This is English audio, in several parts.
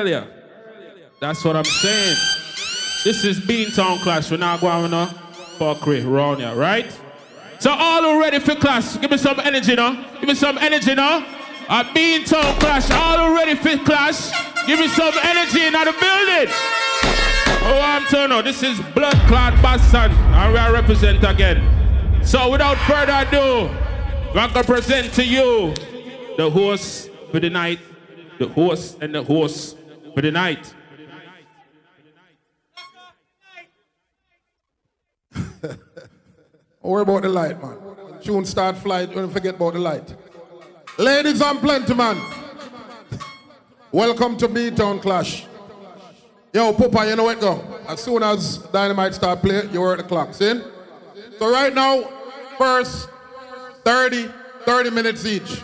earlier. That's what I'm saying. This is Beantown Clash. We're not going to fuckery around here, right? So all who ready for class, give me some energy now. Give me some energy now. A Beantown Clash. All who ready for clash, give me some energy in the building. Oh, I'm turning. This is Blood Clot Boston, and we are represent again. So without further ado, I'm going to present to you the horse for the night, the horse and the host for the night. Worry about the light, man. When tune start flight, don't forget about the light. Ladies and gentlemen, welcome to B-Town Clash. Yo, Papa, you know what go? As soon as Dynamite start playing, you work the clock, see? So right now, first 30, 30 minutes each.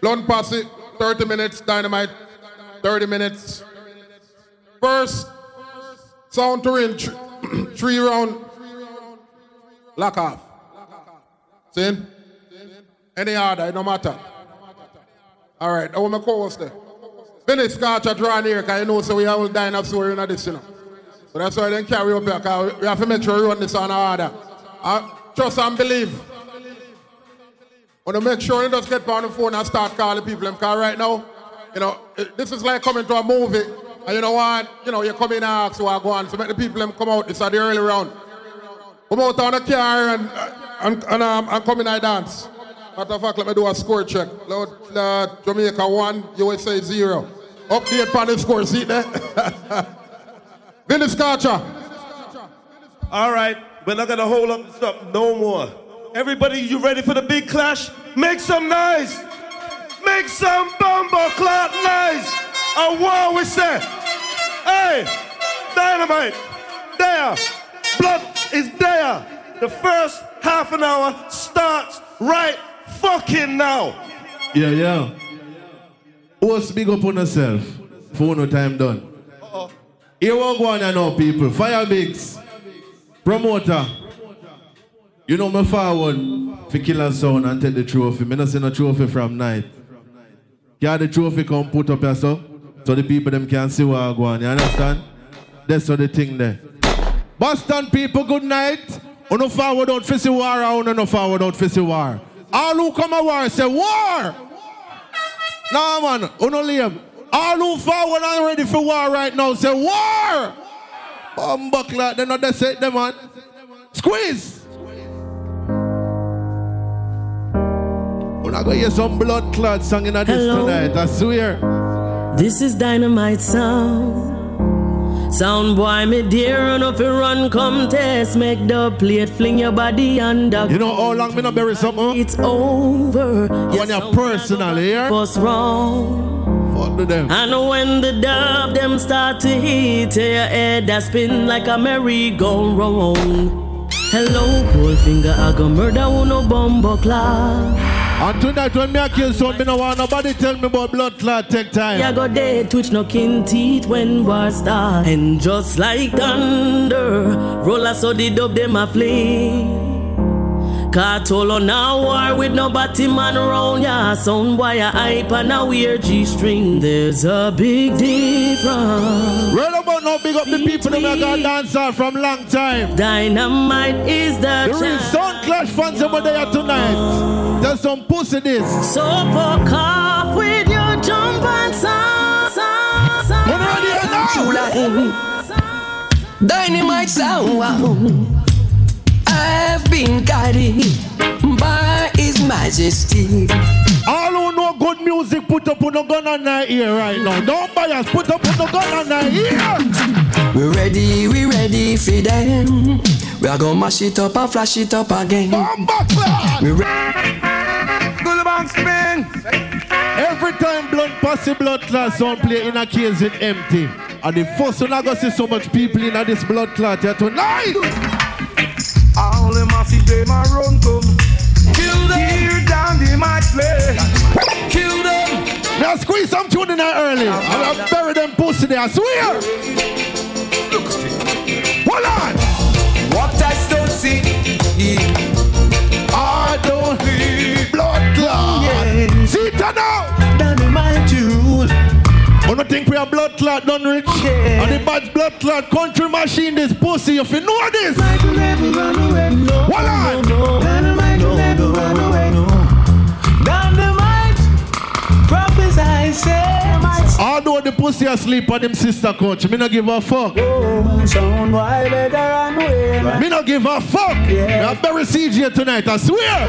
Blunt Posse, 30 minutes, Dynamite, 30 minutes. First, sound to ring, thr- three round, lock off. See? Any order, it no matter. All right, I want my co-host there. Finish scotch at draw here, because you know, so we have all dinosaur in this, you know. So that's why they carry up here, because we have to make sure we run this on order. Uh, trust and believe. Want to make sure you just get on the phone and start calling people. Because right now, you know, this is like coming to a movie. And you know what? You know, you come in and ask who I go on. So make the people them come out. It's at the early round. Come out on the car and, and, and, um, and come in and dance. Matter of fact, let me do a score check. Lord, uh, Jamaica 1, USA 0. Update on the score, see there? Vinny Scotcher. All right, we're not gonna hold up this up no more. Everybody, you ready for the big clash? Make some noise. Make some bumbo clock noise. A war we say. Hey, dynamite, there. Blood is there. The first half an hour starts right fucking now. Yeah, yeah. What's big up on yourself? For no time done. Here we go on now, people. Fiyah Bigs. Promoter. You know me forward for Killer Sound and take the trophy. Me not see no trophy from night. Yeah, the trophy come put up here so, the people them can see what I go on. You understand? That's what the thing there. Boston people, good night. Uno forward out for the war, uno no forward out for war. All who come a war say war. Nah, man, uno leave. All who forward and ready for war right now say war. Bumbuckler, they not they say them man. Squeeze. We're not gonna hear some blood clot song in this Hello. tonight, I swear. This is dynamite sound. Sound boy, me dear, run up and run, come test. Make the plate, fling your body under. You know how long me not bury something? It's over. When you're personal here, What's wrong? fuck to them. And when the dub them start to hit your head, that spin like a merry-go-round. Hello, Goldfinger, I go murder uno bumbo clock. And tonight when me a kill son, me no want nobody tell me about blood clot take time. I go dead, twitch no kin teeth when war start. And just like thunder, roller so the dub them a flee. Cartolo now war with no batty man around ya. Sound boy a hype and a weird G string. There's a big difference. Right about now, big up the people that me got dancer from long time. Dynamite is the, The real Sound Clash fans over there tonight. There's some pussy this. So fuck off with your jump and song, song, song. Ready now? Dynamite sound. Wow. I've been guided by His Majesty. All who know good music, put up on the gun on their ear right now. Don't bias, put up on the gun on their ear. We're ready, we ready for them. We are gonna mash it up and flash it up again. Bumbuckler. We ready. Every time blood posse blood clot sound play in a case it empty. And the first one I go see so much people in this blood clot here tonight. All them a see them a run come. Kill them. Tear down the might play. Kill them. Now squeeze some tune in there early. I'll bury them pussy there, I swear. Hold on. What I don't see. I don't need blood clot. See it now. Dynamite. Wanna think we are blood clot done rich? Yeah. And the bad blood clot country machine this pussy, if you know this. Hold on. No, Dynamite will never run away. Dynamite, prophesy, say. Although the pussy asleep on him sister coach, me not give a fuck. Oh, sound boy better run away. Me not give a fuck. Yeah. Me bury CJ tonight, I swear. Yeah,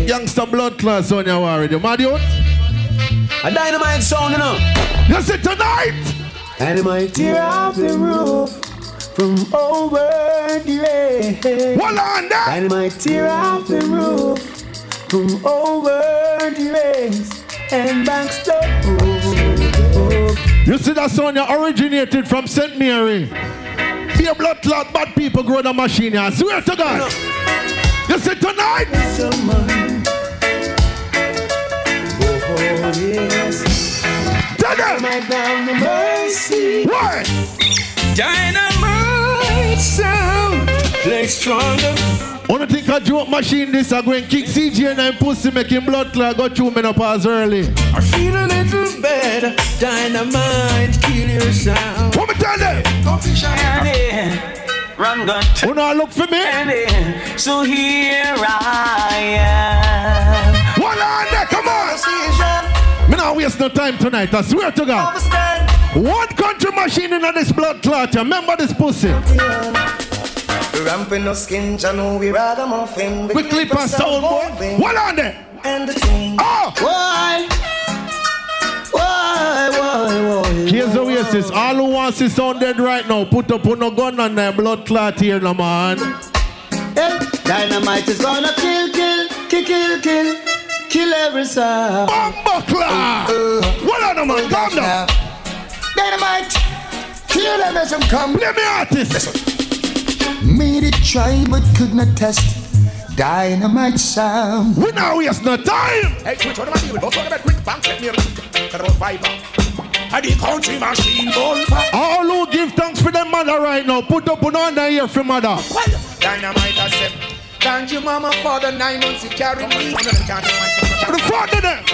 yeah. A gangster blood class on your worry. You mad you? A dynamite sound, you know. You see tonight. Dynamite tear off the roof from over the way. Hold on there. Dynamite tear off the roof from over the race and back stop. You see that song you originated from St. Mary. Be a blood clot, bad people grow the machine. I swear to God. You see tonight. Yes. Them. Dynamite down mercy. What? Dynamite sound. Play stronger. Wanna think a joke machine this are going kick CJ and I'm pussy making blood clot go through menopause early. I feel a little better. Dynamite, kill your sound. What me tell them? Run gun. Wanna look for me? So here I am. Hold on there, come on. Me not waste no time tonight, I swear to God. One country machine in this blood clot, remember this pussy? Ramping no skin, I know we ragamuffin. We clip and sound boy. Hold on there. And the thing. Oh! Ah! Why? Why, why, why? Here's the way. All who wants to sound dead right now, put up on no gun and their blood clot here, no man. Hey, dynamite is gonna kill, kill, kill, kill, kill, kill every sound. Bomba clot! Uh, what on, man? Calm down. Dynamite, kill them as them come. Let me artist. Made it try but could not test. Dynamite sound. We now waste no time. Hey, quick, what am I doing? Don't talk about quick bank, let me roll fiber. And the country machine on fire. All who give thanks for them mother right now, put up on under here for mother. Dynamite, I said. Thank you, mama, for the nine months you carried me. What the fuck did them?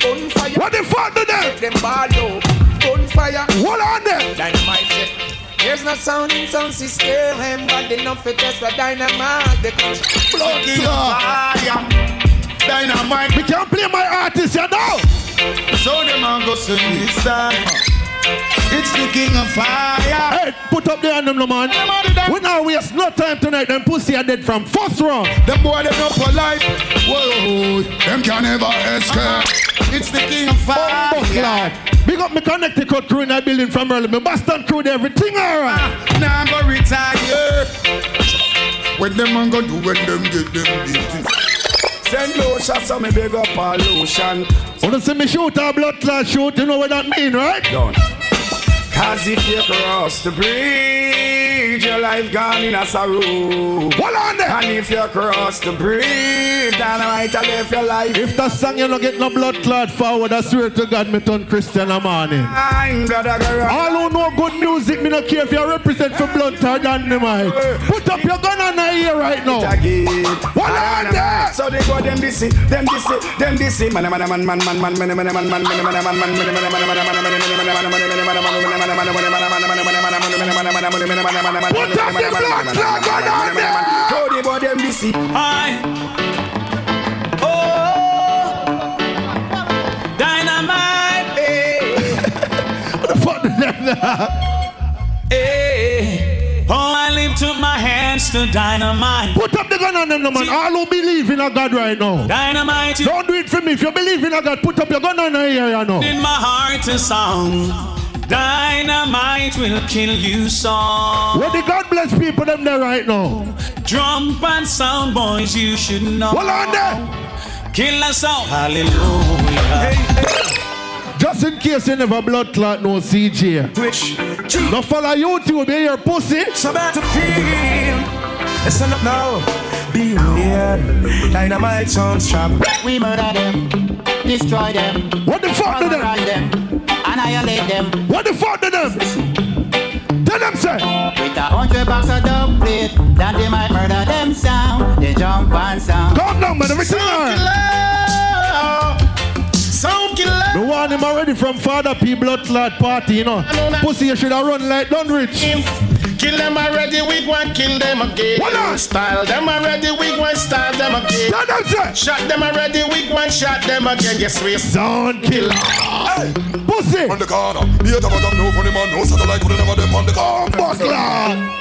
Bonfire. What the fuck did them? Them ball low. Bonfire. Hold on there. Dynamite. There's no sound in sound system, but enough for test the dynamite. The blood fire. Dynamite. We can't play my artist, you know. So the man go sing this time. It's the king of fire. Hey, put up the anthem, no man. We now waste no time tonight. Them pussy are dead from first round. Them boy them not polite. Whoa, them can never escape. It's the king of fire. Bumbo Big up me Connecticut crew in that building from early. Me Boston crew, everything alright. Ah, now I'm gonna retire. When them man go do when them get them duties. Send lotion, so me big up all lotion. Wanna see me shoot a blood clot shoot? You know what that mean, right? Done. Cause if you cross the bridge, your life gone in a sorrow. Hold on there. And if you cross the bridge, then I might live your life. If that song you no get no blood clot forward, I swear to God, me turn Christian a morning. I'm glad All who know good music, me no care if you represent for blood clot dynamite. Put up your gun on the ear right now. Hold on there. So they go them this, them this, them this. Man, man, man, man, man, man, man, man, man, man, man, man, man, man, man, man, man, man, man, man, I oh. Dynamite eh. What the fuck did that hey. Eh. Oh I lift up my hands to dynamite. Put up the gun on them no man. All who believe in a God right now. Dynamite. Don't do it for me. If you believe in a God Put up your gun on the ear you know. In my heart a song Dynamite will kill you song. What the God bless people them there right now. Drum and sound boys, you should know. Hold on there. Kill us all. Hallelujah. Hey, hey. Just in case you never blood clot no CJ. Twitch. No follow YouTube, be your pussy. So bad to feel. Listen up now. Be weird. Dynamite sounds trap. We murder them. Destroy them. What the fuck did them? Annihilate them. What the fuck did them? Tell them, say. With a hundred bucks of dub plate, then they might murder them sound. They jump and sound. Calm down, man. Everything alright. John him already from Father P blood clot party, you know. Pussy, you should have run like Dunrich. Kill them already, we go and kill them again. Hold on. Style them already, we go and style them again. Stand up, sir. Shot them already, we go and shot them again. Yes, we Sound killer. Pussy. On the corner, the other one no funny man, no satellite could never them on the corner. Buckler.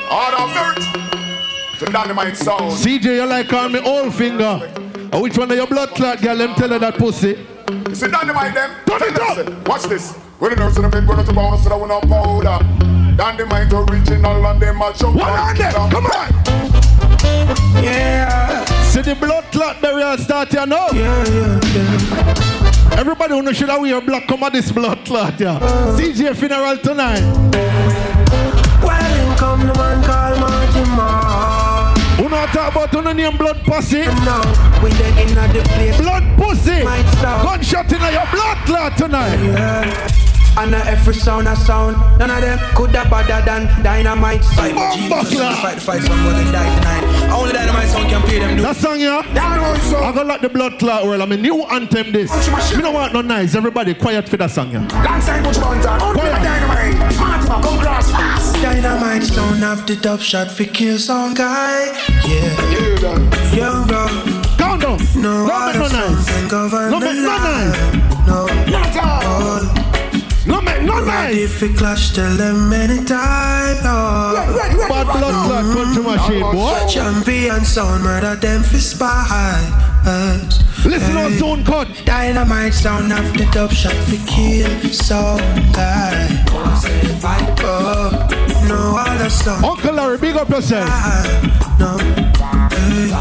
Order of merit. The dynamite sound. CJ, you like call me old finger. Uh, which one of your blood clot girl? Them tell her that pussy. You see dynamite them? Turn it up. Watch this. When the nurse in the bed, going to bounce, so that we no powder. Dynamite original and them a jump. One on them. Come on. Yeah, See the blood clot burial start here now. yeah, yeah, yeah. Everybody who know should have wear black come at this blood clot, yeah. CJ funeral tonight. Well, come the man called Martin Moore. Who not talk about no name blood pussy? No, we dead in the place. Blood pussy. Gunshot in your blood clot tonight. Yeah. And uh, every sound a sound, none of them could have better than dynamite. Fight, Oh, buckler. fight, fight, some gonna die tonight. Only dynamite sound can pay them. Do. That song, yeah. Dynamite I sound. gonna like the blood clot world. I mean, new anthem this. Me don't want no nice. Everybody quiet for that song, yeah. Alongside Butch Banton. Only Quiet. the dynamite. Fatima, come cross fast. Dynamite sound have the top shot for kill some guy. Yeah, Yeah, done. young bro. Count down. No No make no other sound nice. can govern No the make no line. nice. No, Not all. all. No make no nice. If it clash, tell them anytime. No. Ready, ready, Bad blood clot country machine, boy. Champion sound, murder them for spy. Listen on zone cut. Dynamite sound of the dub shot for kill some guy. Oh, no other sound. Uncle Larry, big up yourself. Ah, no. Mm,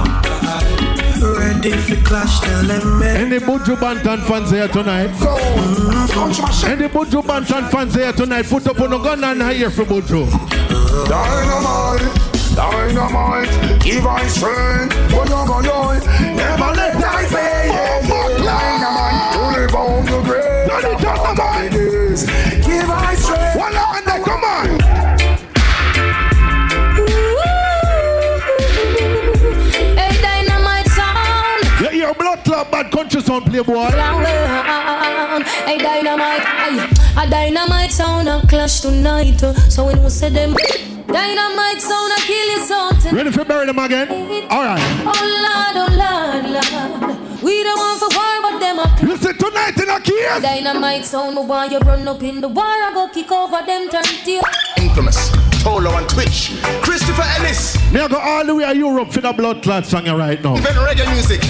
hey. Ready for clash, tell them Any Buju Banton fans here tonight? Machine. Mm, Any Buju Banton fans here tonight? Put up on a gun and here for Buju. Dynamite, dynamite, give I strength, but you're gonna never let die fade. Dynamite, to live on the grave. Dynamite, give I strength. One on them. Come on. Hey, dynamite sound. You hear blood clot bad country sound play boy. Hey, dynamite. Aye. A dynamite sound a clash tonight. So when we say them, dynamite sound a kill you something. Ready for bury them again? Alright. Oh Lord, oh Lord, Lord. We don't want for war, but them a clash. Listen tonight in a case. Dynamite sound, me want you run up in the war. I go kick over them turn tail. infamous. Tolo on Twitch. Christopher Ellis. Me I go all the way to Europe for the blood clot song here right now. Even reggae music.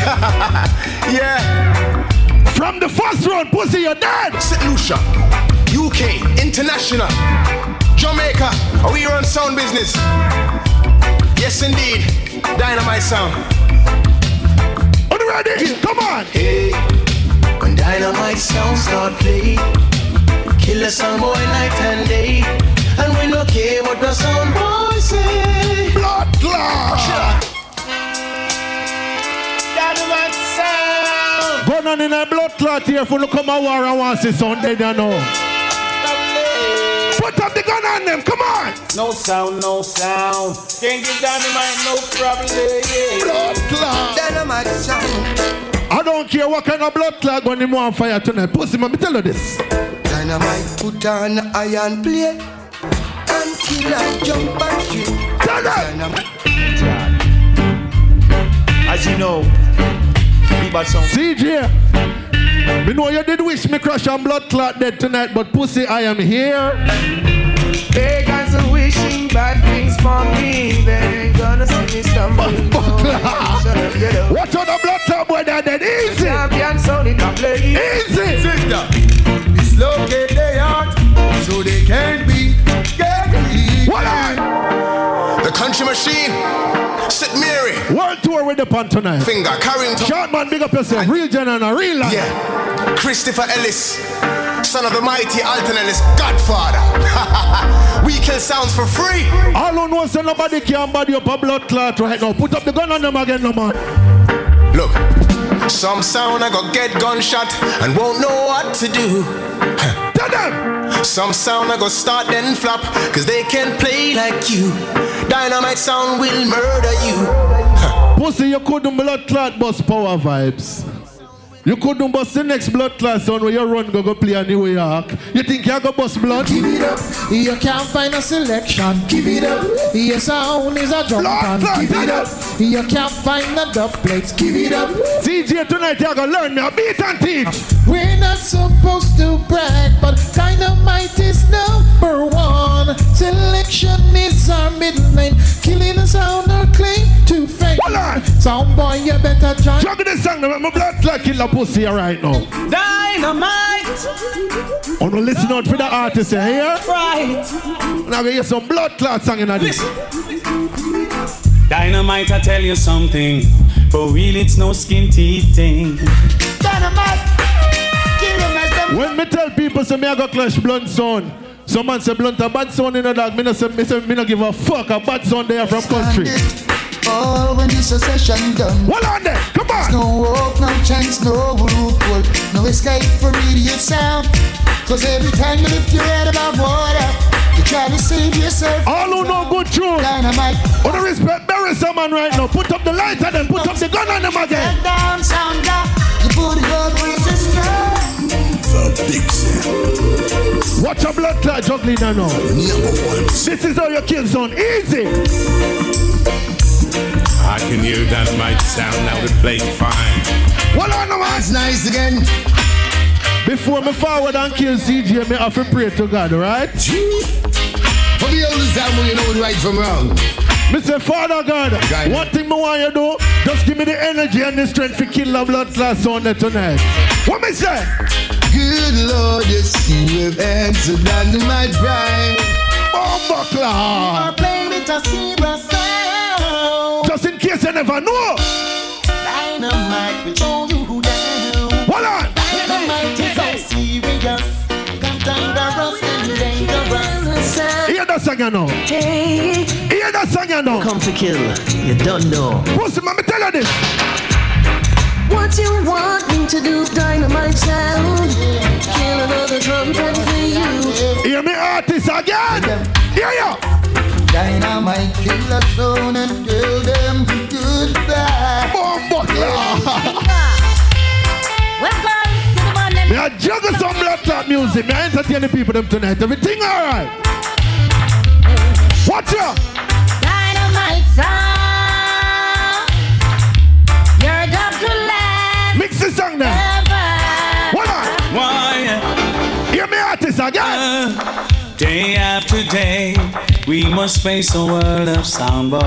yeah. From the first round, pussy, you're dead. St. Lucia. UK. International. Jamaica. Are we run sound business. Yes, indeed. Dynamite sound. Are you ready? Come on. Hey, when dynamite sound start play, kill a sound boy night and day, and we no care what the sound boy say. Blood clot. Dynamite sound. Gun on in a blood clot here for no come a war and want see sound dead you know. Put up the gun on them, come on. No sound, no sound. Can't give dynamite no problem. Blood clot. Dynamite sound. I don't care what kind of blood clot gun him on fire tonight. Pussy, man, me tell you this. Dynamite put on iron plate and kill and jump and shoot. Tell them. Dynamite. As you know, Bieber sound. CJ, me know you did wish me crush and blood clot dead tonight, but pussy, I am here. Pagans are wishing bad things for me. They ain't gonna see me stumble. Watch out the blood clot boy that dead. Easy. Champion sound it play. Easy. Sister, it's located they out, so they can be getting What on? The country machine. St. Mary. World tour with the pan tonight. Finger. Carrington. Short man, big up yourself. Real gen and a real life. Yeah. Christopher Ellis. Son of the mighty Alton Ellis. Godfather. we kill sounds for free. All who know say nobody can body up a blood clot right now. Put up the gun on them again, no man. Look, some sound I go get gunshot and won't know what to do. Tell them. Some sound I go start then flop, cause they can't play like you. Dynamite sound will murder you. Pussy, you couldn't blood clot bust power vibes. You couldn't bust the next blood class on where you run go go play in New York. You think you go bust blood? Give it up. You can't find a selection. Give it up. Your sound is a jump Blood Give it up. You can't find the dub plates. Give it up. CJ tonight you gonna learn me a beat and teach. We're not supposed to brag, but dynamite is number one. Selection is our middle name. Killing the sound or claim to fame. Sound boy, you better join. Juggle this song, now, my blood clot kill the pussy here right now. Dynamite. Oh no, listen out for the artist here. Here. Right. Now gonna hear some blood clot song in this. Dynamite, I tell you something. For real, it's no skin teeth thing. Dynamite. Give them as them. When me tell people say me I go clash blunt sound, some man say blunt a bad sound in a dog. Me no say me say me no give a fuck a bad sound there from country. Oh, when this a session done. Hold on there, come on. There's no hope, no chance, no loophole, no escape from idiot sound. Cause every time you lift your head above water, you try to save yourself. All who know good truth. Dynamite. On the respect, bury someone right now. Put up the lighter, then put up the gun on them again. Head down, sound up. You put it up, resistor. The big sound. Watch your blood clot juggling now. now. This is how you kill zone. Easy. I can hear that might sound now to play fine. Hold on, the It's nice again. Before me forward and kill CJ, me have to pray to God, right? For the oldest time when you know right from wrong. Me say, Father God, Guide me. one thing me want you do, just give me the energy and the strength to kill the blood class on there tonight. What me say? Good Lord, yes, you have answered dynamite right. Bomba class. Play with a serious sound. Just in case you never know. Dynamite will show you who down. Hold on. Dynamite is so serious. Dangerous and dangerous. Hear that song you know. Hear that song you know. Come to kill. You don't know. Pussy, man, me tell you this. What you want me to do, dynamite sound? Kill another drum for you. Hear me artist again. Hear ya. Dynamite, kill the sound and kill them goodbye. Oh, Bomba Welcome to the man. Me a juggle some blood clot music. Me a entertain the people them tonight. Everything alright. Watch ya. Dynamite sound. You're up to last. Mix the song now. Hold on. Why? Hear me artist again. Uh, day after day, we must face a world of sound boys.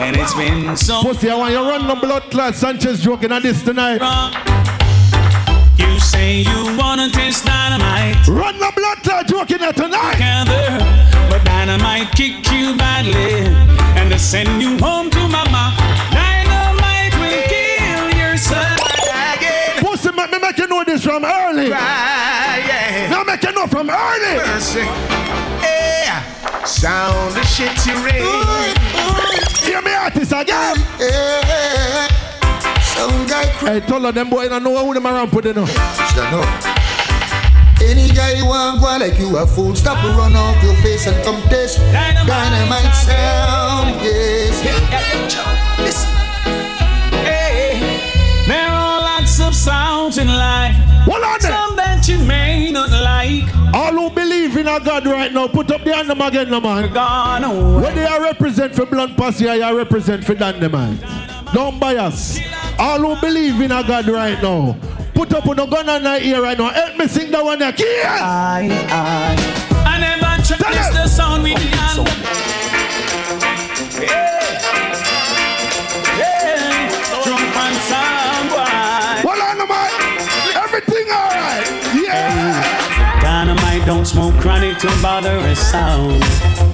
And it's been so Pussy, I want you run the blood clot Sanchez joking on this tonight. You say you wanna taste dynamite. Run the blood clot joking here tonight. Together, but dynamite kick you badly and to send you home to mama. Dynamite will kill your son. Pussy, make me make you know this from early. Right, yeah. Now make you know from early. Mercy. Yeah. Sound the shit you ring. Hear me artist again. Yeah. Some guy Hey, tell them boy, I know who them around put in. Shut up. Any guy you want go like you a fool, stop and run off your face and come test. Dynamite sound, yes. Listen. Hey, there are lots of sounds in life. Hold on there. Some that you may not like. All who believe in a God right now, put up the hand them again, no man. Gone away. Where they are represent for blunt posse, I represent for dynamite. Don't bias. All who believe in a God right now, put up on the gun on the ear right now. Help me sing that one there. Yes! I, I, I never trust the sound with the hand. Don't smoke chronic to bother a sound.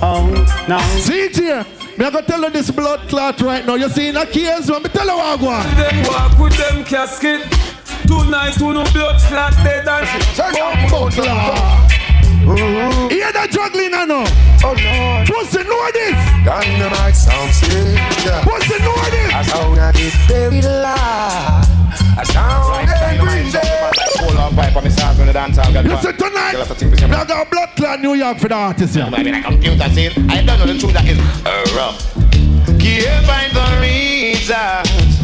Oh, no. See it here. Me I go tell you this blood clot right now. You see in a case, when me tell you what I want. Them walk with them casket. Tonight, two no blood clot dead and Turn up, blood clot. Mm-hmm. Hear the juggling I know. Oh Lord. Pussy know this. Dynamite sound sick. Yeah. Pussy know this. I sound that is buried alive. A sound that brings it. Hold on, pipe on me sound when the dance hall get You see tonight, You'll have to think this me I got blood clot New York for the artist here. I mean, a computer says, I don't know the truth that is uh, rough. Can't find the reasons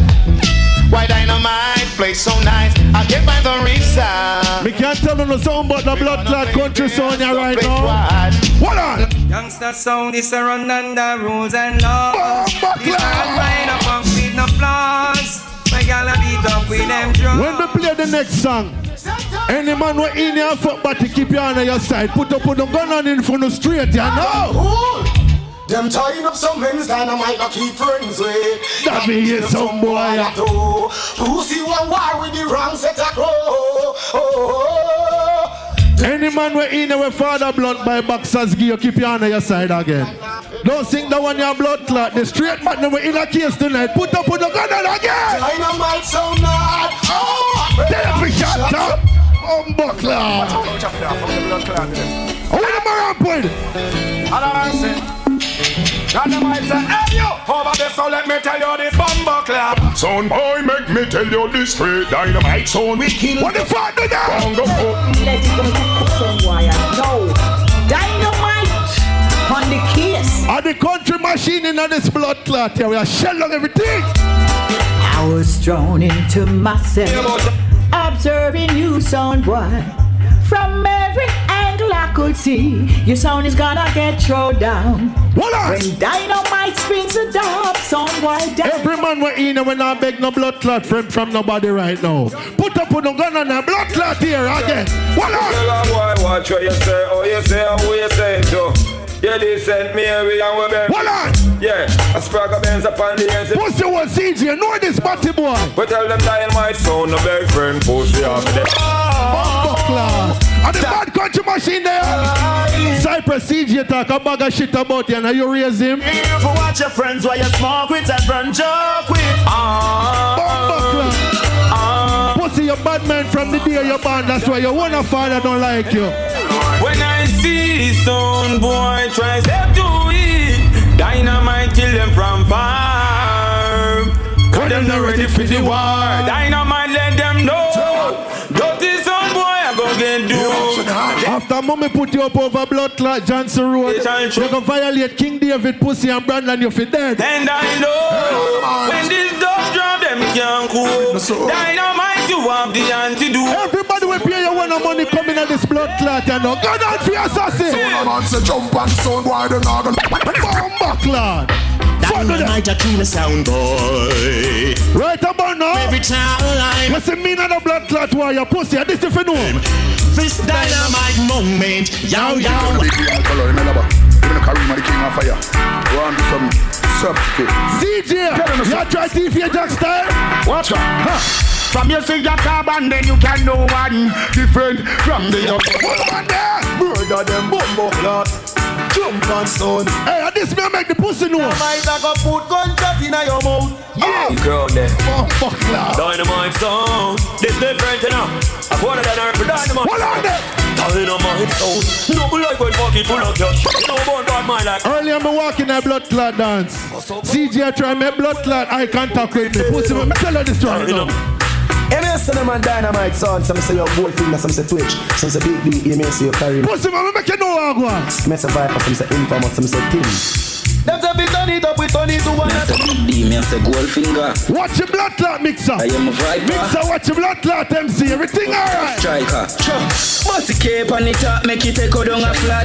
why dynamite plays so nice. I get by the reason. Me can't tell you no song about the blood clot country song here right now. Hold on. Youngster sound is a run under rules and laws. This bad mind a punk with no flaws. My gal a beat up with them drums. When we play the next song, any man who in your foot but to keep you on your side, put up with the gun on in front of straight, you know. Them tying up some men's dynamite not keep friends with. That me hear some boy. at all. Pussy one war with the wrong set of crow. Oh, oh, oh. Any man who in our father blood by boxers give you keep you on your side again. Don't think that one your blood clot. The straight man who in a case tonight, put up with the gun on again. Dynamite so mad. Oh, me shut up. Umbuckler. I want them around point. Dynamite say, hey yo, over there, so let me tell you this bumbo clap. Son boy, make me tell you this straight dynamite son. We kill what the fuck do that? Bongo Let it go somewhere. No. Dynamite on the case. And the country machine in this blood clot here. We are shell on everything. I was thrown into myself, observing you, sound boy. From every could see, your sound is gonna get thrown down. Hold on. When dynamite spins a dub, sound boy down. Every man we in when I beg no blood clot from, from nobody right now. Put up with no gun on a blood clot here again. Hold on. Tell a boy watch what you say, oh you say, and who you say to. Yeah, they sent me away and we been. Hold on. Yeah, a spark of Benz upon the ends. Pussy was CJ, know this batty boy. We tell them dynamite sound, no big friend, pussy off them. Ah, Bumbuckler. And the bad country machine there. Cypress CJ talk a bag of shit about you and you raise him. If you watch your friends while you smoke with and run joke with. Bumbuckler. Ah. Pussy, you bad man from the day you're born. That's why your one father don't like you. When I see some boy try step to it, dynamite kill them from far. Cause them not ready for the war. Dynamite let them know. After mommy put you up over blood clot Johnson Road, you can violate King David, Pussy and Brandon, you fit dead. And I know when this dog drop them can't cool. Dynamite you have the antidote. Everybody will pay you when the money coming at this blood clot, you know. Go down for your assassin. Son a man say jump and sound why them not gonna. Bumbuckler. Dynamite a sound boy. Right about now. Every time. You see me not a blood clot warrior, pussy, this if you know. This dynamite moment. Yow Give yow. me the color, remember? Give me the Kareem the king of fire. Go on do some substitute. CJ, you try to your Jack style? Watch out. From you see your carbon, then you can know one different from the other. Murder them bumbo clot. Jump and son. Hey, and this man make the pussy know. Might I go put gunshot in your mouth. Yeah, you crowd there. Oh, Bumbuckler. Dynamite sound. This different, know. A quarter than for dynamite. Hold on there. Dynamite sound. No like when pocket full of cash. No born bad mind like. Earlier, me walking a blood clot dance. CJ try make blood clot eye contact with me. Pussy, me tell her this right now. And I say them a dynamite sound. Some say your Goldfinger, some say Twitch, some say Big D, you may say your Kareem. Pussy, me make you know how I go. Some say Viper, some say Infamous, some say Tim. That's a bit turn it up, we turn it to one. D, me a say Goldfinger. Watch your blood clot mixer. I am a viper. Mixer, watch your blood clot MC. Everything alright. Striker. Bust the cape on the top, make it take down a flat.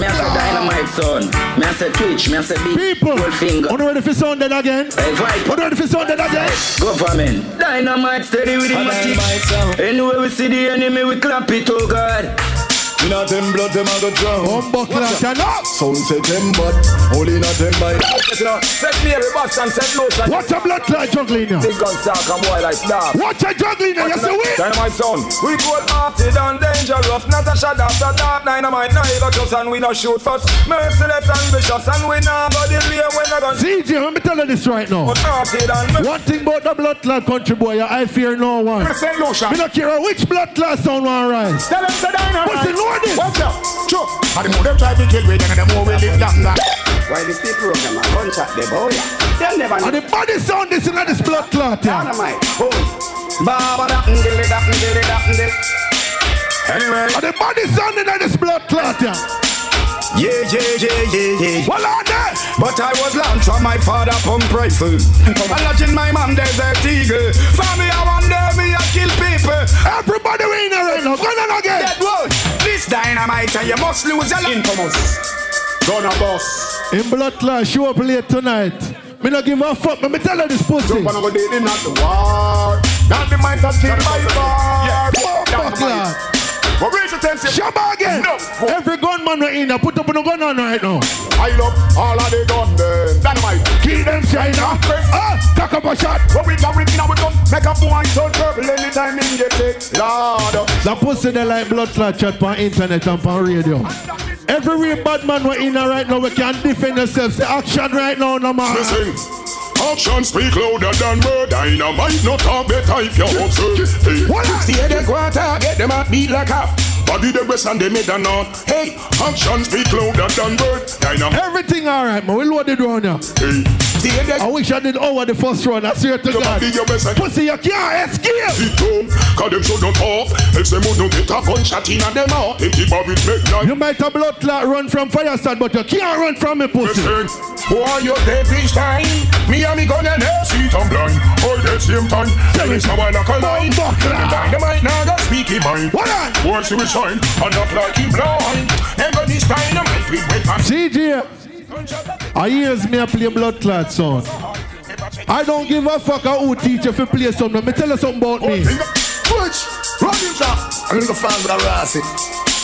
Me a say dynamite son. Me a say Twitch. Me a say big People, Goldfinger. you ready for sound that again? Hey, viper. You ready for sound that again? Government. Dynamite steady with the matic. Anyway we see the enemy, we clap it, oh God. In a them blood, them a go drown. Bumbuckler, can up. Some say them bad, only not them by. Set me every box and set lotion. Watch your blood clot juggling now. Big gun stock and boy like that. Watch your juggling now. You see we? Dynamite son. We cold hearted and dangerous. Not a shot after dark. Dynamite now you got us and we not shoot first. Merciless and vicious and we not body lay when I gun. CJ, let me tell you this right now. Hearted One thing about the blood clot country boy, I fear no one. Say lotion. Me don't care which blood clot sound one rise. Tell them say dynamite. Pussy, know this. Watch out. Sure. And the more them try to kill we, then the more we live longer. While the still program, I gunshot the boy. Them never And the body sound this in this blood clot. Yeah. Dynamite. Boom. Baba da dilly da dilly da dilly. Anyway. And the body sound in this blood clot. Yeah. Yeah, yeah, yeah, yeah, yeah. Well, on there. But I was launched from my father pump rifle. I lodge in my man desert eagle. Family, I wonder me, I kill people. Everybody in there right now. Go on again. Dead wood. This dynamite, and you must lose your life. Infamous. Gonna boss. In blood class, show up late tonight. Me not give a fuck, but me tell her this pussy. Jump on a go date in at the war. Dynamite has killed by far. Yeah, dynamite. But raise your attention. Shabba again. No. Every gunman right in there, put up on a gun on right now. I love all of the gun then. Dynamite. Kill them China. Ah, take up a shot. What we got now we gun. Make a boy turn purple anytime in get it. Lord. The pussy they like blood clot chat on internet and on radio. Every real bad man we're in right now, we can defend yourself. Say action right now, no man. Listen. Action speak louder than word. Dynamite no talk better if you observe. Hey, see the quarter, get them at beat like half. Body the rest and they made a knot. Hey, action speak louder than word. Dynamite. Everything alright, man. We loaded one now. Hey, see the I wish I did over the first round. I swear to You God. body your best and- Pussy, you can't escape. Sit down, cause them should not off. If them would not get a gunshot in a them out. If the barrel make. You might have blood clot run from Fireside, but you can't run from me, pussy. Boy, you each time. Me and me gonna see it, I'm blind. All the same time. Tell me some like a line. Dynamite now got speaky mind. What on? Boy, she will shine. And not like him blind. Never this dynamite with weapons. CJ, I hears me a play blood clot song. I don't give a fuck how who teach you if you play something. Let me tell you something about me. Oh, Twitch, running shot. I'm gonna find with a Rossi.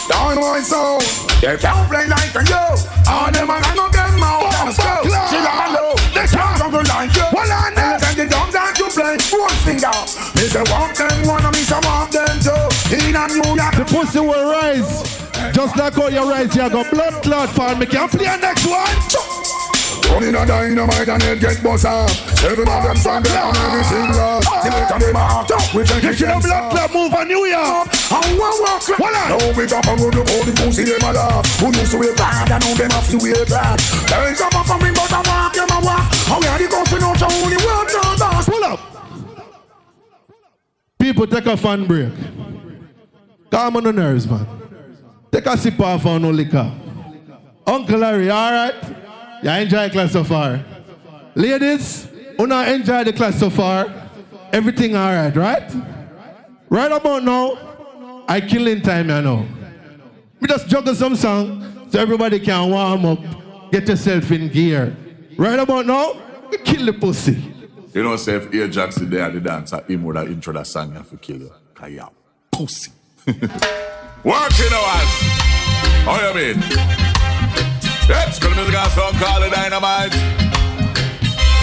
Dynamite sound. They can't play like a yo. All them and I know them out. Let's go. She like a low. They can't go like you. Well, on And the dogs out to play. One finger. Me say one them, one of me some of them too. In a New York. The pussy will rise. Just like how you rise, you got blood clot for me. Can play next one? Running a dynamite and head get bust off. Seven of them stand there on every single. Till later them out. We take You it should have blood clot move on New York. And one walk Hold on. Now we top and road look all the pussy them a laugh Who used to wear bad and now them have to wear bad There ain't some from me but I walk them a walk How we are the country not show only one no dance Pull up. People take a fan break. Calm on the nerves, man. Take a sip off on no liquor. Uncle Larry, all right? You enjoy the class so far. Ladies, you not enjoy the class so far. Everything all right, right? Right about now, I killing time, you know. We just juggle some song so everybody can warm up, get yourself in gear. Right about now, we kill the pussy. You know, say if Ajax is there at the dance, him would have intro that song and for kill you. Cause you pussy. Working hours. How you mean? Let's go to music and song called the Dynamite.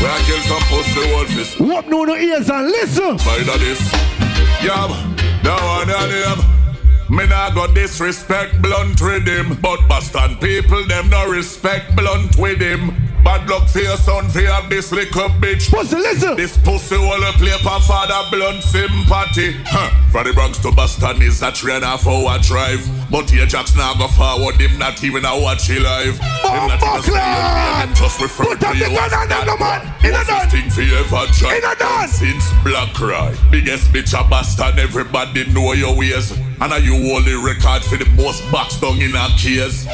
We are kill some pussy wolfies. What no no ears and listen. By the this. Yab, the one him. Me nah go disrespect blunt with him, but Boston people them no respect blunt with him. Bad luck for your son for have this little bitch. Pussy, listen. This pussy wanna play for father blunt sympathy. Huh. From the Bronx to Boston is a three and a half hour drive. But here Jack's now go forward, him not even a watch he live. Him oh, not even say your name, just refer Put to you as them, no man. In a done. thing for ever done? In a done. Since Black Cry. Biggest bitch a Boston, everybody know your ways. And are you only record for the most box down in a case.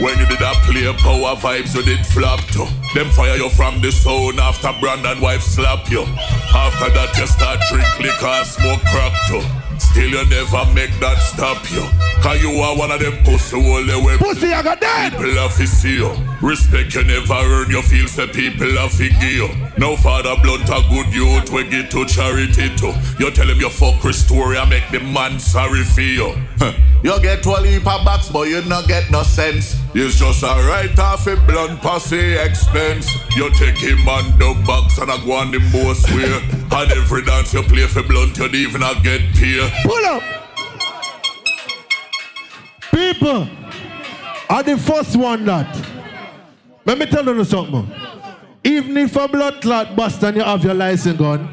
When you did that play power vibes, you did flop too. Them fire you from the zone after Brandon wife slap you. After that you start drink liquor, smoke crack too. Still you never make that stop you. Cause you are one of them pussy only way. Pussy, I got that. People have to see you. Respect you never earn, you feel say people have to give you. Now father blunt a good youth, we get to charity too. You tell him you fuck story and make the man sorry for you. Huh. You get one heap of box, but you not get no sense. It's just a right off a blunt posse expense. You take him on the box and I go on the most way. and every dance you play for blunt, you even a get paid. Pull up. People are the first one that. Let me tell you something. Even if a blood clot bust and you have your license gun,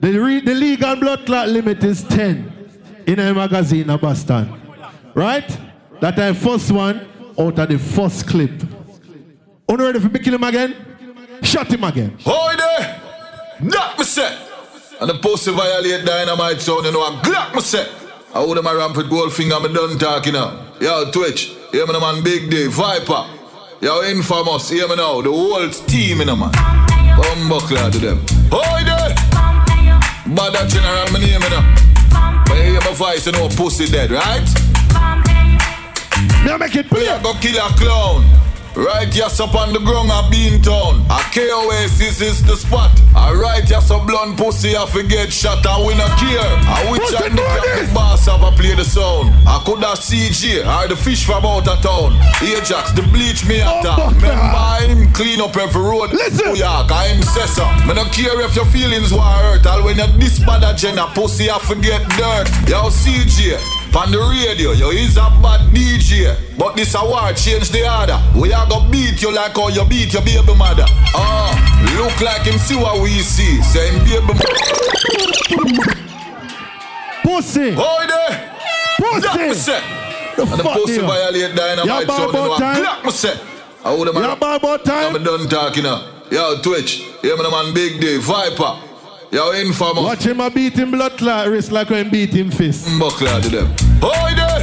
the, re- the legal blood clot limit is 10 in a magazine of Boston. Right? That I first one out of the first clip. You ready for me kill him again? Shot him again. Oi there! Glock me set! And the pussy violate dynamite sound, you know, I glock me set! I hold them a ramp with gold finger, me done talking now. Yo, Twitch, Hear me, man, big day, Viper. Yo, infamous, hear me now. The whole team, in a man. Bumbuckler to them. Oi there! Bad general, my name, you know. But you hear my voice, you know, pussy dead, right? Me make it clear. Go kill a clown. Right, yes, up on the ground a bean town. A KOS, this is the spot. Alright, yes, a blunt pussy, I forget shot and we not care. I wish I knew the boss have a play the sound. I could have CG or the fish from out of town. Ajax, the bleach me at oh, town. Remember him clean up every road. Listen, York, I'm Sessa. Me not care if your feelings were hurt. All when you this bad agenda, pussy, I forget dirt. Yo, CG. On the radio, yo, he's a bad DJ. But this award change the order. We are gonna beat you like how you beat your baby mother. Oh, look like him see what we see. Same baby mother. Pussy. Oi there. Pussy. The and the pussy you? violate dynamite Y'all sound. You time? Glock me say. I would have Y'all bad about time? I'm done talking now. Yo, Twitch. Me, the man, Big Day, Viper. Yo, infamous. Watch him a beat him blood clot wrist like when beat him fist. Mm, Buckler to them. Oi there.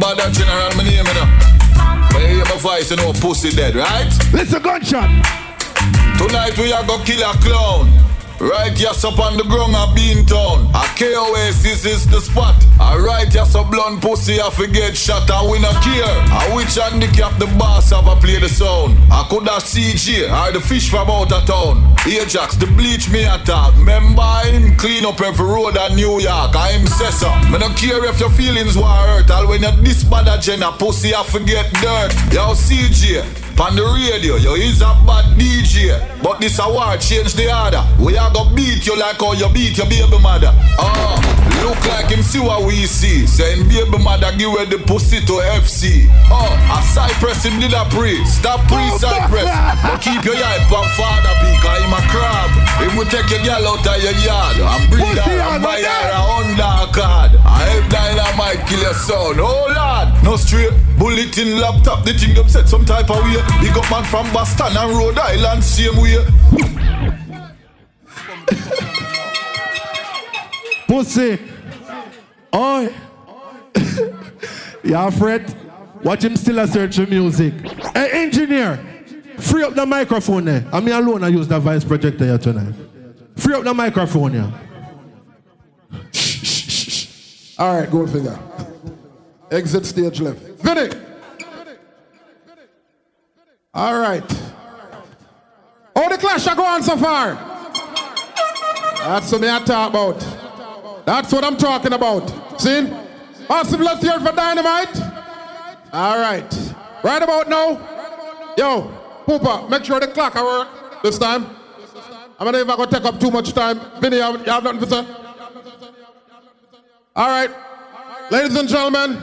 Bad that general, my name, you know. But you hear my voice, you know, pussy dead, right? Listen, gunshot. Tonight we are gonna kill a clown. Right, yes, up on the ground a bean town. A KOS, this is the spot. Alright, yes, a blunt pussy, I forget shot and we not care. I which handicap the boss have a play the sound. I could have CG or the fish from out of town. Ajax, the bleach me attack. Remember him clean up every road in New York. I'm Sessa. Me not care if your feelings were hurt. All when you this bad agenda, pussy, I forget dirt. Yo, CG. On the radio, yo, he's a bad DJ. But this award change the order. We are gonna beat you like how you beat your baby mother. Oh, look like him see what we see. Saying baby mother give away the pussy to FC. Oh, ah, a Cypress him did a pre. Stop pre Cypress. But keep your eye on father because him a crab. Him will take your girl out of your yard and breed her and buy her a Honda card. Help dynamite kill your son. Oh lord, no straight bullet in laptop. The thing them set some type of way. Big up man from Boston and Rhode Island same way. Pussy. Oi. Y'all fret? Watch him still a search for music. Hey, engineer, free up the microphone there. I mean alone I use the voice projector here tonight. Free up the microphone here. All right, go figure. Exit stage left. Vinny. All right. Oh, the clash are going so far. That's what I talk about. That's what I'm talking about. See? Awesome, let's hear it for Dynamite. All right. Right about now. Yo, Pooper, make sure the clock I work this time. I'm gonna if I gonna take up too much time. Vinny, you have nothing to say? All right. Ladies and gentlemen,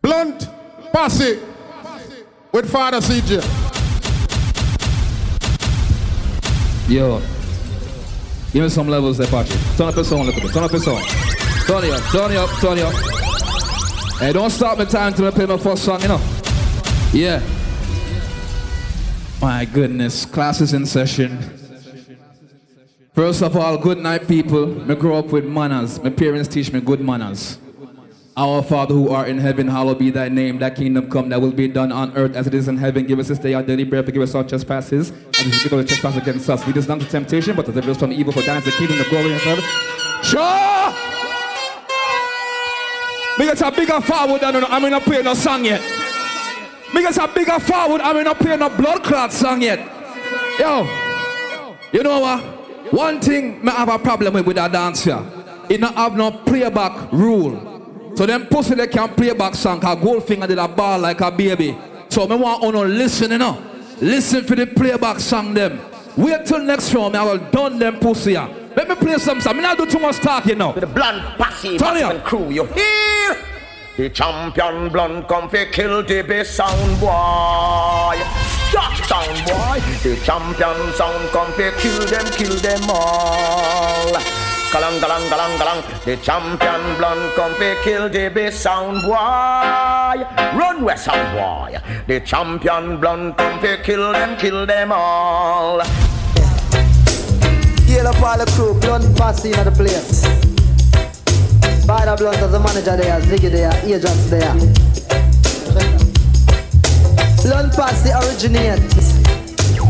Blunt Posse with Father CJ. Yo, give me some levels there, Patrick. Turn up your sound a little bit. Turn up your sound. Turn it up, turn it up, turn it up. Hey, don't stop me time till I play my first song, you know? Yeah. My goodness, class is in session. First of all, good night, people. I grew up with manners. My parents teach me good manners. Our Father who art in heaven, hallowed be thy name. Thy kingdom come, that will be done on earth as it is in heaven. Give us this day our daily bread. Forgive us our trespasses, as we forgive our trespass against us. Lead us not into temptation, but deliver us from evil. For thine is the kingdom, the glory, and forever. Sure! Get a bigger forward than I'm in a play no song yet. Get a bigger forward, I'm in a play no blood clot song yet. Yo, you know what? One thing may have a problem with with a dance here. It not have no playback rule. So them pussy they can playback song cause Goldfinger did a ball like a baby. So me want uno listen, you know. Listen for the playback song them. Wait till next me I will done them pussy here. Let me play some song. Me not do too much talking now. With the blunt passive Turn it up. and crew, you hear? The champion blunt come fi kill the best sound boy. Stop sound boy. The champion sound come fi kill them, kill them all. Galang, galang, galang, galang. The champion blunt come fi kill the best sound boy. Run west sound boy. The champion blunt come fi kill them, kill them all. Hail up all the crew, blunt posse in the place. Father Blunt as the manager there, Ziggy there, agents there. Blunt Pass the originates.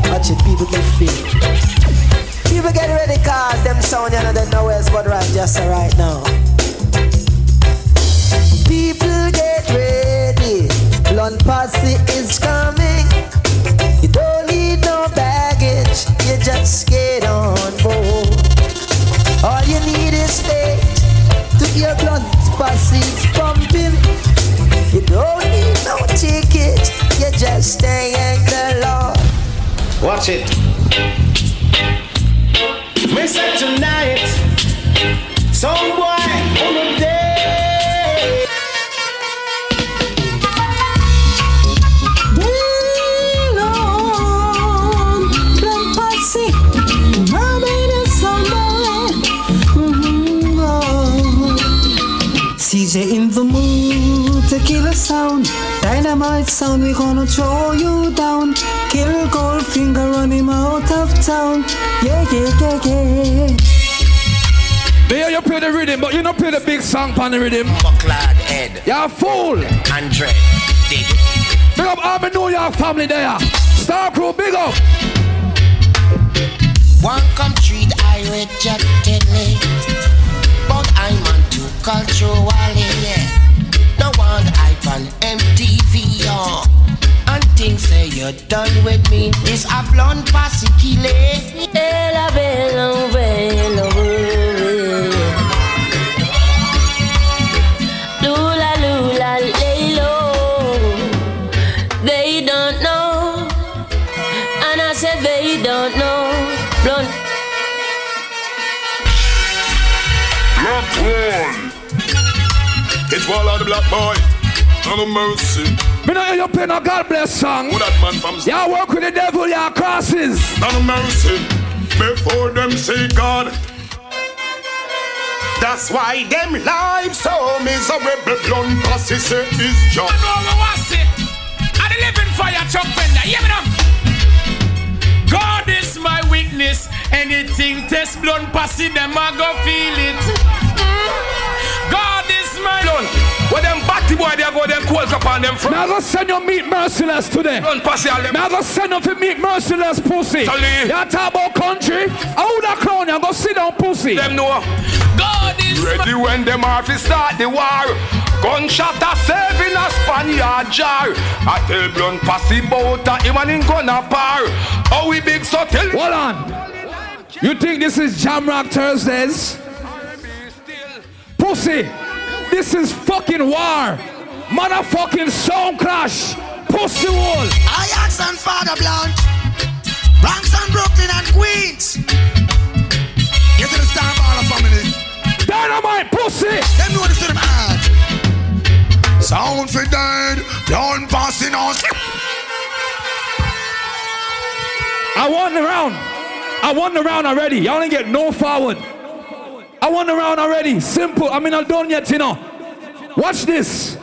Watch it, people get feel. People get ready cause them sound you know they know where's but right just right now. People get ready. Blunt Posse is coming. You don't need no baggage. You just get on board. All you need is faith to your blunt Posse's pumping. You don't need no ticket. You just thank the Lord. Watch it. Me say tonight, some boy on the day. Um, CJ mm-hmm, oh. in the mood to kill a sound. Dynamite sound, we gonna throw you down. Kill Goldfinger, run him out of town. Yeah, yeah, yeah, yeah. There you play the rhythm, but you don't play the big song on the rhythm. Bucklad Ed. You're a fool. Andre. Dig. Big up all my New York family there. Star Crew, big up. One come treat I rejectedly, but I'm on too culturally. One hype on MTV. And things say you're done with me. This a blonde passy killer. Ella bella bella Lula It's wall of the black boy. No mercy. Me know you play no God bless song. Who that man from Y'all work with the devil, y'all crosses. No mercy. Before them say God. That's why them lives so miserable. Blunt pussy say is job. I know what was it. I the living fire chuck vendor. Hear me now. God is my witness. Anything test blunt passy, them I go feel it. Mm. God is my Blunt. Where them batty boy they go them calls upon them from. Me I go send you meet merciless today. Blunt passy all them. Me I go send you to meet merciless pussy. Tally. You talk about country? How would that clown you go sit down pussy? Them know. God is Ready when them off start the war. Gunshot a saving a Spaniard jar. I tell blunt passy bout a him and him gonna par. Oh we big so tell Hold on. You think this is Jamrock Thursdays? Pussy, this is fucking war. Motherfucking sound clash. Pussy wall. Ajax and Father Blunt. Bronx and Brooklyn and Queens. Get to the Star Baller family. Dynamite pussy. Them know this to them hard. Sound for dead. Blunt passing on. I won the round. I won the round already. Y'all ain't get no forward. I won the round already. Simple. I mean, I'm done yet, you know. Watch this.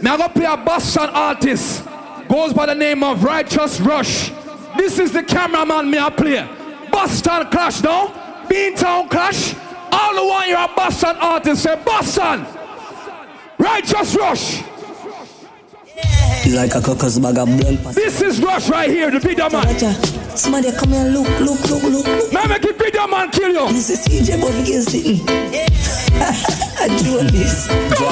Now I'm gonna play a Boston artist. Goes by the name of Righteous Rush. This is the cameraman me I play. Boston Clash, no? Beantown Clash. All the one you're a Boston artist say Boston. Righteous Rush. Like a cocos bag of blunt. This is Rush right here, the big man. Somebody come here, look, look, look, look. Man, make it big man kill you. This is CJ Bobby sitting. I do this. Bro,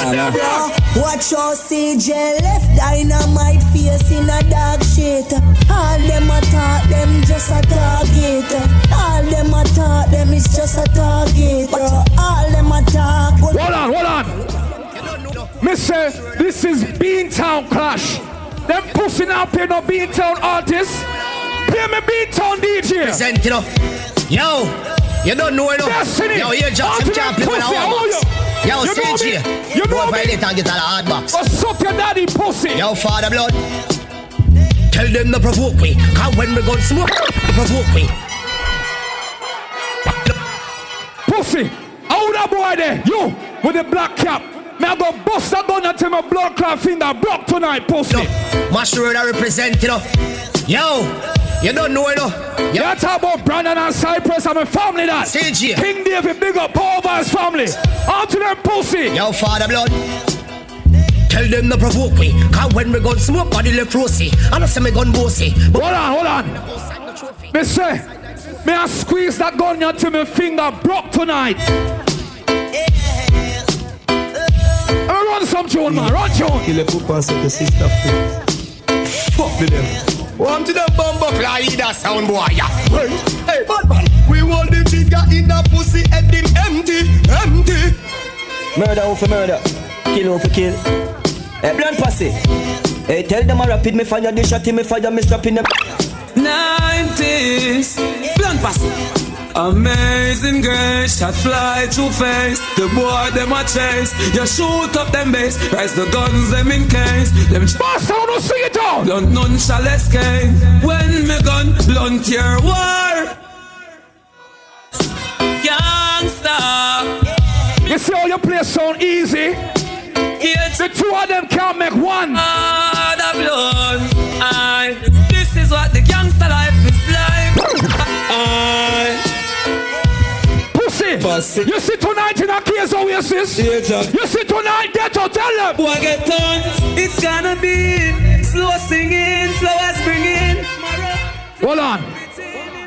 watch your CJ left dynamite face in a dark shit. All them a talk, them just a target. All them a talk, them is just a target. All them a talk. Hold on, hold on. Mister, this is Beantown Clash. Them pussy now pay no Beantown artists. Play me Beantown DJ. Present, you know. Yo, you don't know enough. Destiny. Yo, you just Ultimate can't play with a how box. you? Yo, You know CJ. me? You know Go me? violate and get a hard box. Go suck your daddy pussy. Yo, Father Blood. Tell them to provoke me. Cause when we gun smoke, provoke me. Pussy. How that boy there? You with the black cap. Me I go bust a gun until my blood clot finger broke tonight, pussy. Mash road I represent, you know. Yo, You don't know, you know. You talk about Brandon and Cypress, I'm a family that. CG. King David, big up all of his family. Out to them pussy. Yo, father blood. Tell them to provoke me. Cause when we gun smoke, body left rosy. And I say me gun bossy. Hold on, hold on. Me say, me I squeeze that gun until my finger broke tonight. Run some tune, man. Run tune. Kill a poop and set the sister free. Fuck with them. One to the bumbo fly, that sound boy. Yeah. Hey, hey, bad man. We want the trigger in the pussy, head him empty, empty. Murder over murder, kill over kill. Hey, blunt pussy. Hey, tell them I rapid me fire, they shot me fire, me strap in them. 90s, blunt pussy. Amazing grace, shot fly to face. The boy them a chase. You shoot up them base, rise the guns them in case. Them boss, I wanna sing it out. Blunt none shall escape. When me gun blunt your war. Youngster. You see how you play sound easy? It's the two of them can't make one. Ah, the blood. I. This is what the gangster life Pussy. Pussy. You see tonight in a case Oasis. Yeah, You see tonight, get to tell them. Boy, get done. It's gonna be slow singing, slow as bringing. Hold on.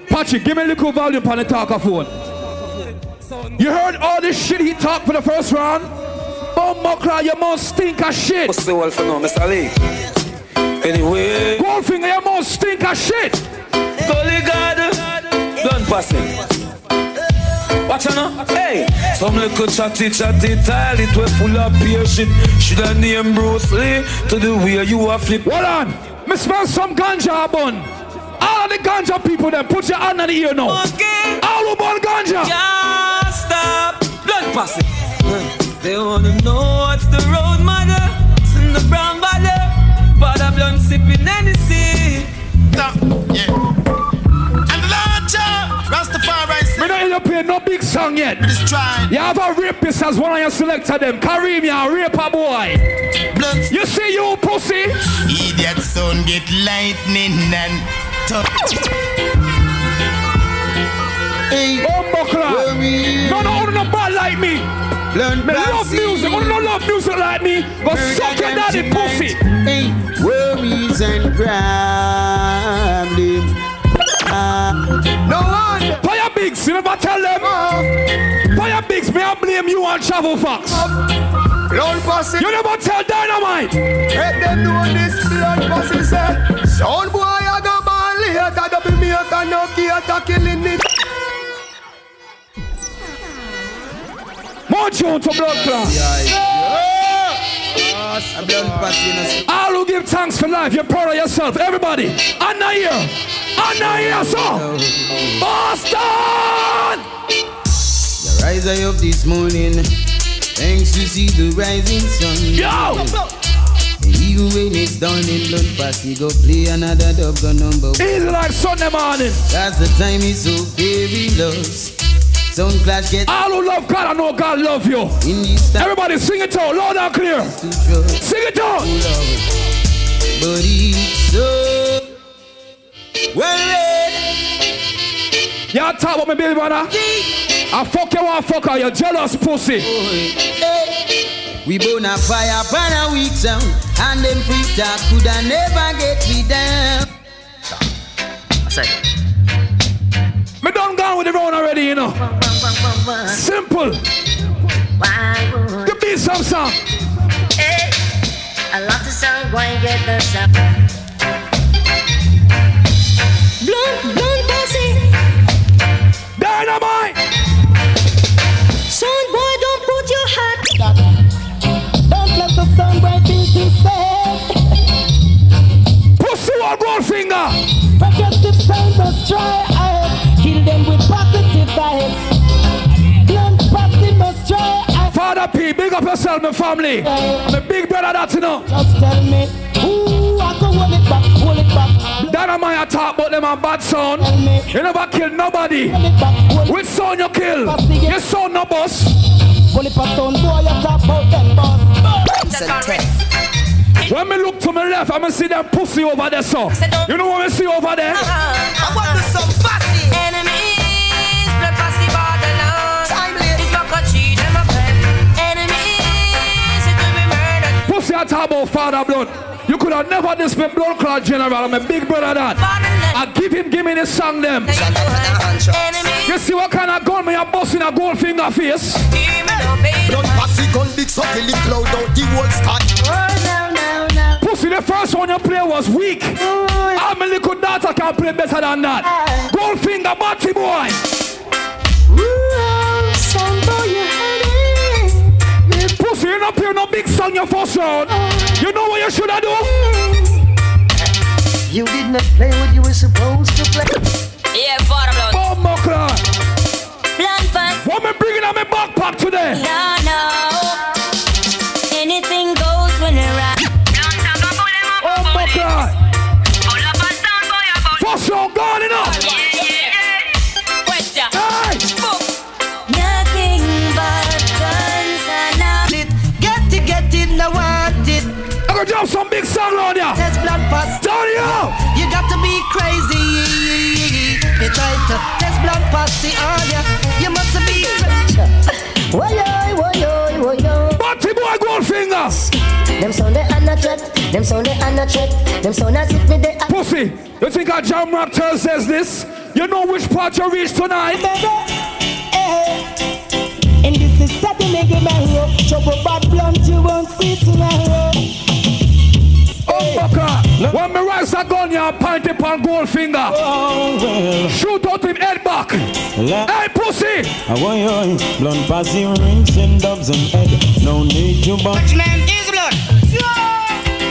Patrick, give me a little volume on the talker phone. You heard all this shit he talked for the first round? Oh, Bumbuckler, you must stink of shit. What's the wall for now, Mr. Lee? Anyway. Goldfinger, you must stink of shit. Gully God, gun passing. Watch out now, hey. Some little chatty chatty tile It was full of peer shit Shoulda name Bruce Lee To the way you are flip. Hold on, me smell some ganja bun All of the ganja people then Put your hand on the ear now. Okay. All who burn ganja. Can't stop. Blood passing. They wanna know what's the road mother? It's in the brown valley. But I'm blunt sipping Hennessy Rastafari Me not end up playing no big song yet. You have a rapist as one of your selector them. Kareem, you a raper boy. Blunt. You see you pussy? Idiot son get lightning and Hey, Bumbuckler. No, no, no, no, bad like me. Blunt Me love music. Oh, no, love music like me. But suck your daddy pussy. Hey, worries and problem. No one. You never tell them. Fiyah Bigs, may I blame you on Travel Fox? Blood pussy. You never tell Dynamite. Let them know this blood pussy say. Sound boy, I go ball later. Double me a no cater killing it. More tune to Blood Class. All who give thanks for life, you're proud of yourself. Everybody, Anna here. Anna here, so. Boston! The rise I up this morning, thanks to see the rising sun. Yo! Even when it's done in blood pass, he go play another dub gun number one. Easy like Sunday morning. That's the time is so very lost. Sound clash get All who love God, I know God love you. in this time Everybody sing it out, loud and clear. Sing it out. But it's so well. Y'all talk about me, baby, brother. I fuck you, I fucker, you You jealous pussy. We burn a fire burn a weak sound And them free talk coulda never get me down Stop. I said. Me done gone with the round already, you know. Simple. Give me some song. Hey, I love the song, go and get the stuff. Blunt, blunt pussy. Dynamite. Son boy, don't put your hat. Don't let the sun break into say Pussy one gold finger. Progressive sound must try I Kill them with positive vibes Father P, big up yourself, my family. My big brother, that's you know. Just tell me Ooh, I can hold it back, hold it back Dynamite, I talk about them on bad sound. You never kill nobody. Which sound you kill? You sound no boss. Hold it back sound boy, you talk about them boss When me look to my left, I'm gonna see them pussy over there, so. You know what I see over there? Uh-huh. I want to some fussy. Murdered. Pussy I talk about father blood. You could have never this my blood clot general. I'm a big brother that. I give him, give me the song them. You see what kind of gun me a bust in a gold finger face? hear me now, baby. Blood passy gun big so till it cloud out the whole sky. Oh, no, no, no. Pussy, the first one you play was weak. How my little daughter can play better than that? Gold finger, batty boy. Ooh, son, boy, you had it. Pussy, you not play no big song your first round. You know what you should have do? You did not play what you were supposed to play. Yeah, father blood. Oh, my God. Blood pass. What me bringing on my backpack today? No, no. Anything goes when they rap. Oh, my God. First round gone enough. Pass. Turn it up. You got to be crazy. You try to test blood passy on ya. You must be crazy. Woyoy, woyoy, woyoy. Batty boy, gold finger. Them sound they are not threat. Them sound they are not threat. Them sound as if me they. Pussy, you think a jam rock says this? You know which part you reach tonight? Eh. And this is Saturday Nigga Mario. Trouble bad blunt, you won't see tomorrow. Oh, fucker. When me rise a gun, you point it on gold finger. Oh, well. Shoot out him head back. La- Hey, pussy. I want your blunt passy rings and dubs and head. No need to buy. Judgment is blood.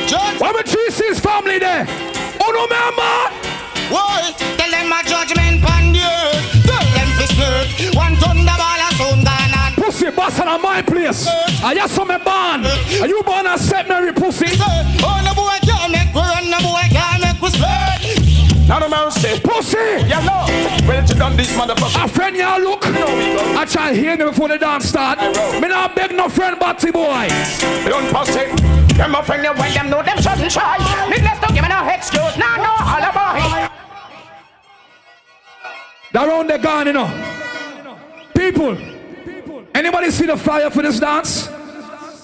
Judge. When me three six family there. Oh, no, member. Why? Tell them my judgment on the earth. Tell them to split. One thunderball Pussy, boss on my place. I just saw me born. Are you born a St. Mary pussy? Oh, no boy can't make we run. No boy can't make we split. Not a mercy. Pussy. Yeah, no. Well, you done this, motherfucker. A friend y'all look. I try to hear me before the dance start. Me not beg no friend, Batty boy. Don't pass it. Them a friend you when them know them shouldn't try. Needless to give me no excuse. Nah, no alibi. That round they gone, you know. People, anybody see the flyer for this dance?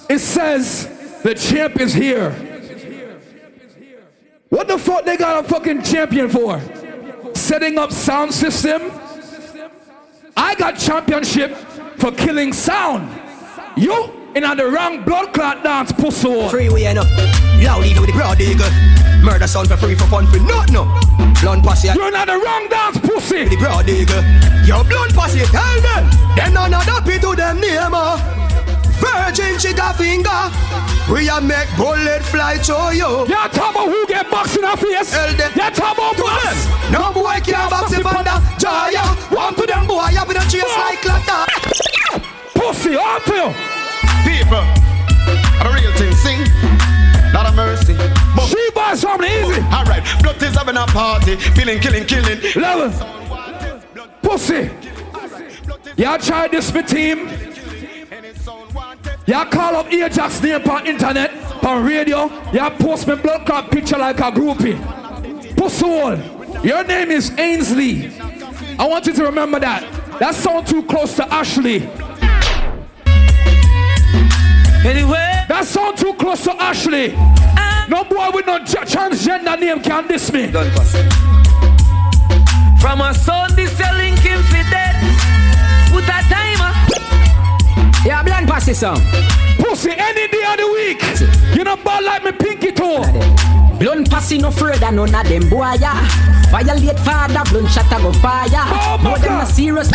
It says the champ is here. What the fuck they got a fucking champion for? Setting up sound system? I got championship for killing sound. You in on the wrong blood clot dance, pussy. do the broad eagle. Murder sound for free for fun for not no. Blunt posse. You're not the wrong dance, pussy. The broad eagle. Your blunt posse. Tell them. Them none of the to them name uh. Virgin chica finger. We a make bullet fly to you. You talk about who get boxed in the face? Tell them. You talk about To box? them. No boy can't box it under Jaya. One to them boy up in a chase like clatter. Pussy, on to you. People, a real thing, sing. Not a mercy. But She boys from easy. Alright, blood is having a party. Killing, killing, killing. Level. Pussy. Y'all try this my team. Y'all call up Ajax name on internet, on radio. Y'all post me blood clot picture like a groupie. Pussy hole. Your name is Ainsley. I want you to remember that. That sound too close to Ashley. Anyway, That sound too close to Ashley. No boy with no j- transgender name can diss me. done pass. From a son, this a link him for dead. Put a timer. Yeah, blunt passy song. Pussy any day of the week. You know bad like me pinky toe. Blunt passy no further, none of them boy, yeah. Violate father, blunt shot a go fire. Oh, no, my them God. not serious.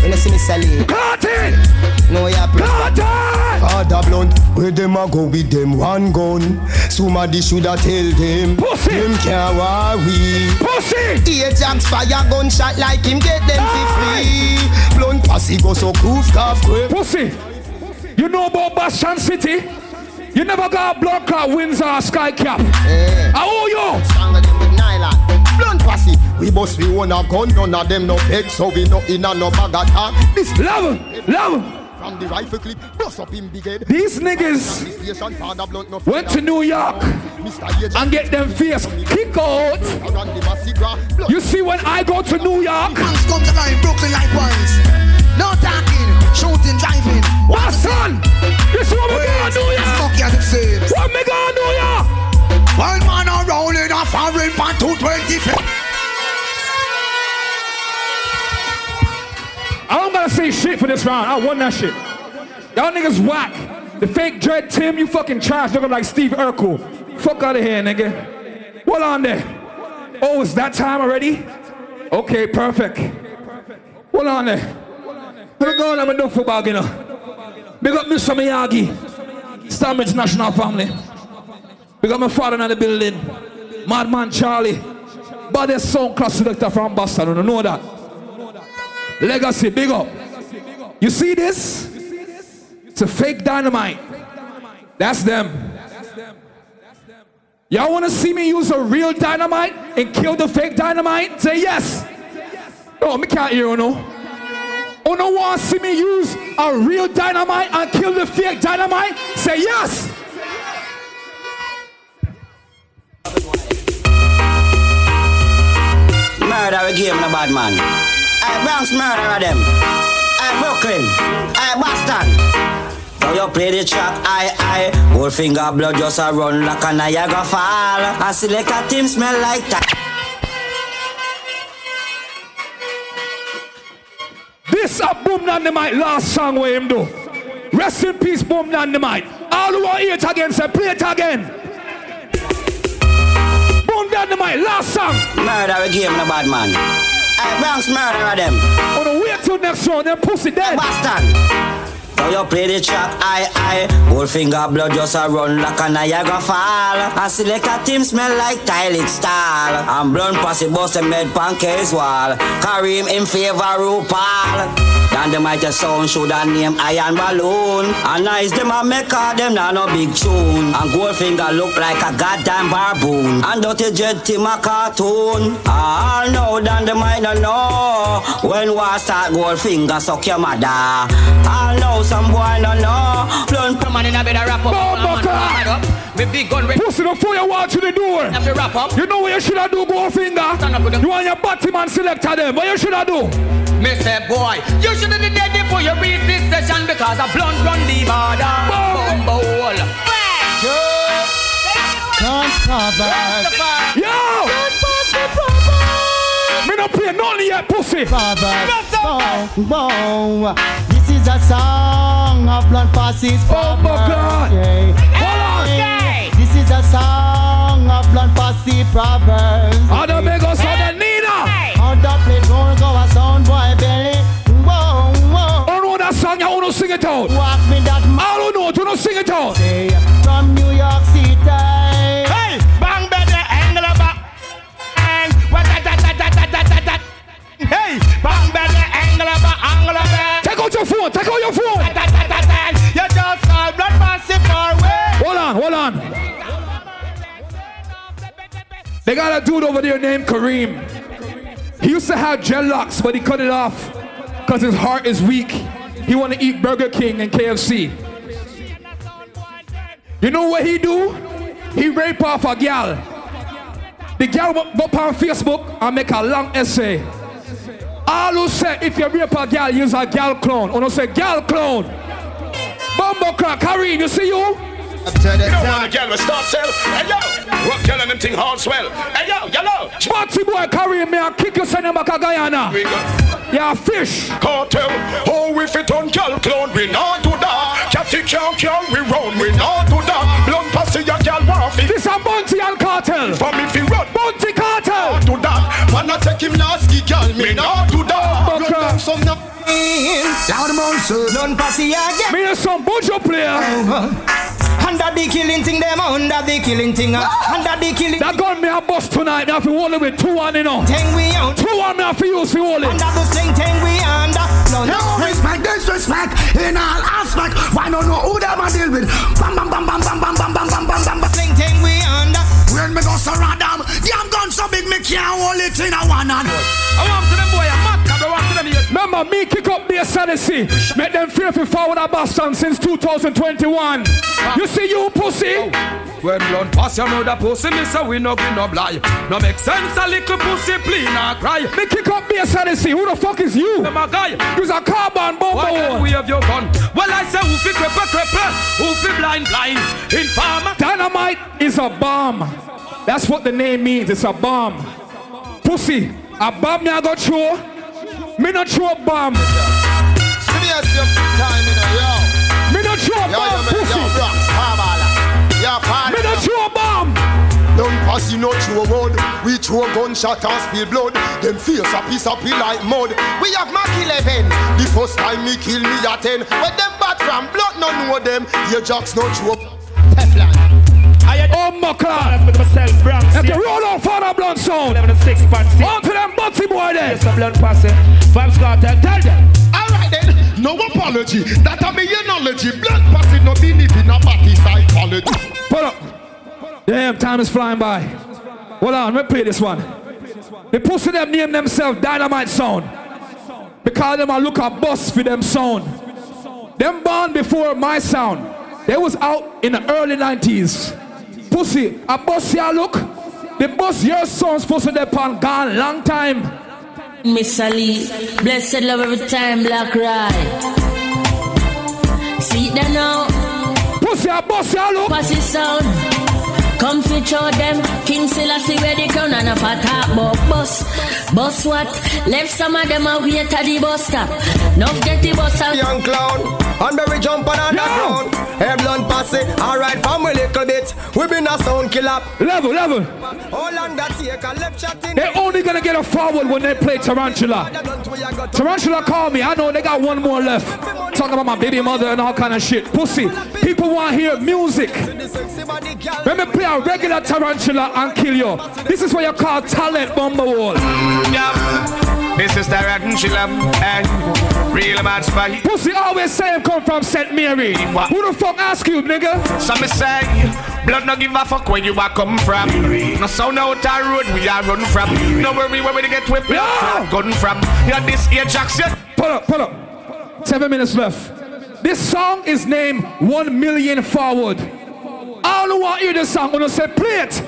When you see me selling, Clotting! no where them a go with them one gun? Somebody shoulda tell them. Pussy. Them can't worry. Pussy! Ajax fire gunshot like him get them for free. Blunt posse go so goof calf. Pussy! You know about Bastion City? You never got a blood clot Windsor or Sky Cap. Eh. I owe you! Stronger than with nylon. Blunt posse, we bust we own a gun, none of them no beg, so we no in a no bag of talk. This Love, love. And the rifle clip. Bust up him big head. These niggas Station father blunt no went to New York and get them face kick out. You see when I go to New York, Man's come to line, Brooklyn like ones. No talking, shooting, driving. My son, this what we gonna do, yeah? It seems. What me gonna do, yeah? One man a rolling a foreign pan 220 I don't gotta say shit for this round. I won that shit. Y'all niggas whack. The fake dread Tim, you fucking trash looking like Steve Urkel. Fuck out of here, nigga. What on there? Oh, it's that time already? Okay, perfect. What on there? What going on with no football, you know? Big up Mr. Miyagi. Stam International Family. Big up my father in the building. Madman Charlie. Baddest sound class selector from Boston. You know that? Legacy, big up. You see this? It's a fake dynamite. That's them. Y'all want to see me use a real dynamite and kill the fake dynamite? Say yes. Oh, me can't hear you no. Oh, no to see me use a real dynamite and kill the fake dynamite? Say yes. Murder a game, no bad man. I Bronx murder them. I Brooklyn. I Boston. Now you play the track, I, I Goldfinger blood just a run like a Niagara Fall I select a team smell like that This a Boom Dynamite last song where him do. Rest in peace, Boom Dynamite. All who hear it again, say play it again. Boom Dynamite, last song. Murder a game, no bad man Bronx murder them oh, On the wait till next round, them pussy dead. Boston Now you play the track, I, I Goldfinger blood just a run like a Niagara Fall. I select a team smell like Tylik style And blunt posse bust them head pancakes wall. Kareem in favor RuPaul. Dan the mighty sound should a name Iron Balloon. And nice them a make all them now no big tune. And Goldfinger look like a goddamn barboon And Dirty Jet Tim a cartoon. All know Dan the might know. When war start Goldfinger suck your mother. All know some boy no know Blunt Come on in a bit of wrap up. Bomba Come on, hard. Me big gun. Pussy before you walk to the door. Have to wrap up. You know what you should have do, Goldfinger? Stand up with them. You want your Batman selector them. What you should have do? Me say, boy, you should have been dead before you reach this session because a blunt run the border. Bumbo hole. Yo! Me no play none yet, pussy. Boom, boom. This is a song of blunt passes. Oh my God. Hold on. This is a song of blunt passy proverbs. Other amigos, other Nina. How the plate roll go a sound boy belly. Whoa, whoa. No, that song, you wanna sing it out. Walk me that Hey, bang better angle a- angle a- Take out your phone, take out your phone. that that that that. You just call blood massive far away. Hold on, hold on. They got a dude over there named Kareem. He used to have dreadlocks, but he cut it off because his heart is weak. He want to eat Burger King and KFC. You know what he do? He rape off a gal. The gal go up on Facebook and make a long essay. All who say if you rape a gal, use a gal clone. Or no say gal clone. Bumbo crack, Kareem, you see you? You don't want a girl with start sell. Hey yo, what telling them thing hard swell. Hey yo, yellow. Party boy carry me and kick you send him back to Guyana. We got Yeah, fish. cartel. Oh, if it on girl clone, we not do that. Catty can't we run, we not do that. Blunt pass your girl want it. This a Bounty and Cartel. For me fi run, Bounty Cartel. do that. Man, I take him nasty girl, me not do that. Buck Run down some na- Loud monster. Blunt passy again. Me and some Bojo player. Under the killing thing, them under the killing thing. uh, Under the killing That gun me a bust tonight. Me have to hold it with two one, you know. thing we out. Two one me have to use for hold it. Under the sling thing we under. No, No no. respect, disrespect in all aspect. Why don't know who them I deal with? Bam, bam, bam, bam, bam, bam, bam, bam, bam, bam, bam, bam. Sling thing we under. When me go surround them, damn gun so big me can't hold it in a one hand. I want to them boy, I'm mad, I want to them here. Remember Remember me up the. Make them fear for forward a Boston since 2021. You see you pussy? When blunt pass you know the pussy me say we no give no lie No make sense a little pussy please not cry Me kick up the sanity. Who the fuck is you? Them a guy You's a carbon bomber. Why then we have your gun? Well I say who fi crepe crepe Who fi blind blind Informer Dynamite is a bomb. That's what the name means. It's a bomb. Pussy. A bomb me I got throw. Me not throw a bomb. Serious your time, you know, yo. Me not throw a Yo, yo, bomb. man, yo, Pussy. Brox, Fabala. Yo, Me Fabala. not throw a bomb. Don't pass you no throw word. We throw gunshot and spill blood. Them face a piece of peel like mud. We have Mac 11. The first time me kill me a ten. Where them bad from? Blood no know them. Your jocks no throw. Teflon. Oh my God. with myself, Bronx. Let the roll out for the blood sound. 11 and 6 pants. On to them butty boy there. Yes, a blunt pass it. Vibes got tell, tell them. Alright no apology. That a me knowledge. Blood passing no believe in a body psychology. Pull up. Damn, time is flying by. Hold on, let me play this one. The pussy them name themselves Dynamite Sound. Because them a look a bus for them sound. Them born before my sound. They was out in the early 90s. Pussy, a bus here look. The bus your to be upon gone long time. Miss Ali, blessed love every time black ride. See them now, Pussy, a bus here look. pass it sound. Come feature them, King Selassie wear the crown and a fat top about bus. Bus what? Left some of them a wait at the bus stop. Now get the bus out. Young clown. And berry jump on the ground. Hair blunt pass it. Alright, from a little bit. We been a sound killer. Level, level. All on that take a left shot in. They're only gonna get a forward when they play Tarantula. Tarantula call me. I know they got one more left. Talking about my baby mother and all kind of shit. Pussy. People want to hear music. Let me play a regular Tarantula and kill you. This is what you call talent bomber wall. Yeah. This is Tarantula and real mad spy. Pussy always say come from St. Mary. Who the fuck ask you, nigga? Some me say, blood no give a fuck where you are come from. No sound out our road we are run from. No worry where we get whipped Yeah. gun from. Yeah, this here Jackson. Pull up, pull up. Seven minutes left. This song is named One Million Forward. All who want to hear this song, gonna say, play it.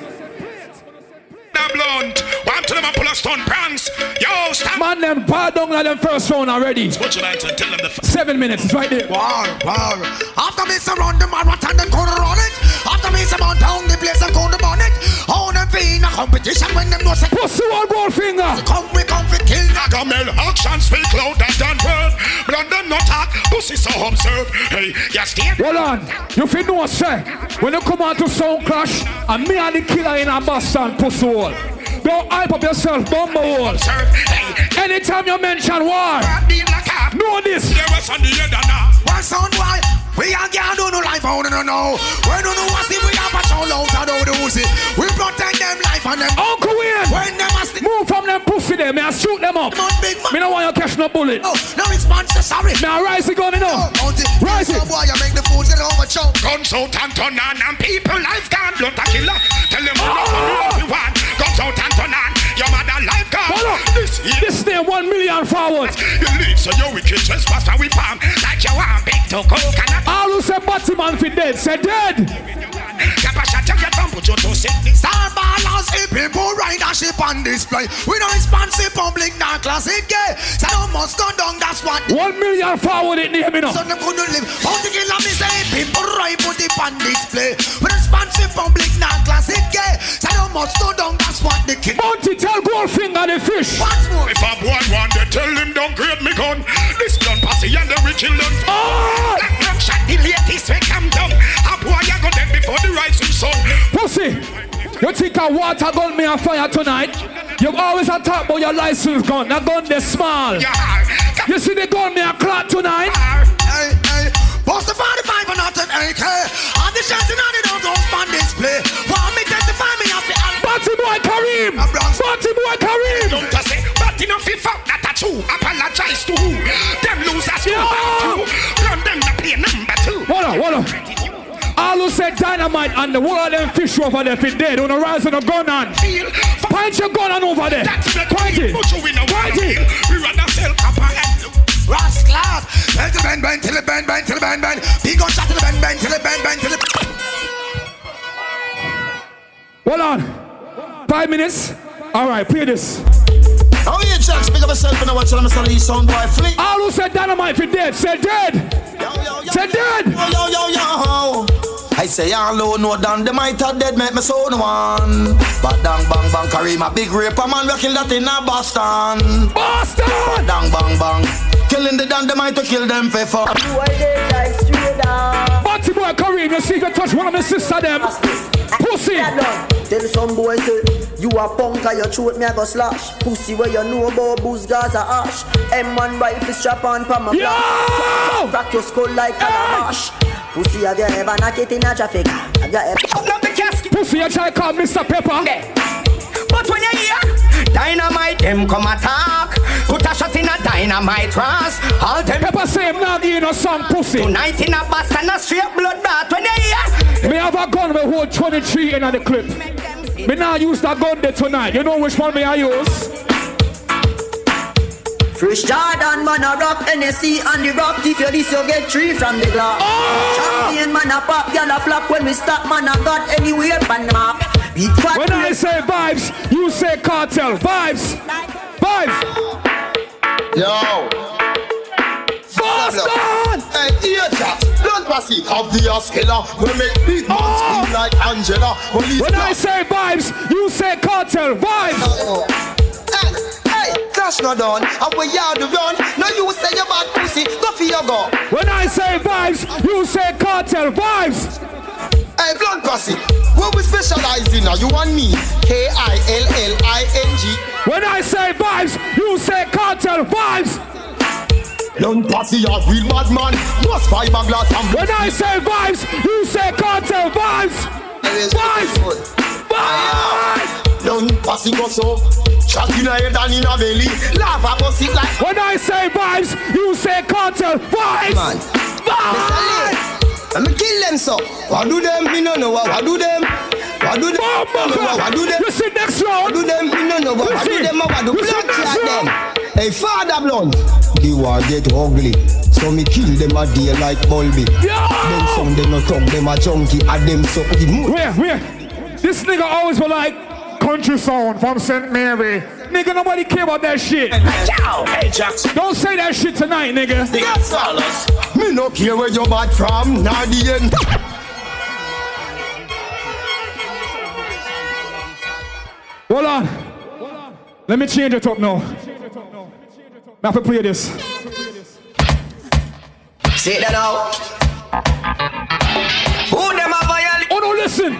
That blunt. One to them and pull a stun pranks. Yo, stop. Man, them bad down like them first round already. What you like to tell them the Seven minutes, it's right there. War, war. After me surround the marathon, then gonna run it. After me surround down the place, and gonna burn it. How them be in a competition when them know say Pussy one gold finger. come, we come for kill. Agamel action speak louder than word. Blood them not talk, pussy so observe. Hey, you stay. Hold on. You feel no say. When you come out to Sound Clash, and me and the killer in a Boston pussy hole. Don't hype up yourself, bumble hole. Observe. Hey, Anytime you mention war, like know this. There was on the head and now. One sound why we a girl do no life out no no. We do no want see we a patrol out and out the Uzi. We protect them life and them. Uncle Wayne, When them a stick move from them pussy there. Me I shoot them up. on big man. Me don't want you catch no bullet. Oh, no response, sorry. Me I rise the gun, you know. Oh, Bounty. Rise it. So boy, you make the fools get over choke. Guns out and turn on and people life gone. Blood a killer. Tell them oh, who love who love ah! you want. Guns out and turn on. Your mother life gone. Hold. This year. This name one million forward. You leave so you wicked trespass and we farm like you want big to coconut. All who say Batty man fi dead, say dead. Kappa shot you get from put you to sick this. Star ballers, if people ride a ship on display. We don't responsive public, not classic gay. So no must go down, that's what. One million forward it name, you know. So them couldn't live. Bounty killer me say people ride put it on display. We responsive public, not classic gay. So no must go down, that's what the king. Bounty tell Goldfinger the fish. What's more? If a boy want to tell him don't grade me gun, this gun passy and the rich kill them. Oh! That gun shot the latest we come down. A boy you go dead before the rising sun. Pussy, you think a water gun me on fire tonight? You always a talk about your license gun. That gun they small. You see the gun me a clock tonight? Post the 45 and not an AK. On the shots and on the don't on display. Want me testify me off the. Batty boy Kareem! A Batty boy Kareem! Don't just say, but enough if out that a true. Apologize to who? Them losers Yeah. to. Run them the play number two. Hold on, hold on. All who said dynamite and the world them fish over there fi dead on the rise of the gun on. Feel Point your gun on over there. That's the Point it. Put you in a Point it. We rather sell copper and Rascal. Bend till bend, bend till it bend, bend till it bend, bend. Big gun shot till it bend, bend till it bend, bend till it. Hold on. Five minutes. All right, play this. Oh yeah, Jack, speak of yourself and watch them son of sound boy fleet. All who said dynamite for dead, said dead. Said dead. Yo, yo, yo, yo. I say all low no down, the might have dead make me so no one. But dang bang bang Kareem my big raper man we kill that in a Boston. Boston. But dang bang bang. Killing the damn, they might to kill them for fun. Batty boy Kareem, you see if you touch one of my sister them. Pussy. Tell some boy say you a punk and your throat me a go slash. Pussy where you know about booze Gaza ash. M1 rifle strap on pa my block. Crack your skull like calabash. Pussy have you ever knock it in a traffic? Have you ever? Not the casket. Pussy, you try call Mr. Pepper. But when you hear dynamite, them come attack. Put a shot in a dynamite ras. All them Pepper say him not give you no some pussy. Tonight in a Boston, a straight blood bath. When you hear Me have a gun with hold 23 in the clip. Me now use that gun there tonight. You know which one me I use? Fresh Jordan man a rock NSC on the rock If you this you get three from the Glock ah! Champion man a pop, gyal a flop When we stop man a got anywhere pan the map Big When I say vibes, you say cartel. Vibes. Vibes. Yo. Boston! Hey, ear chat. Don't pass it. Have the ass killer. We make big man scream oh! like Angela. Police When I say vibes, you say cartel. Vibes. Hey, hey, clash no done. And we yard the run. No, you say you bad pussy. Go for your go. When I say vibes, you say cartel. Vibes. Hey, blood pussy. What we specialize in? Are you and me? K I L L I N G. When I say vibes, you say cartel. Vibes. Blood pussy, a real bad man. Must fiberglass and When I say vibes, you say cartel. Vibes. Vibes. Vibes. Blood pussy go so. Shot in a head and in a belly. Lava bust it like. When I say vibes, you say cartel. Vibes. Man. Vibes. Let me kill them so. What do them? Me no know what. What do them? What do them? Oh, Bomb, Me no what do them? You see next round. What do them? Me no know what. What do them? What do Listen blood next round. them? Hey, father blunt. The war get ugly. So me kill them a day like Bulby. Them some them no talk, them a junkie. And them suck the moon. Where, where? This nigga always be like, country sound from St. Mary. Nigga, nobody care about that shit. Hey, Jackson. Don't say that shit tonight, nigga. Yes, Salas. Me no care where you bad from. Nah, the end. Hold on. Let me change it up now. I have to play this. Say that now. Who them a violate? Oh no, listen.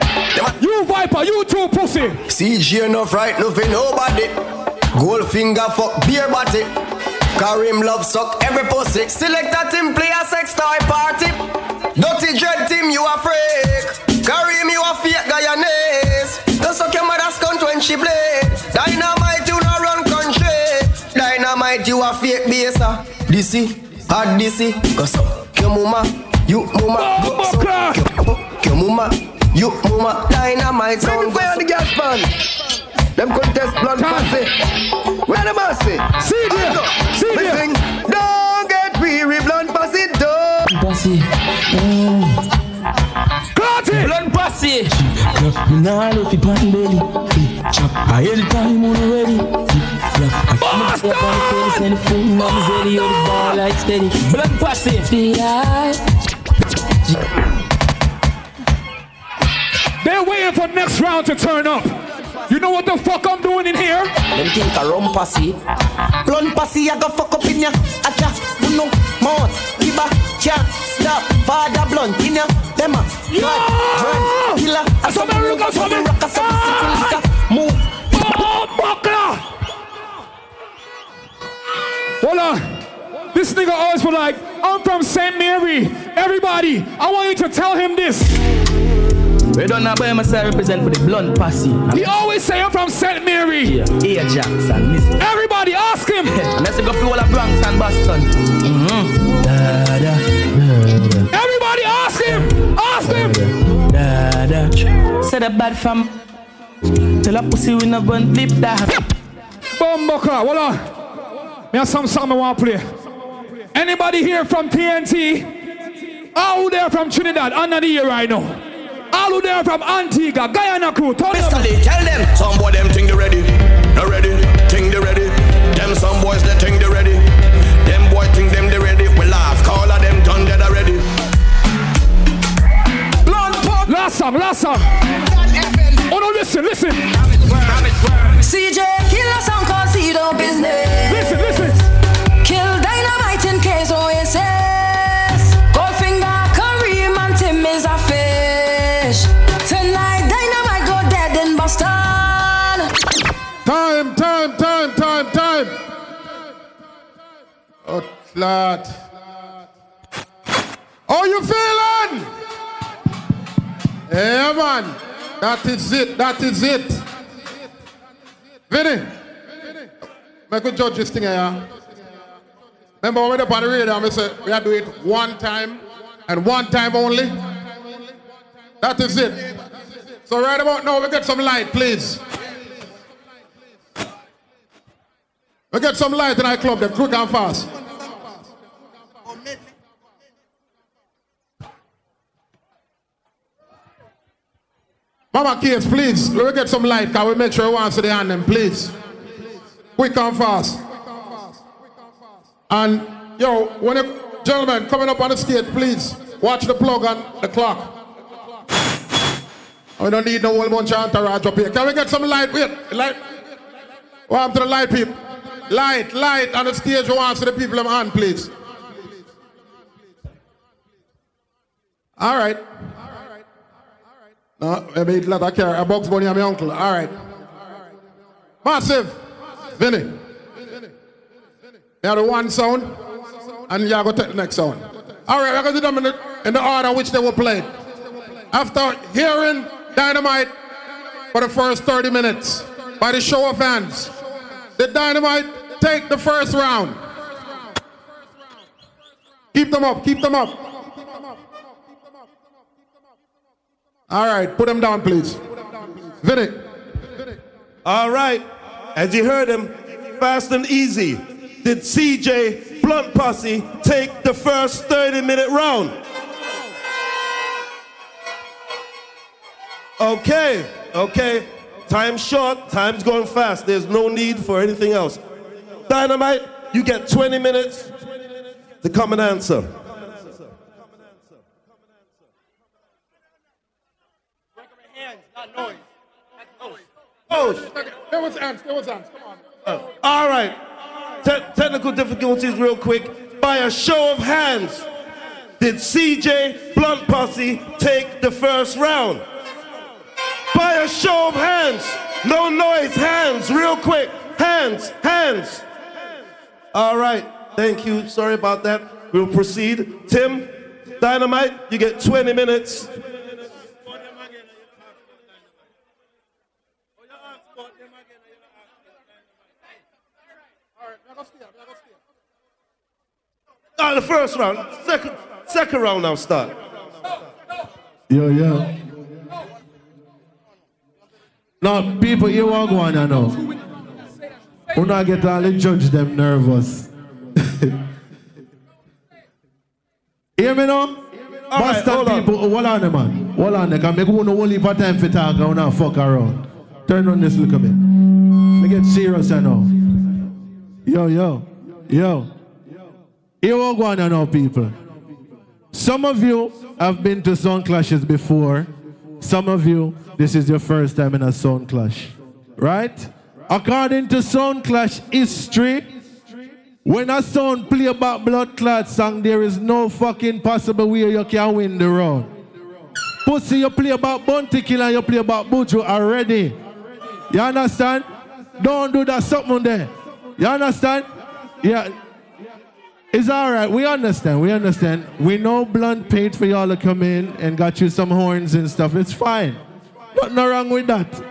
You viper, you too pussy. CG enough right, no for nobody. Gold finger fuck beer body. Karim love suck every pussy. Select a team play a sex toy party. Dirty dread team, you a freak. Karim, you a fake guyanese. Don't suck your mother's cunt when she bleed. Dynamite, you no run country. Dynamite, you a fake baser. DC, uh. hard DC. Go so, your mama, you mama. Go so, your mama, you mama. Dynamite sound. Bring fire the gas pan. Them contest blunt pussy. Where the mercy? See there. See there. Don't get weary, blunt pussy, don't. Pussy. Mm. It. Blood pussy. Me nah left it pan belly. Chop. I hear the time on already. Bastard. I send the food, mama zelly, you the ball like steady. Blood pussy. They're waiting for next round to turn up. You know what the fuck I'm doing in here? Them think a rum. Blunt pussy, I go fuck up in ya. Acha, you know, mouth, liba, can't stop. Father blunt in ya. Them a bad, run, killer. I saw me look, I saw me rock, I saw me sickle. Move. Oh, buckler! Hold on. This nigga always was like, I'm from St. Mary. Everybody, I want you to tell him this. We don't know by myself represent for the blunt pussy. He always say I'm from St. Mary. Yeah, Air Jackson, Mr. Everybody ask him. Let's go through all the Bronx and Boston. Mm-hmm. Da, da, da, da. Everybody ask him. Ask him. Da, da. Say the bad fam. Tell a pussy we no gun flip that. Bumbucker, hold on. Me have some song I want to play. Anybody here from TNT? Who there from Trinidad under the year right now? All who there from Antigua, Guyana crew, turn Mr. Lee, tell them. Some boy them think they ready. They ready. Think they ready. Them some boys they think they ready. Them boy think them they ready. We laugh. Call of them done dead already. Last song, last song. Oh no, listen, listen. CJ, kill a song called Seed of Business. Listen, listen. Kill Dynamite in case OSS. Oh, lad. How you feeling? Yeah, man. That is it. That is it. Vinny. Make a judge this thing here. Remember when we the radio, I said we have to do it one time and one time only. That is it. So right about now, we get some light, please. We get some light in our club, them quick and fast. Mama Case, please, let me get some light. Can we make sure we answer the hand them, please? Quick and fast. And yo, when you, gentlemen coming up on the stage, please watch the plug on the clock. We don't need no whole bunch of entourage up here. Can we get some light? Wait, light. Happened to the light people? Light, light on the stage. Who answer the people in hand, please? All right. No, maybe it's not a care. A box bunny and my uncle. All right. Massive. Vinny. You have the one sound, and you go take the next sound. All right, we're going to do them in the, in the order which they were played. After hearing Dynamite for the first 30 minutes by the show of hands, did Dynamite take the first round? Keep them up, keep them up. All right, put them down, please. Vinny. All right, as you heard him, fast and easy. Did CJ Blunt Posse take the first 30 minute round? Okay, okay. Time's short, time's going fast. There's no need for anything else. Dynamite, you get 20 minutes to come and answer. Oh, there was ants, there was ants. Come on. Uh, all right. Te- technical difficulties, real quick. By a show of hands, did CJ Blunt Posse take the first round? By a show of hands. No noise, hands, real quick. Hands, hands. All right. Thank you. Sorry about that. We'll proceed. Tim, Dynamite, you get 20 minutes. Ah, the first round. Second, second round now start. Yo, yo. Now, people, you want go on, you know. We not get all the judge them nervous. Hear me now? All right, Boston hold on. Oh, hold on, man. Hold on, they can make one whole heap of time for talk and not fuck around. Turn on this look a bit. Me get serious, you know. Yo, yo, yo. Here we go on, you know, people. Some of you have been to sound clashes before. Some of you, this is your first time in a sound clash. Right? According to sound clash history, when a sound play about blood clot song, there is no fucking possible way you can win the round. Pussy, you play about Bounty Killer you play about Buju already. You understand? Don't do that something there. You understand? Yeah. It's all right. We understand. We understand. We know Blunt paid for y'all to come in and got you some horns and stuff. It's fine. Nothing wrong with that.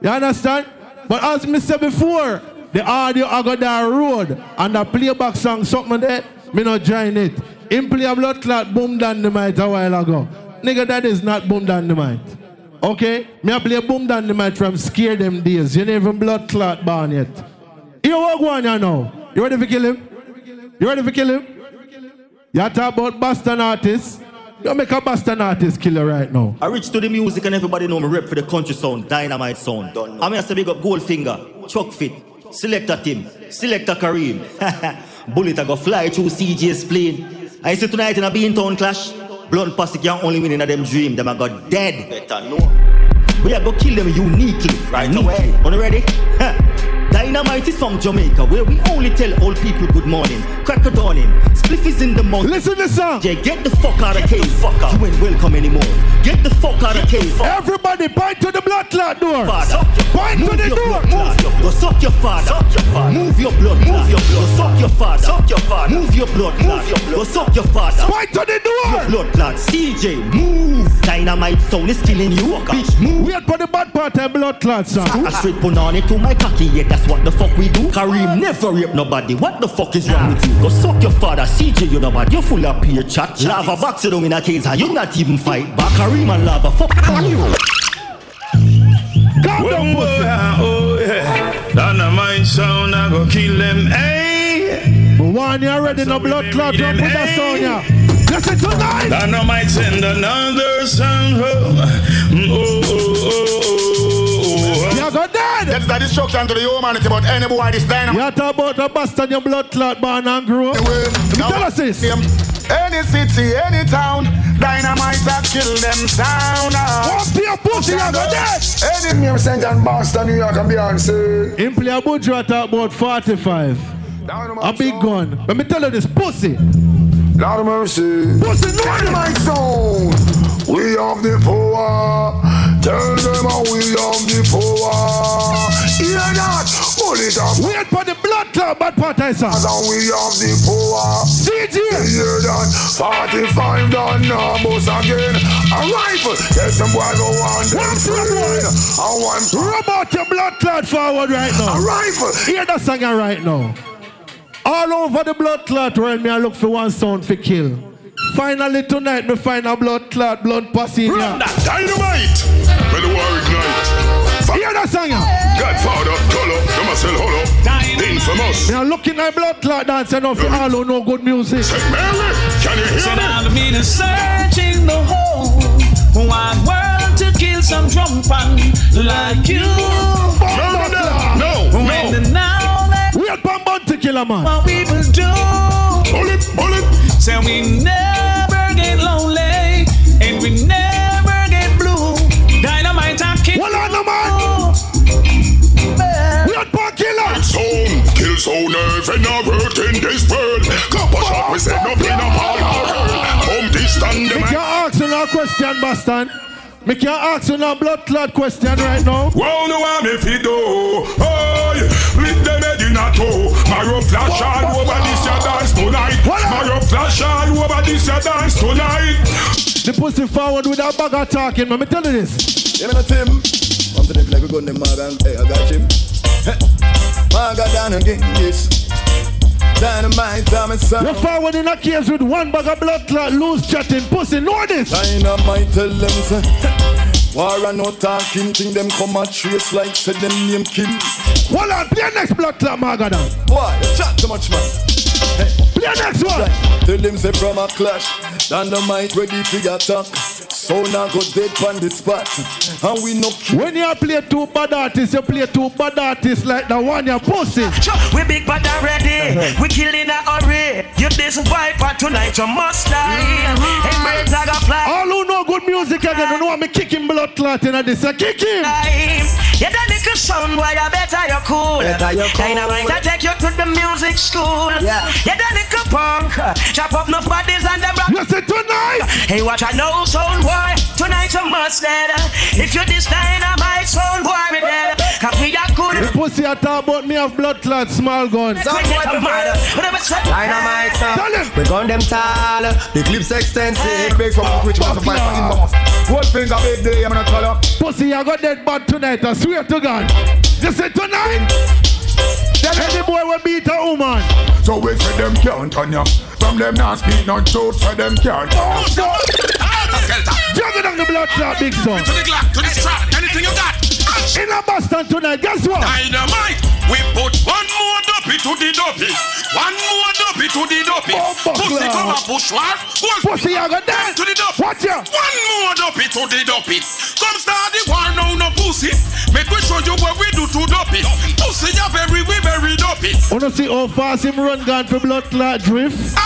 You understand? But as me said before, the audio I got that road and the playback song something there, me not join it. Him play a blood clot boom dynamite a while ago. Nigga, that is not boom dynamite. Okay? Me a play boom dynamite from scare them days. You ain't even blood clot born yet. You walk one you know. You ready to kill him? You ready to kill him? You talk about Boston artists. You make a Boston artist killer right now. I reach to the music and everybody know me rep for the country sound, dynamite sound. I'm here to big up Goldfinger, Chuck Fit, Selector Tim, Selector Kareem. Bullet I go fly through CJ's plane. I see tonight in a Bean Town clash. Blunt Posse can only win in a them dream. Them I got dead. Better know. We are go kill them uniquely. Right away. On ready? Dynamite is from Jamaica, where we only tell old people good morning. Crack a dawning, spliff is in the morning. Listen to the song. Yeah, get the fuck out of cave. Fuck out. You ain't welcome anymore. Get the fuck out of cave. Everybody, point to the blood clot door. Father. Point to Move the your door. blood clot. Go suck your father. Suck your father. Move your blood. Move your blood. Go suck your father. Suck your father. Move your blood. Move your blood. Go suck your father. Point to the door. Your blood clot. CJ, move. Dynamite sound is killing you. Bitch, move. Wait for the bad part of blood clot song. I straight put on it to my cocky, yeah, that's what the fuck we do. Kareem never rape nobody. What the fuck is wrong with you? Go suck your father, CJ, you know bad. You full of peer chat. Lava box you down in a case, and you not even fight back. Kareem and lava, fuck you. Calm down, pussy. Oh yeah, dynamite sound I go kill them. Hey, But one you already no blood clot. Don't put that song yeah. Listen tonight. dynamite send another song destruction to the humanity, but any boy this dynamite. You talk about a Boston, your blood clot born and grew up. Now, Tell us this. Any city, any town, dynamite a kill them sound. Ah. One your pussy, you go dead. Any Me, I'm St. John, Boston, New York, and Beyonce. Him play a Buju talk about 45. A big gun. Let me tell you this, pussy. Lord of mercy. Pussy, no Dynamite zone. We have the power. Tell them how we have the power. Hear that? Pull it up. Wait for the blood clot, bad part I saw. And we have the power. CJ. Hear that? 45 done now, boss again. A rifle. Yes, some boy go on them friend. I want Rub out your blood clot forward right now. a rifle. Hear that song right now. All over the blood clot world, me I look for one sound for kill. Finally tonight, me find a blood clot, blood passing. Dynamite! When the war ignite. Hear that song yeah. Godfather, Colo, them a sell hollow. Infamous. Me I looking at blood clot dance and for all who know good music. St. Mary, can you hear So me? now me to searching the whole wide world to kill some drum pan like you. No, no, no, no, When no. the now that Wait for Bounty Killer man. what we will do. Bullet, bullet. Say we never get lonely kill zone, even a word in this world. Copper shot, we set up in a ball Come this stand them. Me can't ask you no question, Boston. Me can't ask you no blood clot question right now. Wow, no one if you do. Hey, with them head in a toe. Mario flash all over this your dance tonight. Mario flash all over this your dance tonight. The pussy forward with a bag of talking, man. Me tell you this. Yeah, me Tim. I'm to the like we gun them Morgan. Hey, I got him. Hey, Morgan down and get this. Dynamite, and sound. You forward in a case with one bag of blood clot, loose chatting, pussy. Know this. Dynamite tell them say. War and no talking thing, them come a trace like said them name Kim. Hold on, play next blood clot, Magadan. Why? You chat too much, man. Hey. Play next one. Tell them say from a clash, dynamite ready for attack. So now go dead on the spot, and we no kill. When you play two bad artists, you play two bad artists like the one you're pussy. We big bad already. Uh-huh. we kill in a hurry. You this viper tonight, you must die. Uh-huh. Hey, birds are gonna fly. All who know good music again, you know me kicking blood clot in this. I kick him. You done little sound boy, you better you cool. Better you cool. Dynamite, I take you to the music school. Yeah. You done little punk. Chop up enough bodies and them rock. Listen tonight. Hey, watch I know sound boy. Tonight you must dead. If you this dynamite sound boy, me dead. Cause we are good. The pussy I talk about me have blood clot, small gun. Dynamite, Tell son. him. We gun them tall, the clips extensive. Big from the rich man, some infamous. One finger big day, I'm gonna call up. Pussy, I got dead bad tonight, I swear to God. Listen tonight. Any boy will beat a woman. So we say them can't on ya. From them not speak no truth, so them can't. Oh, ah, juggle down the blood clot, big son. To the Glock, to the strap, anything you got. In a Boston tonight, guess what? Dynamite, we put one more dopey to the dopey. One more dopey to the dopey. Oh, pussy come a push war. Pussy you go dance. To the dope. Watch ya. One more dopey to the dopey. Come start the war now, no pussy. Make we show you what we do to dopey. Pussy ya very, we very dopey. Wanna see how fast him run gun for blood clot drift?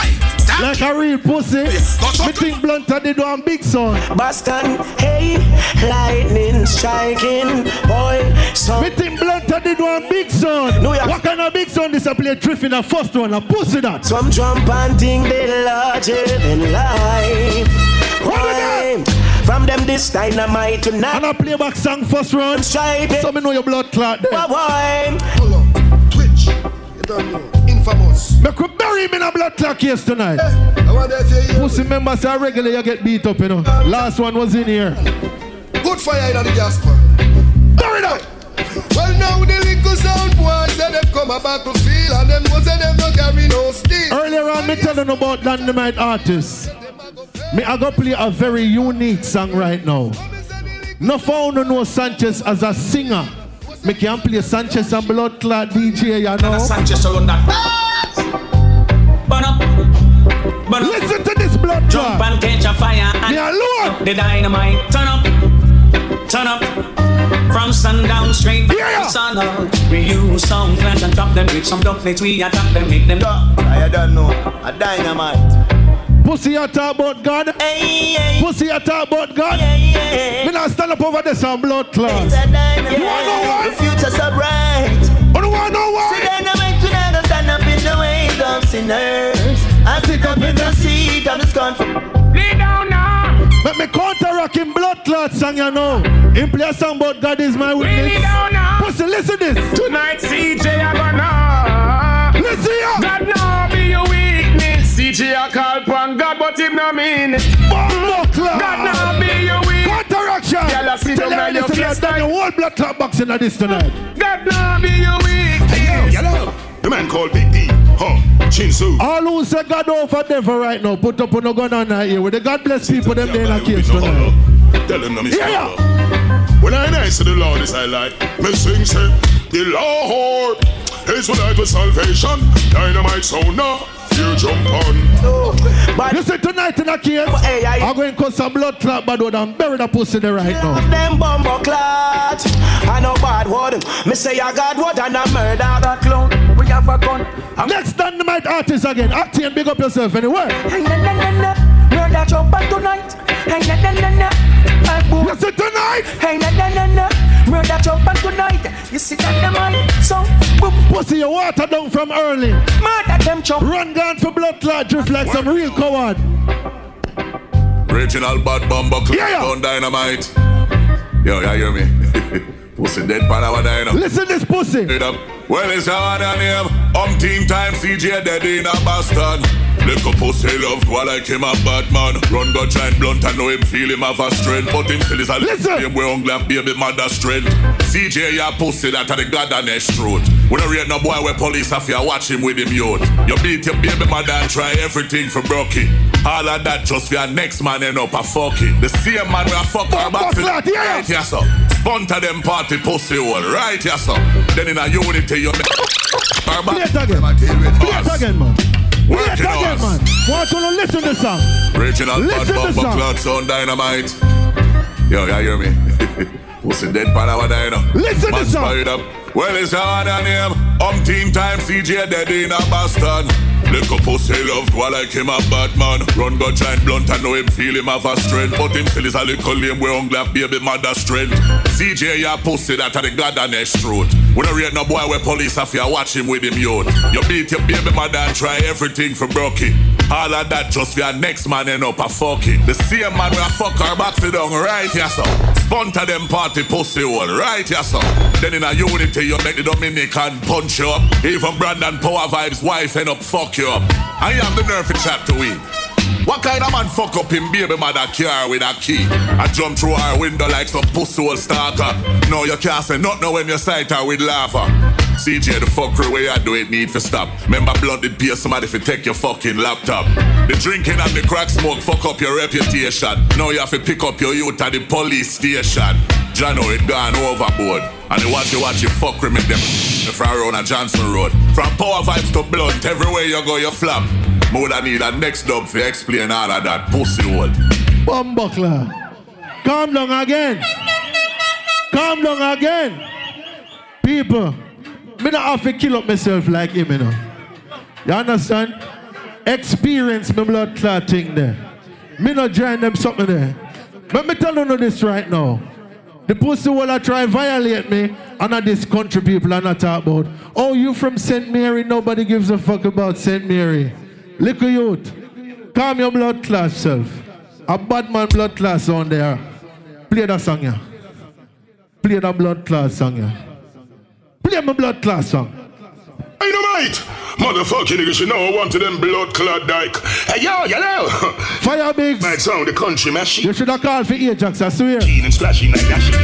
Like a real pussy. Me think blunt and they do a big son. Boston, hey, lightning striking, boy. So Me think blunt and they do a big son. No, yeah. What kind of big son this a play drift in the first one? A pussy that. Some jump and think they larger than life. Why? From them this dynamite tonight. And I play back song first round. So me know your blood clot there. Why? Twitch. You don't know. Infamous. Me could bury in a blood clot case tonight. I want to say you. Pussy members are regular, you get beat up, you know. Last one was in here. Good fire in the gas man. Bury that. Well now the little sound boys say them come a battlefield and them know say them no carry no steel. Earlier on, me telling about Dynamite artists. Me I go play a very unique song right now. No found no Sanchez as a singer. Me can play Sanchez and Blood Clot DJ, you know. Sanchez around that. Burn up. Listen to this blood Jump and catch a fire. And Me alone. The dynamite. Turn up. Turn up. From sundown straight back Yeah. to sun up. We use some plans and drop them with some duplicates. We attack them, make them drop. I don't know. A dynamite. Pussy you talk about God. Pussy you talk about God. Me not stand up over this and blood clot. You wanna know why? The future's so bright. Oh, you don't wanna know See why? dynamite tonight and stand up in the ways of sinners. I sit up in the seat of the scorn. Lay down now. Let me counteract him blood clot song, you know. Him play a song about God is my Lay witness. down now. Pussy, listen this. Tonight, CJ, I gonna. Listen here. God now be your weakness. CJ, I call upon God, but him no mean it. Blood clot. God now be your weakness. Counteraction. Girl, I see Tell them her on your listen, face I've the whole blood clot box in this tonight. God now be your weakness. Yellow. The man called Big D. Huh. Chinsu. All who say God over devil right now, put up on no gun on that here. With the God bless people, them they in a case tonight. Tell them no me Yeah, yeah. When I nice to the Lord is I like Me sing say The Lord is what I do salvation Dynamite sound now You jump on But Listen tonight in a case. Oh, hey, I- I'm going to cut some blood clot bad word and bury the pussy there right now. them bumbo clot. I know bad word. Me say I got word and I murder that clown. We have a gun. I'm Next dynamite artist again. Act and big up yourself anyway. Hey, na na na na. Murder jump tonight. Hey, na na na na. Hey, boom. Listen tonight. Hey, na na na na. Murder jump back tonight. You see that the man? So, boom. Pussy, you water down from early. Murder them chop. Run down for blood clot drift like some real coward. Original bad bomber clip Yeah, yeah. on dynamite Yo, you hear me? Pussy dead pan our dino Listen this pussy. It up. Well, it's how I name. Umpteen time CJ dead in a Boston. Little pussy love go like him a Batman. Run go giant blunt and know him feel him have a strength. But him still is a Listen. him we hungry have baby mother strength. CJ ya pussy that a the god and his throat. We don't rate no boy where police have you watch him with him youth. You beat your baby mother and try everything for Brocky. All of that just for your next man end up a fucking. The same man where fuck our back Buckler, right here so. Sponsor them party pussy hole right here so. Then in a unity you make our Play it again. Play it again, man. Play it again, man. Want you to listen to the song. Original Listen to bumper song. cloud sound dynamite. Yo, you hear me? Pussy dead pan our dino. Listen to song. up. Well, it's hard on him. Umpteen time CJ dead in a Boston. Little pussy love go like him a Batman. Run go giant blunt and know him feel him have a strength. But him still is a little lame we hungry have baby mother strength. CJ ya pussy that a the god and his throat. We don't rate no boy where police have you watch him with him youth. You beat your baby mother and try everything for Brocky. All of that just for your next man end up a fucking. The same man where fuck her back sit down right here so. Sponsor them party pussy hole right here so. Then in a unity you make the Dominican punch you up. Even Brandon Power Vibes wife end up fuck you up. You have the nerve to chat to we. What kind of man fuck up him baby mother car with a key? I jump through her window like some pussy hole stalker. No, you can't say nothing when you sight her with lava. CJ the fuckery way I do it need to stop. Remember blooded pay somebody if you take your fucking laptop. The drinking and the crack smoke fuck up your reputation. Now you have to pick up your youth at the police station. Jano it gone overboard. And you watch you watch you fuck with me them from around a Johnson Road. From power vibes to blunt, everywhere you go you flap. More than need a next dub for explain all of that pussy hole. Bumbuckler. Calm down again. Calm down again. People, me not have to kill up myself like him, you know. You understand? Experience my blood clot thing there. Me not join them something there. Let me tell you this right now. The pussy will try violate me, and not this country people are not talk about. Oh, you from St. Mary, nobody gives a fuck about St. Mary. Look at you. calm your blood class self. A bad man blood class on there. Play that song, yeah. Play that blood class song, yeah. Play my blood class song. Dynamite! Motherfucking niggas, you know I want to them blood clot dyke. Hey yo, yellow! Fiyah Bigs! Might sound the country machine. You should have called for Ajax, I swear. Keen and splashing like that shit.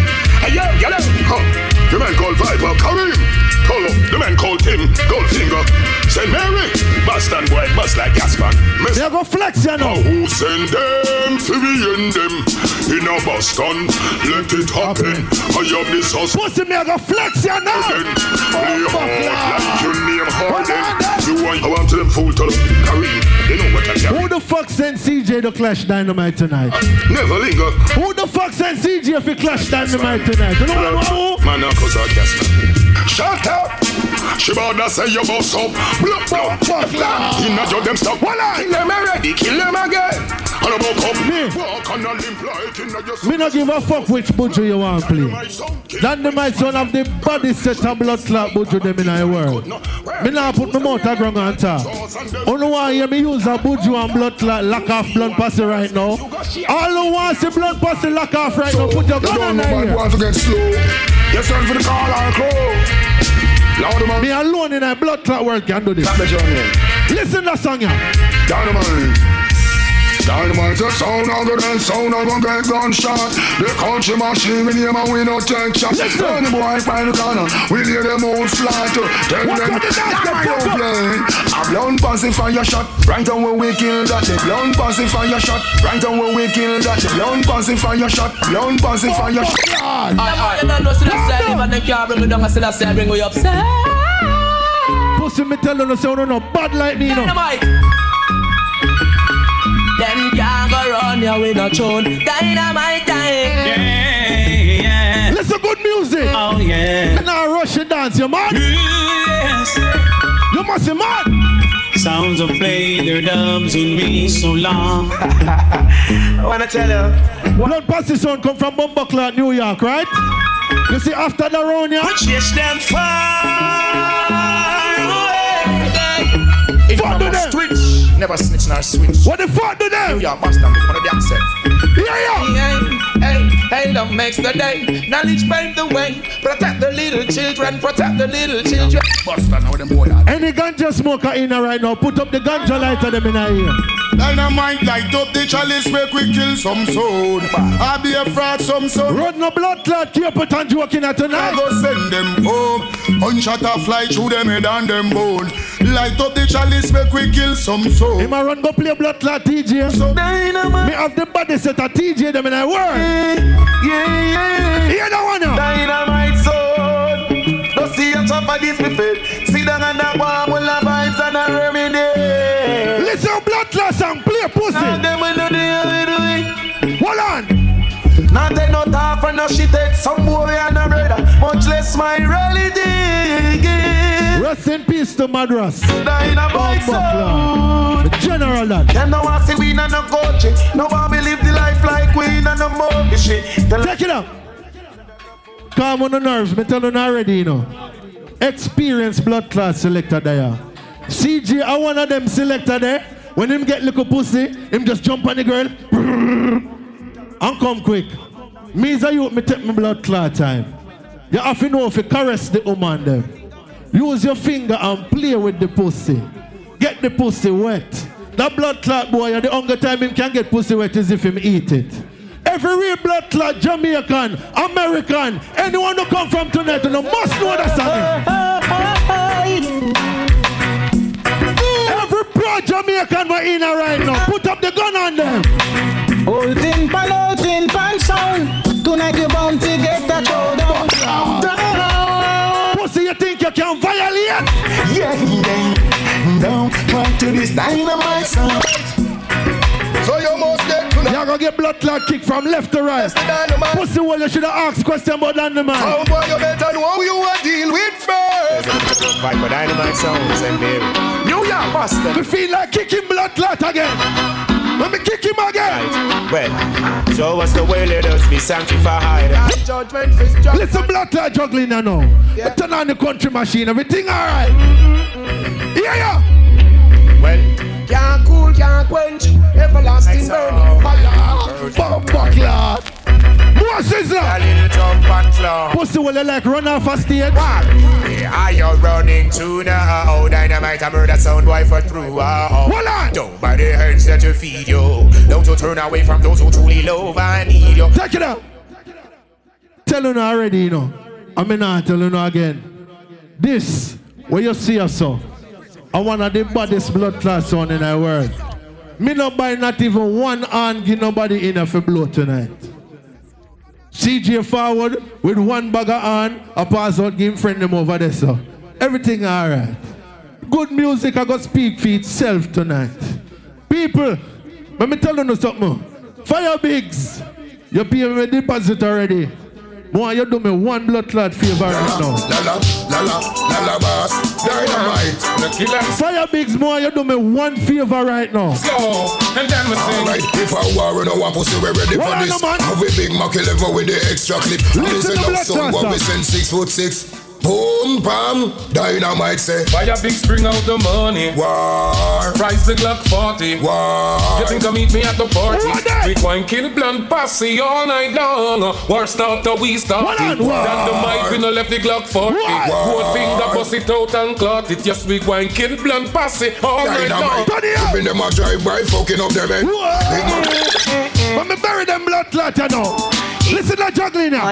Hey yo, yellow! Huh. The man called Viper, Karim! Polo, the man called Tim, Goldfinger. St. Mary, Boston boy, bust like Gaspan. Miss they go flex, you know. Who send them to be in them? In a Boston, let it happen. I have this house. Pussy me, I go flex, you know. Play oh, hard like your name Harden. You want, I want to them fool to Karim. They know what I got. Who the fuck sent CJ to Clash Dynamite tonight? Never linger. Who the fuck sent CJ for Clash Dynamite tonight? You know what? Man, now cause I guess. Shut up! She to say you boss up. Block, block, fuck that. In a job them stop. Voila! Kill them already, kill them again. And I woke up. Me. Walk on a limp like in a just. Me not give a fuck which buju you want play. Dynamite son of the body set a blood clot buju them in the world. Me not put my mouth a ground on top. Only want hear me use a buju and blood clot lock off blood pussy right now. All who want see blood pussy lock off right now, put your gun on there. want to get slow. Yes, sir, for the call or crow. Loud. Me alone in a blood clot world can do this. Listen to that song, yeah. Dynamite. Dynamite a sound of the dance sound of a get gunshot. The country machine in here and we no take shot. When the boy find the corner, we lay them out flat. Tell them dynamite don't play. A blown pacifier shot, right on when we kill that. The blown pacifier shot, right on when we kill that. The blown pacifier shot, blown pacifier shot. I, I, you don't know, still I say, but they can't bring me down, I still I say, bring me upset. Pussy me tell you, say, no bad like me, no. Dynamite. Them can't go run you with no tune. Dynamite time. Yeah, yeah. Listen good music. Oh, yeah. And now rush and dance, you mad? Yes. You must be mad. Sounds have played their dubs with me so long. I wanna tell you. Blood Pussy son come from Bumbuckler, New York, right? You see, after the round, yeah? We chase them far away. If fuck do them. Switch. Never snitch nor switch. What the fuck do them? New York, Boston, we wanna be accept. Yeah, yeah. Hey, hey, love makes the day. Knowledge pave the way. Protect the little children. Protect the little children. Boston, how them boy are. Any ganja smoker in here right now, put up the ganja lighter them in here. Dynamite light up the chalice, make we kill some soul. I be a fraud, some soul. Run no blood clot, keep it and joking at tonight. I go send them home. Gunshot a fly through them head and them bone. Light up the chalice, make we kill some soul. Him a run go play blood clot TJ. So Dynamite. Me have the body set a TJ them in a world. Yeah, yeah. Hear that one now? Dynamite soul. Don't see a top of this me fit. Sit down and a warm with the vibes and a remedy. Listen, blood clot song, play pussy. Now them we know the. Hold on. Now take no talk for no shit. Take some boy and a brother. Much less my reality. Rest in peace to Madras. Dynamite son. The General that. Them no want see we in no coach. No one believe the life like we in no monkey shit. Take it up. Calm on the nerves, me tell you already, you know. Experienced blood class selector there. CG, I one of them selector there. When him get little pussy, him just jump on the girl and come quick. Me as a youth, me take my blood clot time. You have to know if you caress the woman them. Use your finger and play with the pussy. Get the pussy wet. That blood clot boy, the only time him can get pussy wet is if him eat it. Every real blood clot, Jamaican, American, anyone who come from tonight, you know, must know that song. Every pro Jamaican we're in right now, put up the gun on them. Old tin pan, sound. Tonight you bound to get that showdown. Pussy, you think you can violate? Yeah, yeah. Don't try to this dynamite sound. So you must get to Y'all gonna get blood clot kick from left to right. Pussy well, you should have asked question about Dynamite. Oh boy, you better know who you are deal with first. Fight for dynamite sounds and baby. New York Boston. We feel like kicking blood clot again. Let me kick him again. Well, show us the way, let us be sanctified. Judgment fist judgment. Listen, blood clot juggling now. now. Yeah. Turn on the country machine. Everything alright. Yeah, yeah. Well, Can't can't quench. Everlasting burning oh. fire. Fuck, fuck. More sizzler. a little jump and claw. Pussy you like run off a stage. Are you running to now? Uh, oh, dynamite, I murder sound boy for through. Uh, oh, Hold on. Nobody hurts that to feed you. Don't you turn away from those who truly love and need you. Take it out. Tell you already, you know. I mean, I tell you again. This, where you see us so, I of the baddest blood clot sound in the world. Me not buy not even one hand give nobody in for blow tonight. CJ forward with one bag of hand, I pass out, him friend them over there, so. Everything alright. Good music, I got speak for itself tonight. People, let me tell you something. Fiyah Bigs, you pay me deposit already. Boy, you do me one blood clot favor right now. La la, la la, la la boss. Dynamite. The killer. Fiyah Bigs, boy, you do me one favor right now. Slow, and then we sing. Alright, if I war no one pussy, we ready Hold for this. Have a big Mac 11 with the extra clip. Listen Listen to up, Black son, what we send six foot six. Boom, bam, dynamite say. Buy a big spring out the money. War, Price the Glock 40. war. You think I meet me at the party? What that? We going kill blunt posse all night long. War start till we start What it. on, war? Then the mic we no left the Glock 40. What? Both finger bust it out and clot it. Yes, we going kill blunt posse all night long. Dynamite. Turn it up. Giving them a drive by, fucking up their head. Big Mac. When me bury them blood clot, you know. Listen to juggling now.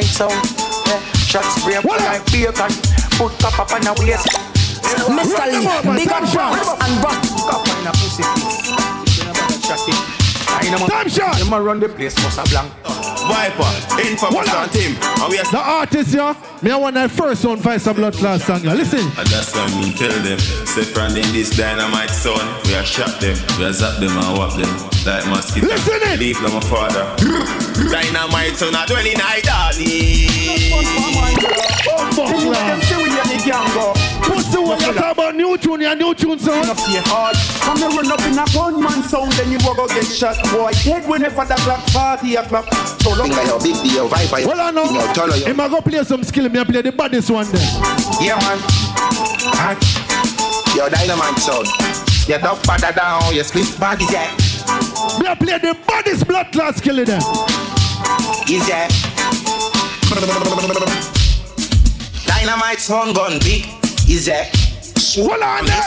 My shots spray up What like bacon. Put cup up on the waist. Mr. Lee, big up Bronx and Rock. Cup on the pussy. You know about that shot it. I know Time shot. You run the place, must a blank. Viper, infamous What on team. And we are The artist, yeah, me I want that first one fight some blood clot song, yeah. Listen. And that's why me tell them, say from them this dynamite son, we are shot them, we are zap them and whap them, like mosquito. Listen it. Leave them a father. dynamite son at 29 darling. Oh, gang. Pussy, what you talk about new tune, yeah, new tune song. Enough say hard. Come you run up in a gunman sound, then you will go get shot. Boy, dead whenever the clock party o'clock. So Think I your big deal, Viper. Hold on now. Yo, turn on your- Him a go play some skill, me I play the baddest one then. Yeah, man. Huh? Your dynamite sound. You duck father down, you split bodies, yeah. Me I play the baddest blood clot skill in them. Is yeah. Dynamite sound gun big. Is yeah. Hold on there.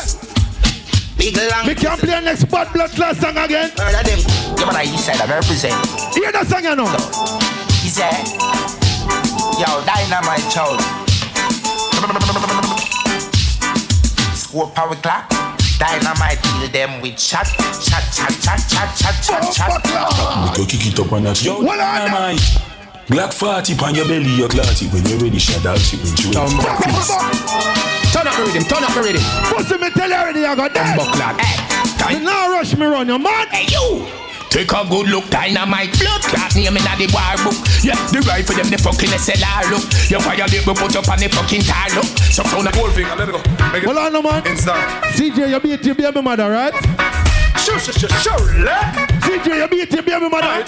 Big long. Me can play next bad blood clot song again. Murder them. Yeah, but I east side, I represent. Hear the song you know. Is yeah. Yo, dynamite sound. Score power clock. Dynamite kill them with shot, shot, shot, shot, shot, shot, shot, shot. We go kick it up on that. Yo, What dynamite. Glock 40 on your belly, you clot. When you're ready, shut out it. When you ready. Turn up the rhythm, turn up the rhythm. Pussy, me tell you already, I got that. Buckler. Hey, Me now rush me run, you man. Hey you! Take a good look, dynamite blood clot name inna the war book. Yeah, the rifle them the fucking SLR look. You violate, we put up on the fucking tar look. Some sound a Whole finger, let it go. Make it Hold on, no man. instant. CJ, you beat your baby mother, right? Sure, sure, sure, sure. CJ, you beat your baby mother.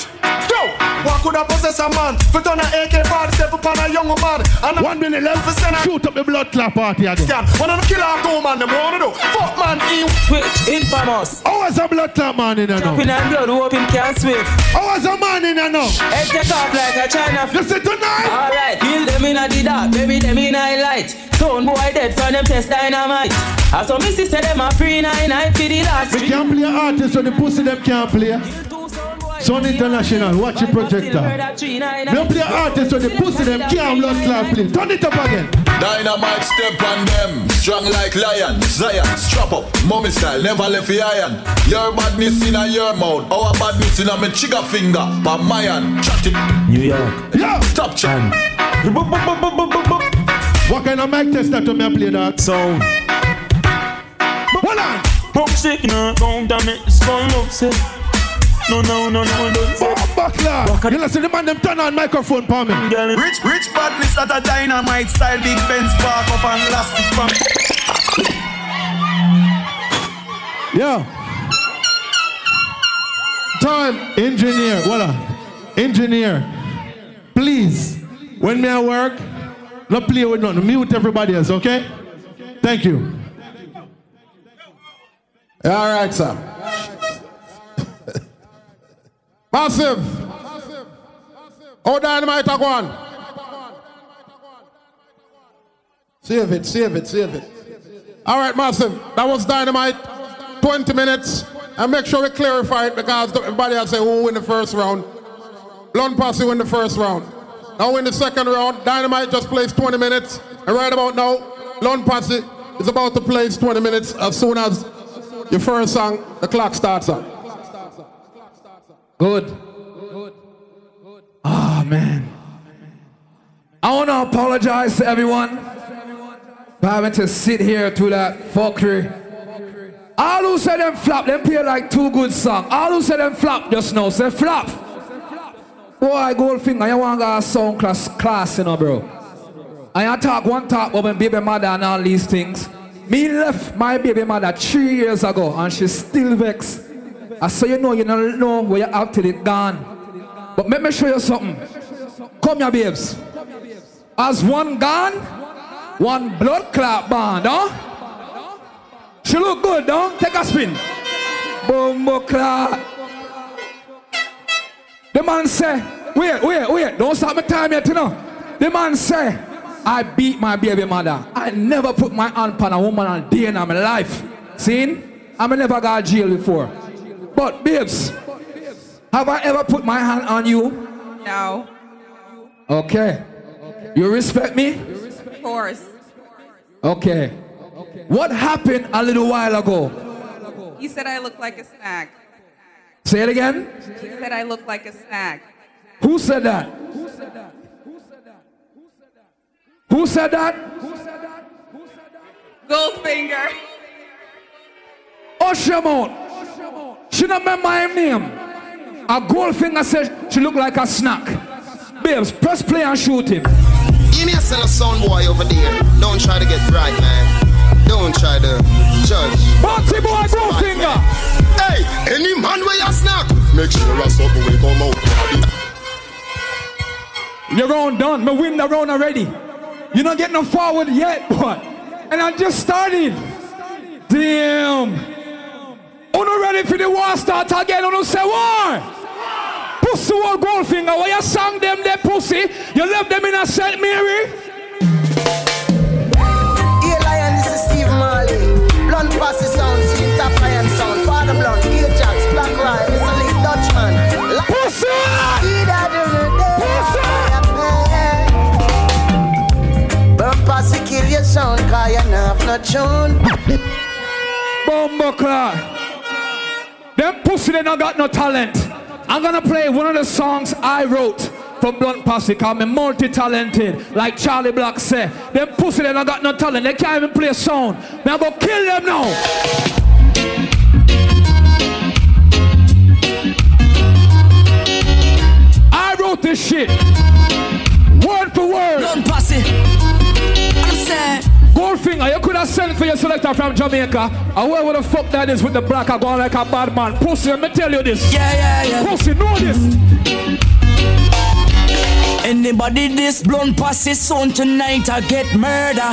Yo, what could I possess a man? For done an AK-47 upon a young man. And One minute left. For sending shoot up the blood clot party again. Scan. One of the killer go man, them wanna do. Fuck man, he Twitch, infamous. How was a blood clot man in there now? Jumping and blood, hope him can swim. How was a man in there now? Head take off like a China. Listen tonight. Alright, kill them in a the dark, baby them in a light. Sound boy dead from them test dynamite. I saw me sister them a pre nine night for the last. We can't play artists so the pussy them can't play. Sun International, watch your projector. We don't play artists so the pussy them can't blood clot play. Turn it up again. Dynamite step on them, strong like lion. Zion, strap up, mommy style, never left the iron. Your badness in a your mouth, our badness in a me trigger finger. But my hand, chat it. New York. Yeah. Stop chat. What kind of mic test that to me I play that? Sound. Hold on. Book chick, no, don't damn it, it's going upset. No, no, no, no, don't say. Buckler, you listen, the man them turn on microphone for me. Rich, rich badness at a dynamite style, big Benz park up and elastic from. Yo. Time, engineer, voila. Engineer, please, when me at work, not play with nothing. Mute everybody else, okay? Thank you. All right, sir. Massive. Massive. Oh, dynamite, I go on. Save it, save it, save it. All right, Massive. That was dynamite. 20 minutes. And make sure we clarify it because everybody else say who win the first round. Blunt Posse win the first round. Now in the second round, Dynamite just plays 20 minutes. And right about now, Blunt Posse is about to play 20 minutes as soon as your first song, the clock starts up. Good. Good. Good. Ah, man. I want to apologize to everyone for having to sit here through that fuckery. All who said them flop, them play like two good songs. All who said them flop just now, say flop. Boy, Goldfinger, you want to go sound class, class, you know, bro. And I talk one talk about my baby mother and all these things. Me left my baby mother three years ago and she's still vexed. I say, you know, you don't know where you have till it gone. But let me show you something. Come here, babes. As one gone, one blood clot band, huh? She look good, don't Take a spin. Bumbo clot. The man say, wait, wait, wait, don't stop my time yet, you know. The man say, I beat my baby mother. I never put my hand on a woman a day in my life. See? I never got jail before. But babes, have I ever put my hand on you? No. Okay. You respect me? Of course. Okay. What happened a little while ago? You said I look like a snack. Say it again. You said I look like a snack. Who said that? Who said that? Goldfinger. Hush your mouth. She not remember my name. A Goldfinger said she look like a snack. Babes, press play and shoot him. Give me a son of sound boy over there. Don't try to get right, man. Don't try to judge. Party boy, Goldfinger. Hey, any man where you snack, make sure a something will come out. Your round done. Me win the round already. You're not getting no forward yet, but and I just started. Damn. Oh, Uno ready for the war start again? Oh, Uno say war. Pussy old Goldfinger, why you sang them that pussy? You left them in a St. Mary? No tune. Bumbo Them pussy they not got no talent. I'm gonna play one of the songs I wrote for Blunt Posse cause I'm multi-talented. Like Charly Black said. Them pussy they not got no talent. They can't even play a song. Now gonna kill them now. I wrote this shit. Word for word. Blunt Posse. I'm saying. Goldfinger, you could have sent for your selector from Jamaica. And where the fuck that is with the black? I going like a bad man. Pussy, let me tell you this. Yeah, yeah, yeah. Pussy, know this. Anybody this blunt posse soon tonight I get murder.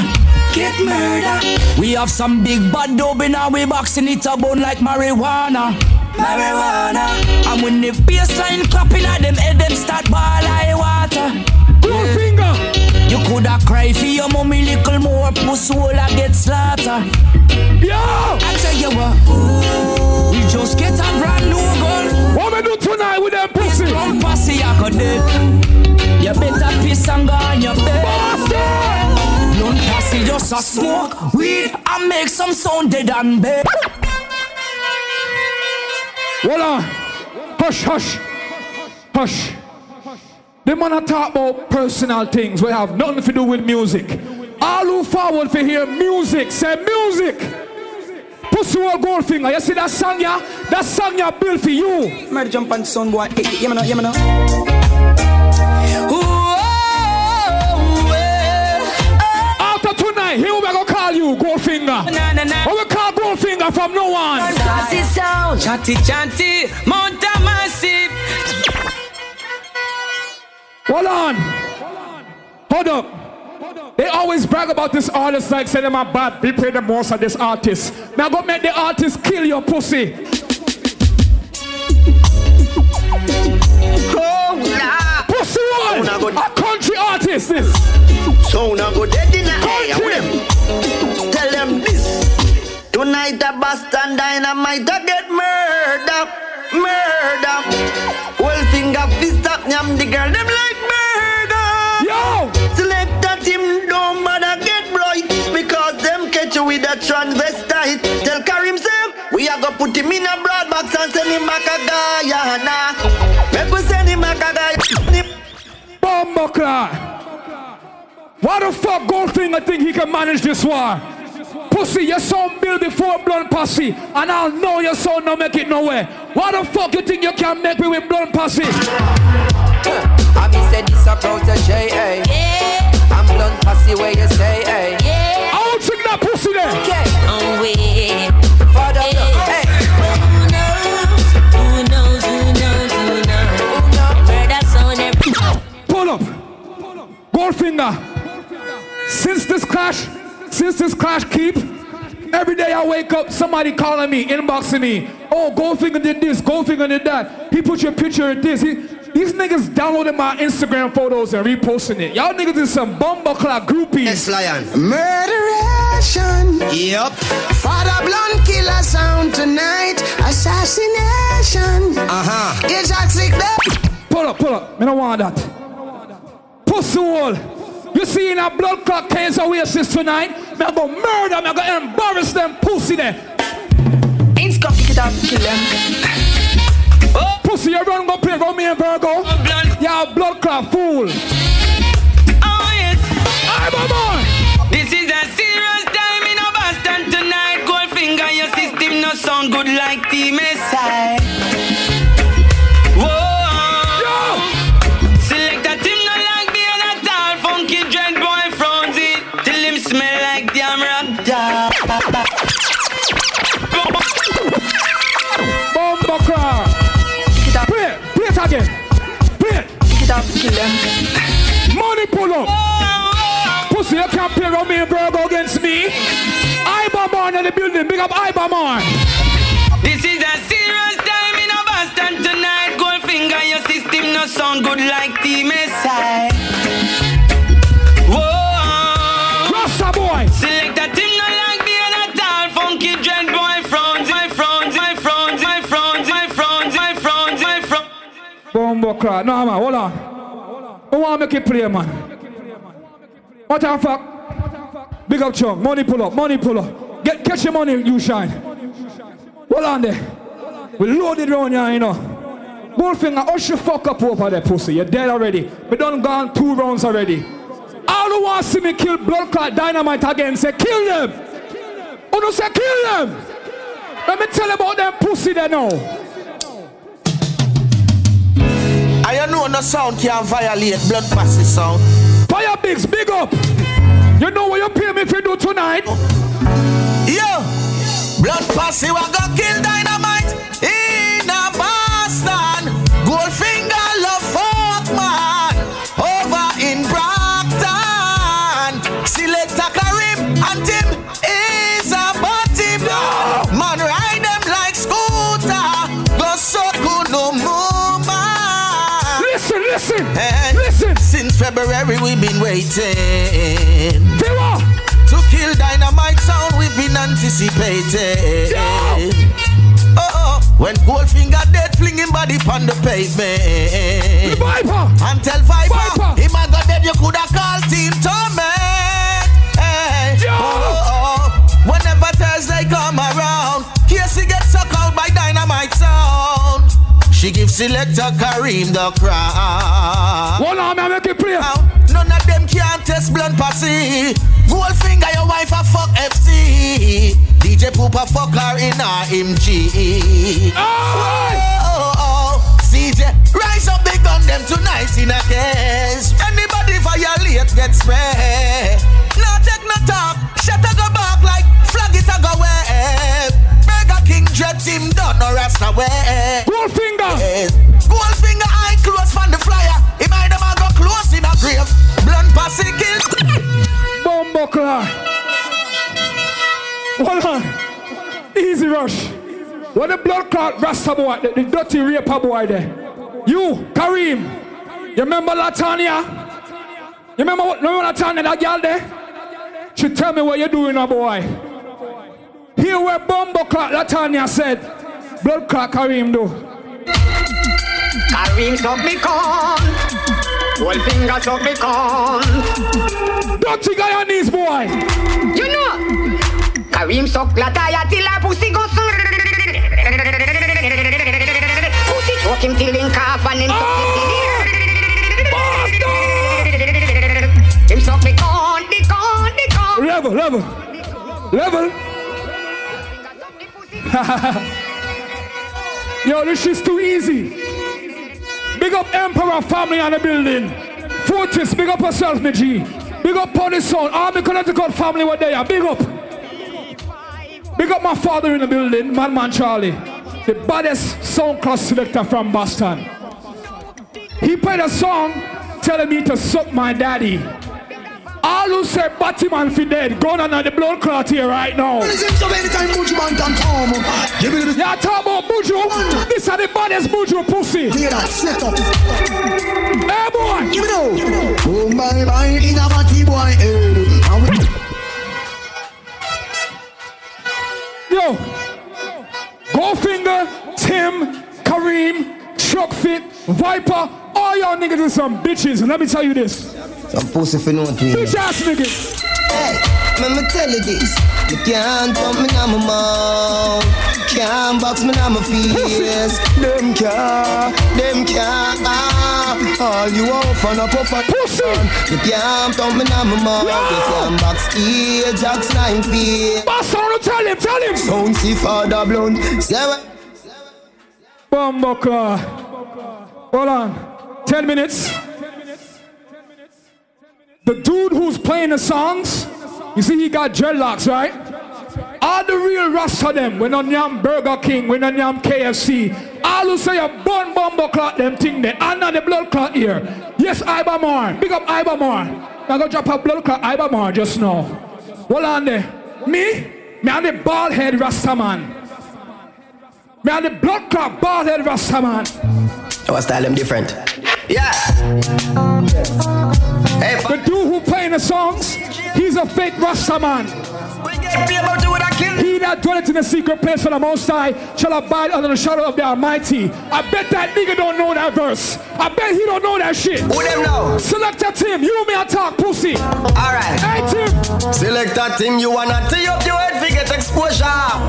Get murder. We have some big bad dope in our way boxing it a bone like marijuana. Marijuana. And when the baseline clapping at them head, them start ball like water. Goldfinger. You coulda cry for your mommy little more pussy hole a get slaughter. Yo! I tell you what, ooh, we just get a brand new gun. What we do tonight with them pussy? Blunt posse I could dead. You better piss and go on your bed. Blunt posse just a smoke weed and make some sound dead and bed. Hold on. Hush, hush. Hush. The man a talk about personal things we have nothing to do with music. All who forward for hear music, say music. Pussy Wall Goldfinger. You see that song, yeah? That song, yeah, built for you. Murder jump on son boy. Know, you know. Oh, After tonight, here we gonna call you Goldfinger. Na, na, na. What we call Goldfinger from now on. Sassy sound. Chatty chatty. Mount massive. Hold on. Hold up. They always brag about this artist like say them are bad. They pay the most of this artist. Now go make the artist kill your pussy. Oh, nah. Pussy one. A A country artist this. Sound a good dead in the air. Country. Them. Tell them this. Tonight a Boston dynamite get murder, murder. Whole finger fist up, nyam the girl them like a transvestite. Tell Karim say we a go put him in a broad box and send him back a Guyana. Make we send him back a Guyana. Bumbleclad. Why the fuck Goldfinger think he can manage this war? Pussy, your son built before blood pussy, and I'll know your son no make it nowhere. Why the fuck you think you can make me with blood pussy? I be said this a protege, eh? Yeah. I'm blunt pussy where you say, eh? I don't think that pussy there. Okay. Oh, wait. Father, hey. Who knows? Who knows? Who knows? Who knows? Murder sound every. Pull up. Goldfinger. Since this clash, since this clash keep, every day I wake up, somebody calling me, inboxing me. Oh, Goldfinger did this, Goldfinger did that. He put your picture in this. He, these niggas downloading my Instagram photos and reposting it. Y'all niggas is some bumbleclad groupies. Yes, lion. Murderation. Yep. Father blunt killer sound tonight. Assassination. Uh-huh. It's toxic there. Pull up, pull up. Me don't want that. Pussy wall. You see in a blood clot case oasis tonight? Me go murder, me I go embarrass them pussy there. Ain't Scott pick it up, kill them. Oh. Pussy, run go play go Romain Virgo. blood. Yeah, blood clot fool. Oh, yes. I'm a boy. This is a serious time in a Boston tonight. Goldfinger, your system no sound good like TMSI. Whoa. Again. Play it. Pick it up, kill them. Money pull up. Pussy, you can't play around me and Virgo against me. Iba Mahr in the building. Big up Iba Mahr. This is a serious time in a Boston tonight. Goldfinger, your system no sound good like TMSI. Whoa. Bomba clot. No, man, hold on. Oh, who want to make it play, man? What the fuck? Big up chunk. Money pull up. Money pull up. Get catch your money, you shine. Hold on there. We loaded round here, you know. Goldfinger, hush your fuck up over there, pussy. You're dead already. We done gone two rounds already. All who want to see me kill blood clot dynamite again, say kill them. Oh, who don't say kill them? Let me tell about them pussy there now. Know no sound can violate blood passy sound. Fiyah Bigs, big up. You know what you pay me if you do tonight? Yo, blood passy we go kill dynamite February we've been waiting. Zero. To kill dynamite sound, we've been anticipating. Oh, oh, when Goldfinger dead, flinging body on the pavement. Viper. And tell Viper, Viper. him a got dead, you coulda called Team Torment. She gives selector Kareem the crown. Hold on, man, make it play. none of them can test blunt pussy. Goldfinger, your wife a fuck FC. DJ Poopa fuck her in her MG. Oh, oh, oh. CJ, rise up the gun them tonight in a case. Anybody violate get spray. No take no talk, shut a go back like flag it a go wave. Dread team done no rest away. Goldfinger. Yes. Goldfinger eye close from the flyer. He might a go close in a grave. Blunt pussy kill. Bumbuckler. Hold on. Easy rush. What the blood clot rasta boy, the, the dirty raper boy there. You, Kareem. You remember Latanya? You remember, what- remember Latanya, that girl there? She tell me what you doing, now, boy. Here where Bumbo clot Latanya said, blood clot Kareem do. Kareem suck me con. Goldfinger suck me con. Dirty Guyanese boy. You know. Kareem suck Latanya till her pussy go so. Pussy choke him till him cough and him suck it. Ah, him suck me con, the con, the con. Level, level. Level. Yo, this is too easy. Big up Emperor family on the building. Fortis, big up yourself, me G. Big up Pony Son, Army Connecticut family were there. Big up. Big up my father in the building, Madman Charlie. The baddest sound class selector from Boston. He played a song telling me to suck my daddy. All who say Batman fi dead, go on the blood clot here right now. So anytime Buju man can come, give me the Yeah, talk about Buju. This is the baddest Buju pussy. Hear that? Set up. Hey boy. Give me now. Boom bye bye in a boy eh. we- Yo, Goldfinger, Tim, Kareem, Chuckfit, Viper, all y'all niggas are some bitches. And let me tell you this. Some pussy for no twin. Bitch ass niggas. Hey, let me tell you this. You can't pump me on my mouth. Can't box me on my face. Them can't, them can't. All you want for no puff and You can't pump me on my mouth. You can't box ear, jacks nine feet. Boss, I wanna tell him, tell him. Sound see father blunt. Seven. Bumbuckler. Hold on. 10 minutes. The dude who's playing the songs, you see he got dreadlocks, right? All the real Rasta them, when on yam Burger King, when on yam KFC, all who say a bun bumbo clot them thing there, and not the blood clot here. Yes, Iba Mahr. Big up Iba Mahr. Now go drop a blood clot Iba Mahr just now. Hold on there. Me? Me and the bald head Rasta man. Me and the blood clot bald head Rasta man. Our style them different. Yeah. Hey, The dude who playing the songs, he's a fake Rasta man. He that dwelleth in the secret place for the Most High shall abide under the shadow of the Almighty. I bet that nigga don't know that verse. I bet he don't know that shit. Who them know? Select a team. You me a talk, pussy. Alright. Hey, Tim. Select that team you wanna tee up your head get exposure.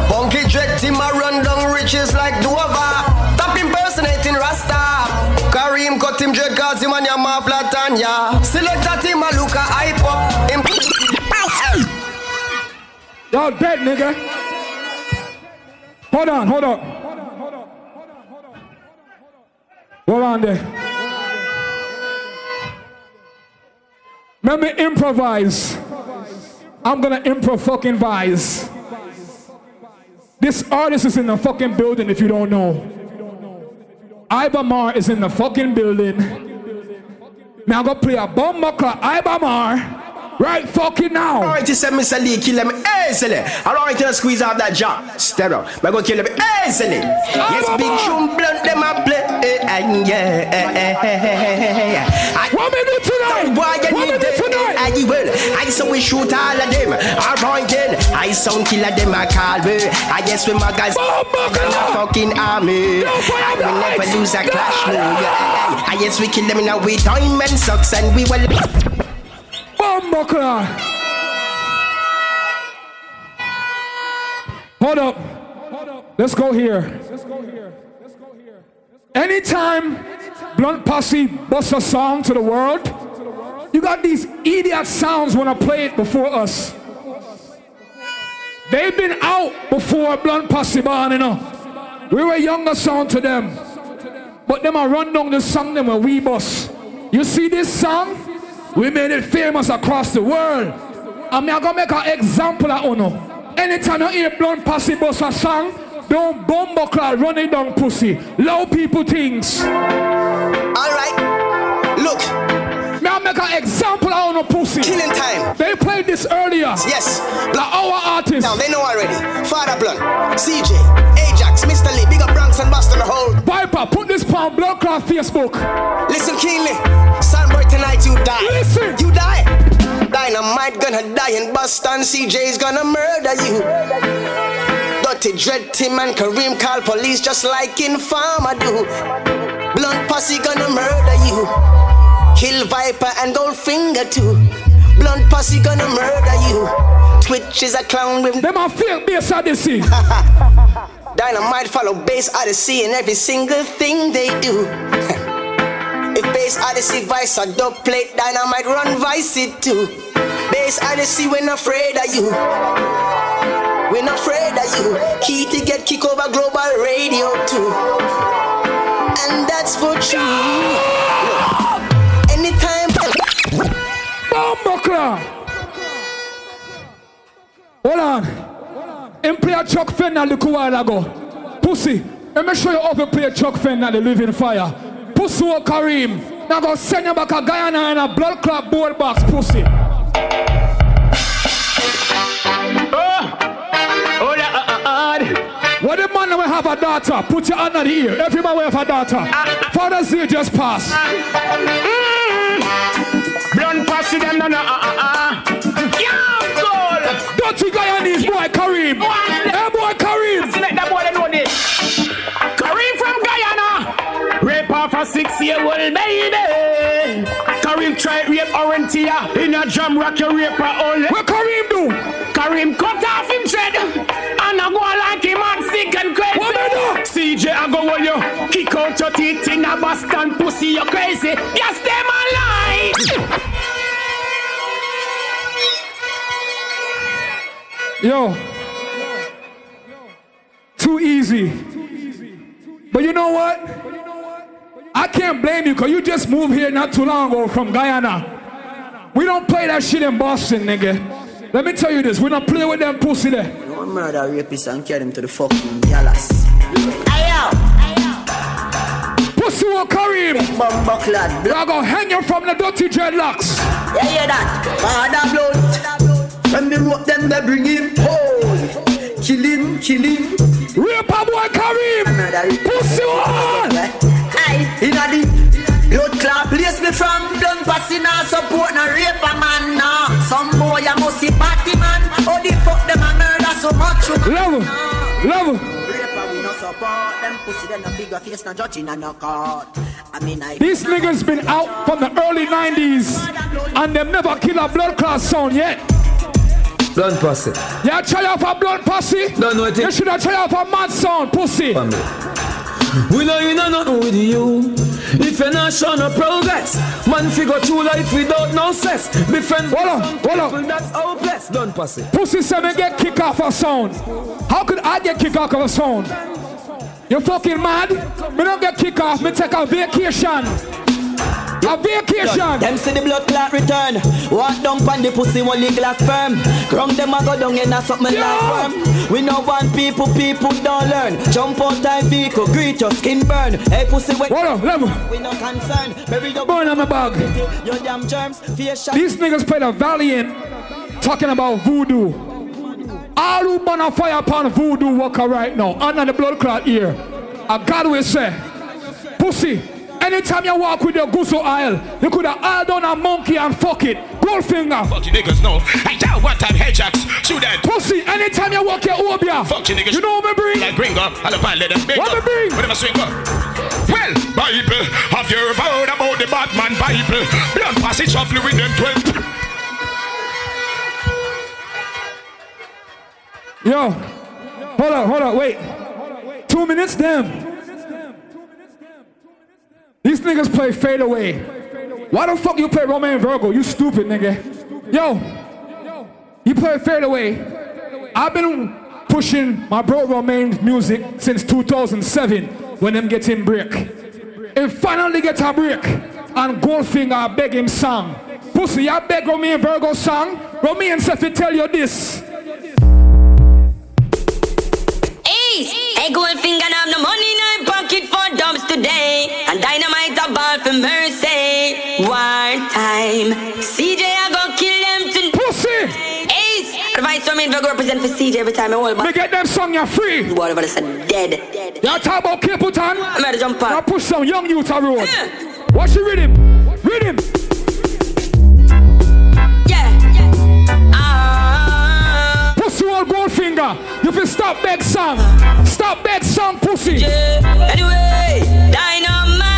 Funky dread team I run down riches like Dover. Top impersonating Rasta. Kareem cut him dread cause him and your ma flat and ya. Select that team a look a hype up. Y'all dead, nigga. Hold on, hold up. Hold on there. Me improvise. I'm gonna improv fucking vise. This artist is in the fucking building if you don't know. Iba Mahr is in the fucking building. Now I'm gonna play a bomb clock. Iba Mahr. Right fucking now. Alright, you said Mr. Lee, kill him easily. Alright, you squeeze out that jaw. Stereo. We're gonna kill him easily. Yes, big shoe blunt, them a play. Eh, And yeah, eh, eh, eh, eh, eh. What me do tonight? Why you need do them? tonight? I will. I so we shoot all of them. Alright then. I sound killer them I call me. I guess with my guys. Than a fucking army. I will never lose a clash. No, yeah. I guess we kill them in a way. Diamond Sox and we will. Bumbuckler. Hold up. Hold up. Let's go here. Let's go here. Let's go here. Anytime Blunt Posse busts a song to the world, you got these idiot sounds when I play it before us. They've been out before Blunt Posse Barn, you know. We were younger sound to them. But them a run down the song them when we bust. You see this song? We made it famous across the world. And me I gonna make an example of Uno. Anytime you hear Blunt Posse bust a song, don't bumbo clad run it down pussy. Low people things. Alright. Look. May I make an example of Uno pussy. Killing time. They played this earlier. Yes. Like our artists. Now they know already. Father Blunt, CJ, Ajax, Mr. Lee, big up Bronx and Boston the whole. Viper, put this on Blood Clot Facebook. Listen keenly. Sunboy tonight you die. Listen. You die. Dynamite gonna die in Boston. CJ's gonna murder you. Dirty Dread Tim and Kareem call police just like Informer do. Blunt posse gonna murder you. Kill Viper and Goldfinger too. Blunt posse gonna murder you. Twitch is a clown with them a fake bass Odyssey. Dynamite follow bass Odyssey in every single thing they do. if bass Odyssey vice a dub plate, Dynamite run vice it too. Bass Odyssey, we're not afraid of you. We're not afraid of you. Key to get kick over global radio too. And that's for true. Anytime. Hold on. Him play a Chuck Fenda a little while ago. Pussy, let me show you how to play Chuck Fenda, the living fire. Pussy or Kareem. Now go send you back a Guyana and a blood clot board box, pussy. What the man will have a daughter? Put your hand on the ear. Every man will have a daughter. Father's Day just passed. Blunt posse them no no uh uh uh. Yeah, goal. Dirty Guyanese boy Kareem. Hey boy Kareem. See let that boy know this. Kareem from Guyana. Rape off a six-year-old baby. Kareem tried rape Orentia in a drum rock your rape her only. What Kareem do? Kareem cut off him dread and I go like him and sick and crazy. What CJ I go with you. Kick out your teeth in a Boston pussy you crazy. Yes them alive. Yo. Too easy. But you know what? I can't blame you because you just moved here not too long ago from Guyana. We don't play that shit in Boston, nigga. Let me tell you this, we don't play with them pussy there. No murder rapists and carry them to the fucking. Ayo! Pussy will carry him. Bumbo clad. I go hang him from the dirty dreadlocks. Yeah, hear that? Father blood. When they rope them, they bring him. Oh, kill him, kill him. Rape a boy Kareem. Pussy one. Inna the blood clot place me from. Don't pass in a support no rape a man now. Some boy a must see party man. Oh, the fuck them a murder so much. Love, level. Raper we no support them pussy. Them no figure face no judging and no court. I mean I. These niggas been out from the early 90s and them never kill a blood clot sound yet. Blunt posse. Yeah, try off a blood pussy. Don't know it. You should have tried off a mad sound, pussy. We know you know nothing with you. If you're not showing no progress, man figure through life without no stress. Be friends hold on, hold on. That's hopeless. Don't pass it. Pussy get kicked off a sound. How could I get kicked off of a sound? You fucking mad? Me don't get kicked off. Me take a vacation. A vacation. Them see the blood clot return. Walk down pan the pussy only glass firm. Ground them a go down in a something like worm. We know one people, people don't learn. Jump out time vehicle, greet your skin burn. Hey pussy, wait. Hold on, level. We no concern. Bury your Burn on my bag. Your damn germs, fear shot. These niggas play the valiant talking about voodoo. All who burn a fire upon voodoo walker right now, under the blood clot here. A God will say, pussy, anytime you walk with your gusso aisle, you could have all done a monkey and fuck it. Goldfinger. Fuck you niggas know. I tell what time hedgehogs. Shoot that. Pussy, anytime you walk your obia. Fuck you niggas. You know what me bring? Like bring up. I'll them bring What me bring? Whatever swing up. Well, Bible, have you ever heard about the Batman Bible? Blood passage shuffle with them 12. Yo, hold on, hold on, wait. Two minutes, damn. These niggas play fade away. Why the fuck you play Romain Virgo? You stupid nigga. Yo, yo. you play Fade Away. I've been pushing my bro Romain's music since 2007 when them get him break. And finally get a break and Goldfinger I beg him song. Pussy, I beg Romain Virgo song. Romain to tell you this. Ace, hey Goldfinger, have no money mercy. War time. CJ, I go kill them to Pussy! Ace, advice from me to go represent for CJ every time I hold back. Me get them song you're free. You whatever they said, dead. Y'all talk about Caputan? I'm ready to jump on. Now push some young youth a road. Watch the rhythm. Rhythm. Ah. Pussy old Goldfinger. You fi stop beg song. Stop beg song, pussy. Anyway, dynamite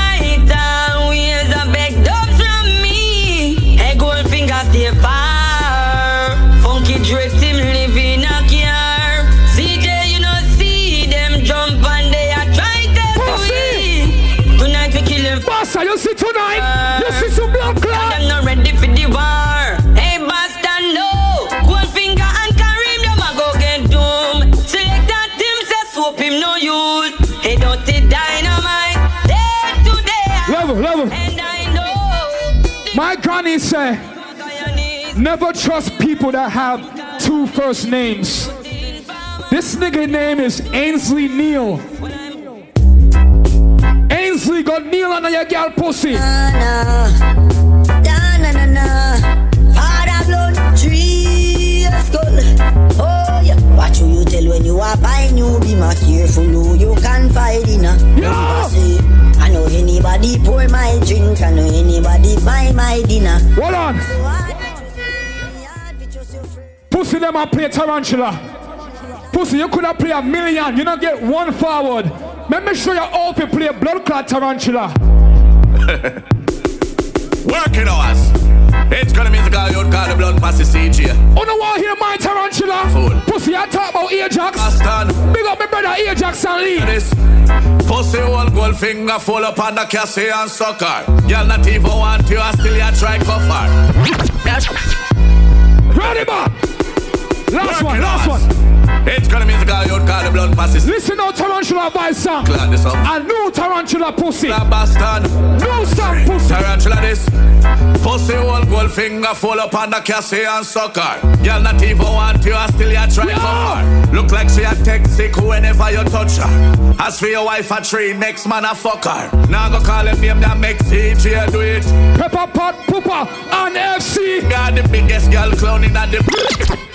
and wheels a big dub from me. Hey, Goldfinger stay far. Funky drift him live a car. CJ, you know see them jump and they are try to we. Tonight we kill him. Bossa, you see tonight? You see some blood clot? And them not ready for the war. Hey, Basta, no. Goldfinger and Kareem, them a go get doom. Select that team, say swoop him no use. Hey, don't it dynamite. Day to day. Level, level. My granny say, never trust people that have two first names. This nigga name is Ainsley Neal. Ainsley got Neil under your gal pussy. na na na. Father blood tree skull. Oh. Watch who you tell when you are buying you be more careful who you can find in uh. a. Yeah. Say, I know anybody pour my drink, I know anybody buy my dinner. Hold on. Pussy them a play tarantula. Pussy, you could have played a million. You don't get one forward. Let me show you how to play blood clot tarantula. Working hours. It's gonna musical youth called the blood pass the CJ. Oh no, want hear my tarantula? Fool. Pussy, I talk about Ajax. Bastard. Big up my brother Ajax and Lee. This pussy one gold finger full up on the cassie and sucker. Y'all not even want you, I still ya try cover. Ready, back. Last one, last one. It's gonna musical youth called the blood passes. Listen now, tarantula vice song. Glad this up. A new tarantula pussy. That bastard. New song pussy. Tarantula this. Pussy one gold finger full up on the cassie and sucker. Y'all not even want you, I still ya try for her. Look like she a take sick whenever you touch her. As for your wife a tree, next man a fuck her. Now go call him name that make CJ do it. Pepper pot pooper and FC. Got the biggest girl clowning at the.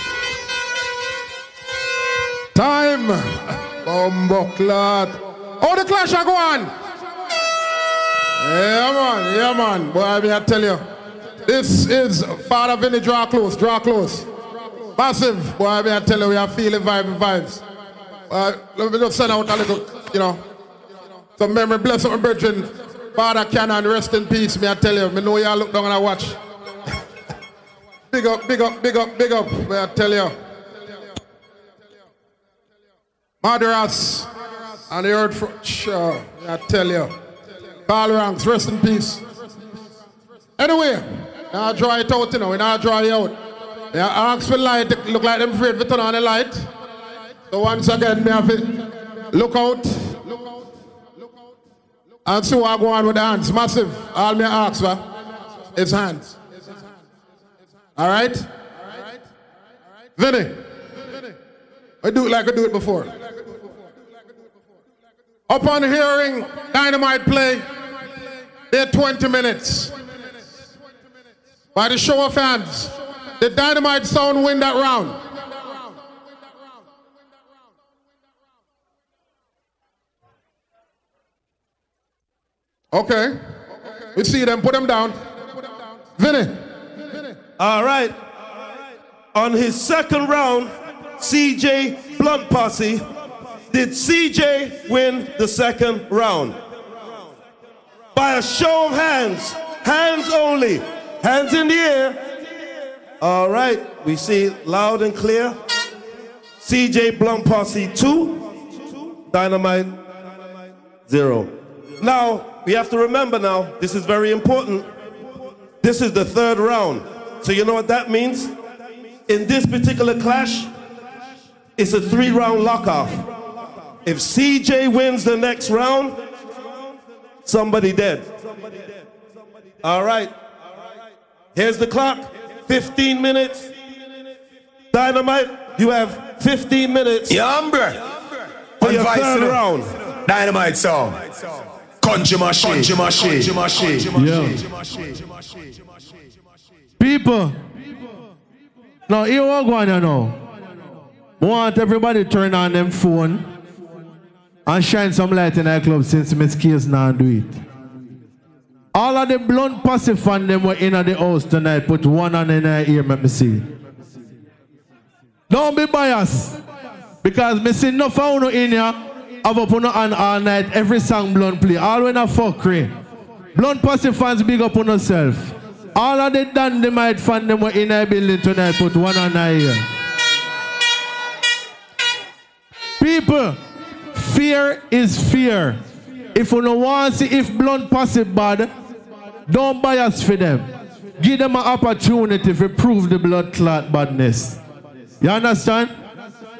Time. Bumbo clot. Oh, the clash are go on. Yeah, man. Yeah, man. Boy, I mean, I tell you. This is Father Vinny. Draw close. Draw close. Massive. Boy, I mean, I tell you, we are feeling vibe vibes. Uh, let me just send out a little, you know, some memory. Bless up my brethren. Father Cannon, rest in peace. Me, I tell you. Me know y'all look down and I watch. big up, big up, big up, big up. Me, I tell you. Madaras and the earth for sure, I tell you. Carl Ranks, rest in peace. Anyway, now draw it out, you know, we now draw it out. Yeah, ask for light, they look like them afraid to turn on the light. So once again, me have to look out and see what I go on with the hands. Massive. All me ask for is hands. All right? Vinny. I do it like I do it before. Upon hearing Dynamite play, their 20 minutes. By the show of hands, the Dynamite sound win that round. Okay. We see them, put them down. Vinny. All right. On his second round, CJ Blunt Posse. Did CJ win the second round? By a show of hands. Hands only. Hands in the air. All right. We see loud and clear. CJ Blunt Posse 2. Dynamite 0. Now, we have to remember now, this is very important. This is the third round. So you know what that means? In this particular clash, it's a three round lock off. If CJ wins the next round, somebody dead. All right. Here's the clock 15 minutes. Dynamite, you have 15 minutes. Yeah, Amber. For your third round. Dynamite song. Country machine. Country machine. Country machine. Yeah. People. Now, here what going on now. Want everybody turn on them phone and shine some light in that club since Miss Keys now do it. All of the Blunt Posse fan them were in at the house tonight. Put one on in their ear, let me see. Don't be biased. Because me see no phone in here. Have up on on all night. Every song blunt play. All when a fuckery. Blunt Posse fans big up on yourself. All of the dynamite fan them were in our building tonight. Put one on our ear. People, fear is fear. If you don't want see if Blunt Posse bad, don't bias for them. Give them an opportunity to prove the blood clot badness. You understand?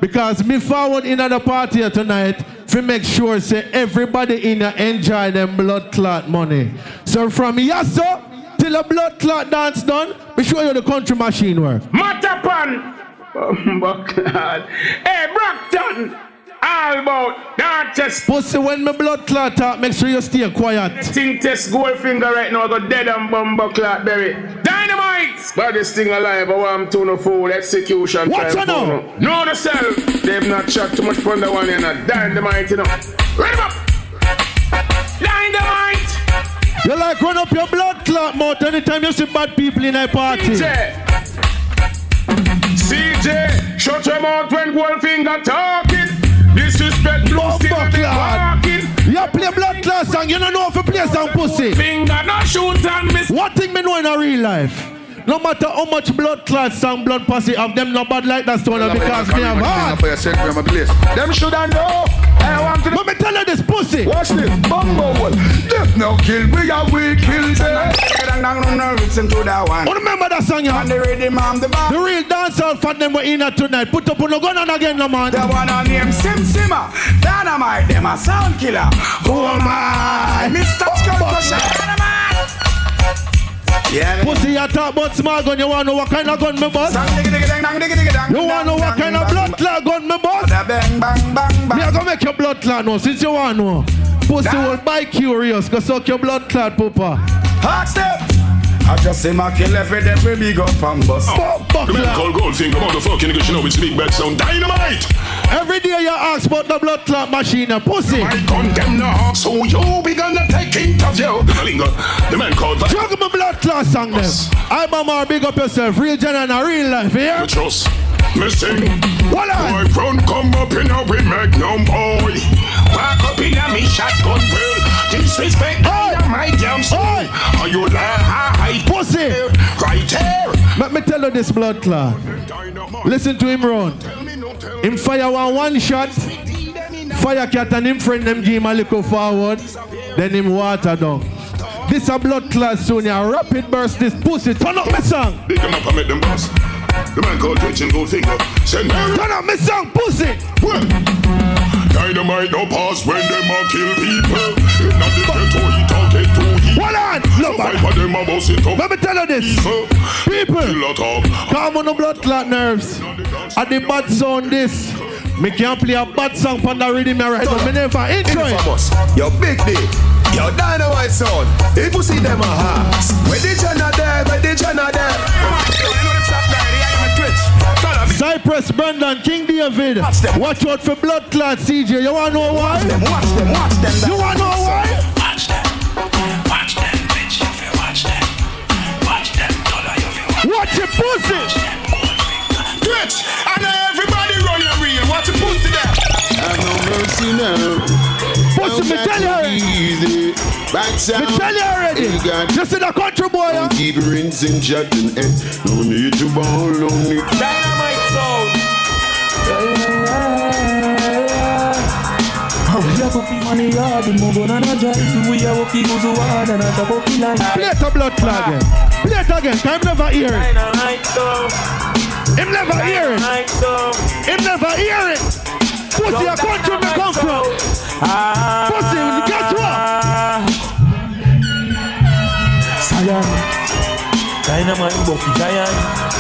Because me forward in the party here tonight to make sure say everybody in here enjoy them blood clot money. So from Yasso till the blood clot dance done, we show you the country machine work. Mattapan. Oh, God. Hey, Brockton. All about that just Pussy, when me blood clot talk, make sure you stay quiet. Thing test gold finger right now, go dead and bumbo clot berry. Dynamite! But this thing alive, I want to no fool execution. What's time now? no. Know the cell. They've not shot too much from the one in a dynamite, you know. Ready up! Dynamite! You like run up your blood clot mouth anytime you see bad people in a party. CJ! CJ! Shut your mouth when gold finger talking. Disrespect blue still be walking. You play blood clot song, you don't know if you play song pussy. Finger no shoot and miss. One thing me know in a real life. No matter how much blood clot song, blood pussy of them not bad like that stone because me have heart. Them shoulda know. I want Let me tell you this pussy. Watch this. Bumbo one. Death no kill. We are we kill them. Listen to that one. Oh, remember that song, yeah? And the rhythm the. The real dancehall fan them were in here tonight. Put up on the gun on again, no man. The one on name Sim Simma. Dynamite, them a sound killer. Who am I? Mr. Skull Crusher. Yeah, Pussy, you talk about small gun. You want to know what kind of gun me boss? You want to know what kind of blood clot gun me boss? Bang, bang, bang, bang. Me a go make your blood clot now. Since you want to know. Pussy will buy curious. Go suck your blood clot, papa. Ask them. I just say my kill every day we big up and bust. Oh, the man called Goldfinger, motherfucking nigga, you know it's big bad sound dynamite. Every day you ask about the blood clot machine, a pussy. I condemn the heart, so you be gonna take interview. The linger, the man called that. Juggle my blood clot song them. I mama big up yourself. Real gen and a real life, yeah? You trust me sing. What Boy, front come up in a we magnum boy. Back up in a me shotgun bill. Disrespect my damn soul. Are you lie? Pussy. Right here. Let me tell you this blood clot. Listen to him run. Him fire one one shot. Fire cat and him friend them give him a little forward. Then him water down. This a blood clot soon. Ya rapid burst this pussy. Turn up my song. Big them up and make them bust. The man called Twitch and. Send her. Turn up my song, pussy. Dynamite no pass when them a kill people. In a the ghetto, he talk it to he. Hold on. Look, So five of them a bust it up. Let me tell you this. People. Killer talk. Calm on the blood clot nerves. At the bad sound this. Me can't play a bad song on the rhythm me right now. Me never intro it. Infamous. Your big dick. Your dynamite sound. If you see them a hearts. Where the Jenna there, where the Jenna there. Cypress, Brandon, King David. Watch, out for blood clot, CJ. You wanna know why? Watch them, watch them, watch them. You wanna know why? Watch them. Watch them, bitch. You feel watch them. Watch them, dollar. You feel watch Watch your pussy. Twitch. And everybody run your real. Watch your pussy there. Have no mercy now. Pussy, me tell you already. Easy. Right Me sound. tell you already. You got Just in the country boy. yeah? Keep rinsing, chatting, and eh? no need to ball, no need. Line. Play the blood clot again. Eh. Play it again, him never hear it. Him never hear it. Him never hear it. Pussy, a country me come from. Pussy, get what? Zion. Dynamite Bucky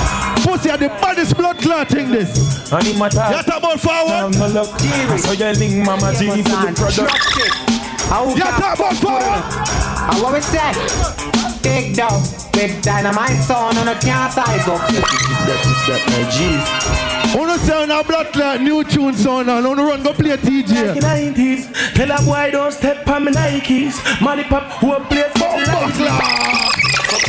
Zion. Pussy, are the baddest blood clot thing this. And him attack. You talk about forward. No luck. So you link Mama G for the product. You talk about forward. And what we say? Big dog with dynamite sound on a can't size up. Wanna say on a blood clot, new tune sound and wanna run go play TJ. 90s. Tell a boy don't step on my Nikes. Money pop who play for oh, Fuck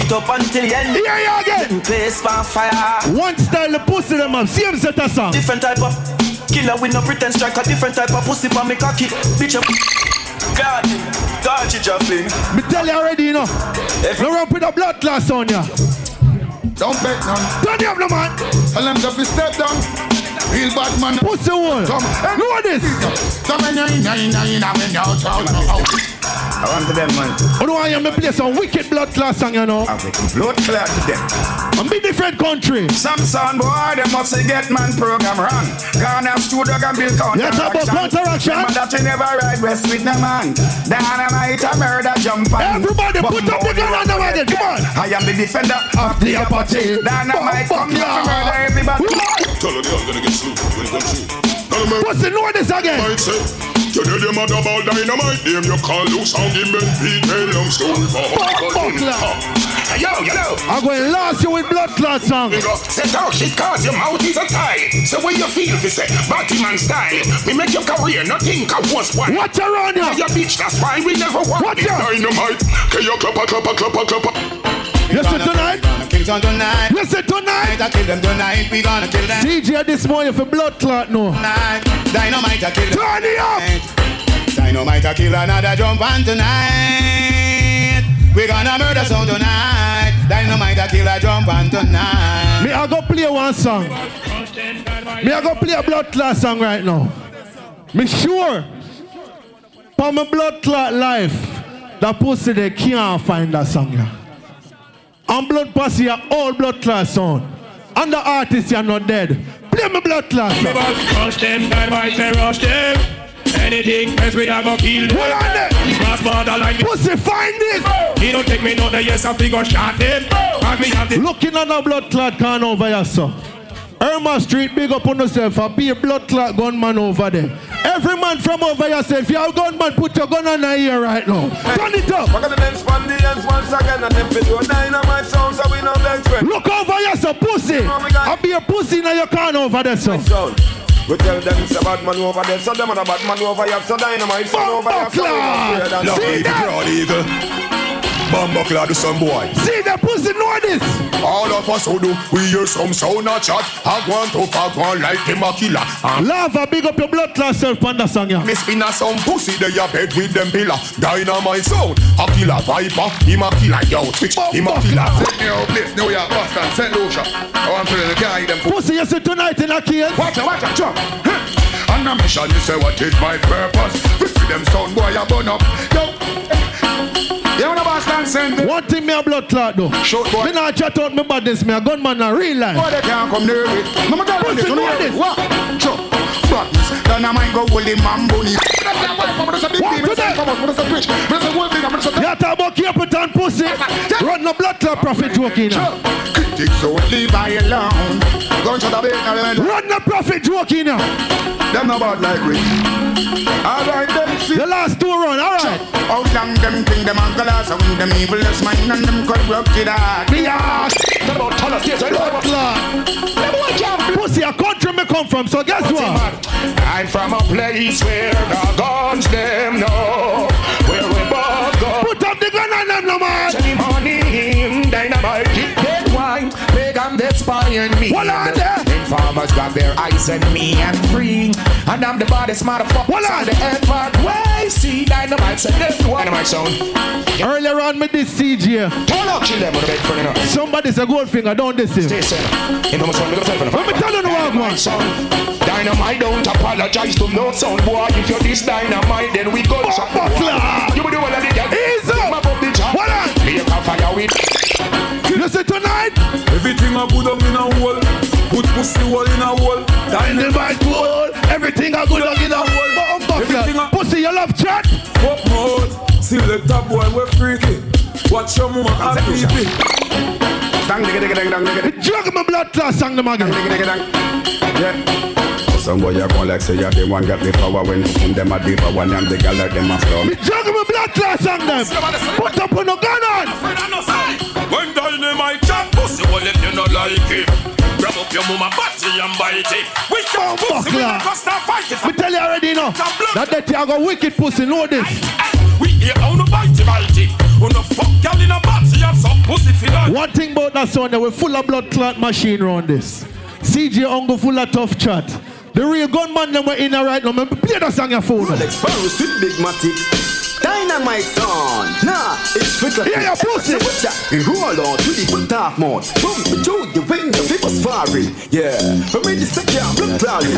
it up until the end. Here you again. Place for fire. One style the pussy them have, same set of song. Different type of killer with no pretend strike. A different type of pussy for me cocky. Bitch up. God, God, you just Me tell you already, you know. No run with a blood clot sound ya. Don't bet none. Turn it up, no man. Tell them to fi step down. Real bad man. Pussy one. Come. Know this. Come in, in, in, in, in, when you're out, out. I want to them, man. You know I am me play some wicked blood class song, you know. I make blood class to them. I'm be different country. Some sound boy, they must say get man program run. Ghana studio can build You talk about counteraction. Remember that you never ride west with no man. Dynamite a murder jump on. Everybody put up the gun on the wagon, come on. I am the defender of the apartheid. Dynamite come here to murder everybody. Tell them you're gonna get slew when it comes through. What's the know this again? Might say, you tell them about dynamite, them you call loose and give men beat a long story for Yo, yo, yo. I'm going to last you with blood clot song. Say talk shit cause your mouth is a tie. So what you feel fi say, Batman style. We make your career, not think of what's one. Watch around you. Your bitch, that's why we never want Watch it. Dynamite. Can you clap a clap a clap a clap a Listen tonight. Kill tonight. Listen tonight. I kill them tonight. We gonna kill them CJ this morning for blood clot no. tonight. Dynamite a kill them. Turn it up. Dynamite a kill another jump on tonight. We gonna murder some tonight. Dynamite a kill a jump on tonight. Me I go play one song. Me I go play a blood clot song right now. Me sure. For my blood clot life, that pussy they can't find that song. Yeah. And blood pussy are all blood clot sound. And the artists are not dead. Play my blood song. Rush them, dynamite, they rush them. Anything else we are gonna kill them. Hold on there. Cross borderline. Pussy find this. He don't take me no, yes, I figure shot them. And me Looking at the blood clot can over here, sir. Irma Street, big up on yourself. A be a blood clot gunman over there. Every man from over yourself, if you're a gunman, put your gun on the ear right now. Turn it up. We're gonna then spun the ends once again and then fit your dynamite so we know next friend. Look over here, sir, pussy. Oh I'll be a pussy in your can over there, sir. We tell them it's a bad man over there, so them and a bad man over here, so dynamite sound over here, so we don't fear that. Love me, broad eagle. Bumbo clad to some boy. See the pussy know this. All of us who do, we hear some sound a chat. I want to fuck one like him a killer. And Lava, big up your blood clot self on the song, yeah. me spin a some pussy, they a bed with them pillar. Dynamite sound, a killer viper, him a killer, yo, twitch, oh, him a killer. Set me out, place, New York, Boston, St. Lucia. I want to the guy them. Pussy, you see tonight in a case. Watch out, watch out, jump. Huh. On a mission, you say what is my purpose? We see them sound boy, I burn up. Yo. You know Boston St. One thing me a blood clot though. Short boy. Me not chat out me badness, me a gunman in real life. Boy, they can't come near it. No matter what Pussy they do, know no. What? Badness. Then I might go hold the man bunny. You talk about Capleton pussy. Run the blood clot profit joking. Critics don't leave I alone. Run the profit joking. Them no bad like we. Alright, them see. The last two run, alright. How long them think them uncle us and them evilest mind and them corrupted heart. Me ass. Talk about tell us, yes, I. Them boy can't Pussy, a country me come from, so guess what? I'm from a place where the guns them know where we both go. Put up the gun on them, no man. Any morning, dynamite, dead wine, pagan they spying me. Hold on there. Informers got their eyes on me and free, and I'm the baddest motherfucker. Hold on. the effort way. See dynamite, say this one. Dynamite sound. Earlier on with this CJ, Turn up, chill them with the bed for enough. somebody say gold finger, don't this him. Stay safe. You know, sound, look at yourself Let me tell you the wrong one. Dynamite, Dynamite, don't apologize to no sound boy. If you're this dynamite, then we go. Oh, Bumper clap. You will do all of the girl. Ease up. My bump the job. Hold on. Make a fire with. You tonight. Everything a good up in a hole. Put pussy hole in a hole. Dynamite hole. Everything a good up in a hole. Everything a Pussy, you love chat. Fuck mode. Select a boy, we're freaky. Watch your mama and pee Dang, digga, digga, dang, dang, digga. Jug my blood clot song them again. Digga, digga. Yeah. Some boy you go like say you the one got the power when from them a deeper one and the girl like them a flow. Me jug my blood clot song them. Put up on the gun on. When dynamite chat pussy, well if you not like it Grab up your mama body and bite it We Oh, pussy, we not go start fight it Me tell you already know. That that you go wicked pussy. Know this. We here how no bite it, bite it Who no fuck girl in a body and some pussy feel like One thing about that song, we're full of blood clot machine around this. CJ Ungle full of tough chat. The real gunman them were in there right now. Play that song your phone. Rolex Paris with Big Matic. Dynamite on. Nah, it's flicker. Yeah, yeah, pussy. We roll on to the good mode. Boom, to the window, people sparring. Yeah, from in the second, blood cloudy.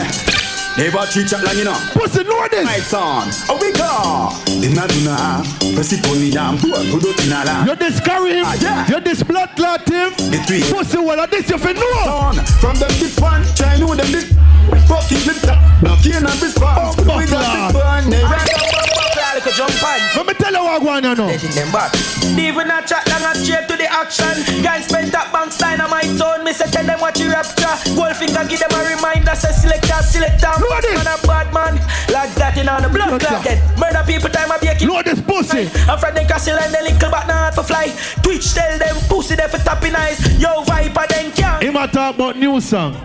Never treat chat long enough. Pussy, know this. Lights on. Oh, we go. Dina dina. Press it on the damn. Put put it in a lamp. You carry him. Ah, yeah. You this blood clot him. The three. Pussy, well, of this you fi know. on. From them this one, try know them this. Fucking flip top. Now can't have this one. Oh, We got fuck, this one. Never. Like a jump on. Let me tell you what going on now. Them back. Even a chat long and straight to the action. Guys spend that bank dynamite zone. Me say tell them what you rapture. Goldfinger give them a reminder. Say selector, selector. Look at this. Man a bad man. Like that in on the blood clot. Murder people time a baking. Know this pussy. I'm from the castle and the little but not for fly. Twitch tell them pussy there for tapping eyes. Yo viper then can. Him a talk about new song.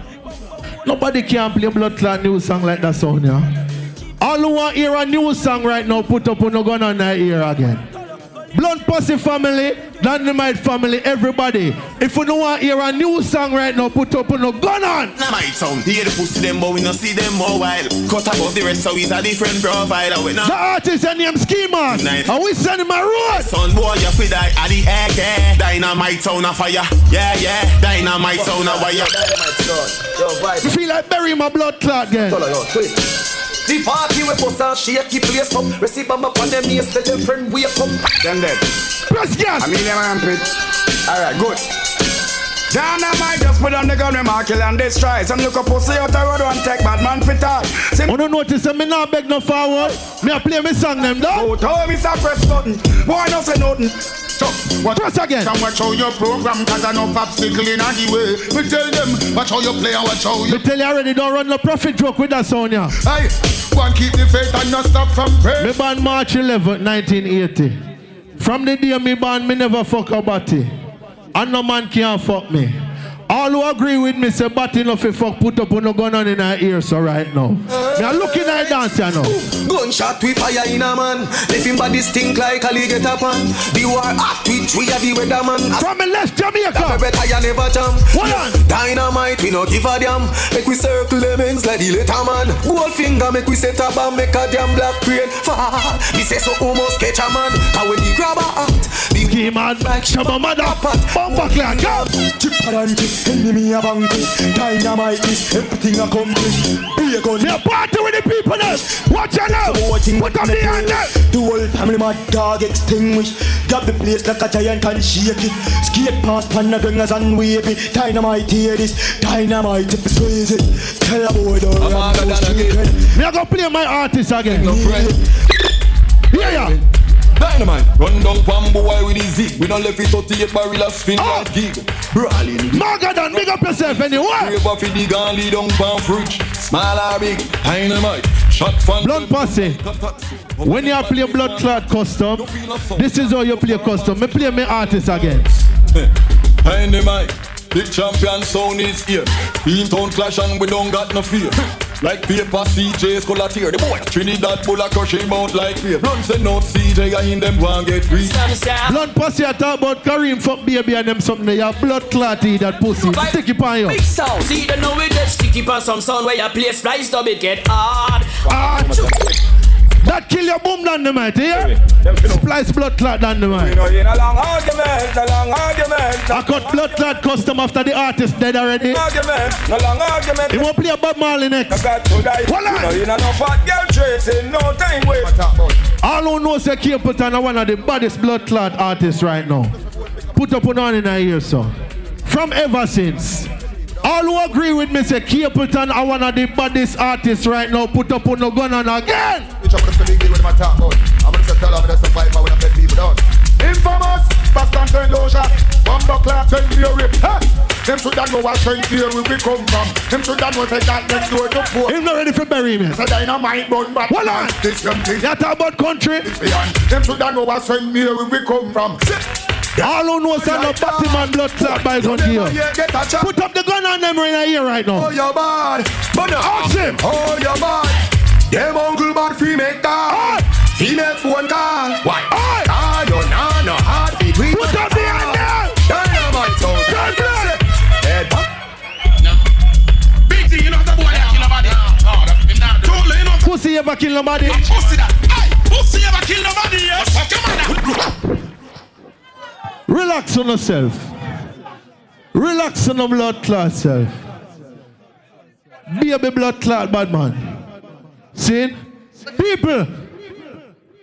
Nobody can play blood clot new song like that song, yeah. All who want hear a new song right now, put up on the gun on their ear again. Blood Pussy family, Dynamite family, everybody. If you don't want hear a new song right now, put up on the gun on. Dynamite sound, hear the pussy them, but we no see them more while. Cut above the rest, so it's a different profile. and We The not artist and name Schema. Nice. And we send him a road. Son boy, you fi die at the egg, yeah. Dynamite sound a fire, yeah, yeah. Dynamite sound a wire. Dynamite, son. Yo, vibe. You feel like bury my blood clot again. The party we post and shake the place up. Receive them up on them knees, tell them friend wake up. Them dead. Press gas. I mean them armpit. Alright, good. Dynamite just put on the gun, we mark kill and destroy. Some look up pussy out the road and take bad man fit out. See You don't notice that me not beg no forward. Me a play me song them dog. Oh, tell me stop press button. Boy, no say nothing. So, what Press again. Come watch how your program, cause I know popsicle in the way. We tell them, watch how you play and watch how you Me tell you already, don't run no profit joke with that song, yeah. Hey, one keep the faith and not stop from praying. Me born March 11, 1980. From the day me born, me never fuck a body. And no man can fuck me. All who agree with me say body no fi fuck put up on no gun on in our ears so right now. Me a looking at dance you know. Gunshot with fire in a man. Left him body stink like a up on. The war hot with we are the weatherman. From me left Jamaica. Never tire, never jam. Hold on. Dynamite, we no give a damn. Make we circle them ends like the letterman. Gold finger, make we set a bomb, make a damn black crane fall. Me say so almost catch a man. Cause when the grab a hat, the Ski man, shabba mother, bumper go. Chip and chip, enemy a banquet Dynamite is everything accomplished Be a gun Me a party with the people there. Watch out now. Put up the hand there. The whole family mad dog extinguished Grab the place like a giant and shake it Skate past panda gangers and wave it Dynamite hear this Dynamite if it's crazy Tell a boy don't run no street Me a go play my artist again. Yeah, yeah. Dynamite, run down pan boy with his zig. We don't left it 38 barrel of spin like ah! gig. Brawling. Magadan, big up yourself anyway. Crave off the gun, lead down pan fridge. Small or big, dynamite. Shot fan. Blood posse. When you play blood clot custom, this is how you play custom. Me play me artist again. Dynamite. The champion sound is here. In town clash and we don't got no fear. Like paper CJ's color tear. The boy Trinidad bull a crush him out like fear. Run send out CJ and in them go and get free. Blood pussy I talk about Kareem fuck baby and them something there. You blood clot eat that pussy. Stick it on you. Big sound. See the know it that sticky on some sound where you play splice dub it get hard. That kill your boom dynamite, yeah? Splice blood clot dynamite. You know, in a long argument, a long argument. I cut blood clot custom after the artist dead already. Argument, a long argument. He won't play Bob Marley next. I got to die. Hold on. You know, in a no fat girl no time waste. All who knows say Capleton are one of the baddest blood clot artists right now. Put up on on in our ear, so. from ever since. All who agree with me say Capleton are one of the baddest artists right now. Put up on the gun and again. Bitch, I'm gonna say big deal with my talk about. I'm gonna say tell them that's the fight when I bet people down. Infamous, Boston St. Lucia, Bumbo Clark, St. Fury. Hey! Them should know what St. Fury we come from. Them should know say that next door to four. He's not ready for bury me. A dynamite bun, but Hold on. this young thing. You talk about country. It's beyond. Them should know what St. Fury we come from. All who know say no Batman blood clot by on here. Yeah, get a chop. Put up the gun on them right here right now. Oh, your bad. But Ask him. Oh, your bad. Them uncle bad female call. Female phone call. Why? Call you nah no hard feet. Put up the hand there. Dynamite sound. God bless. Head back. Big T, you know the boy that kill nobody. No, that him not. Totally, you know. Pussy ever kill nobody. Pussy that. Hey, pussy ever kill nobody. Yes. Fuck your mother. Relax on yourself. Relax on the blood clot self. Baby blood clot bad man. See? People.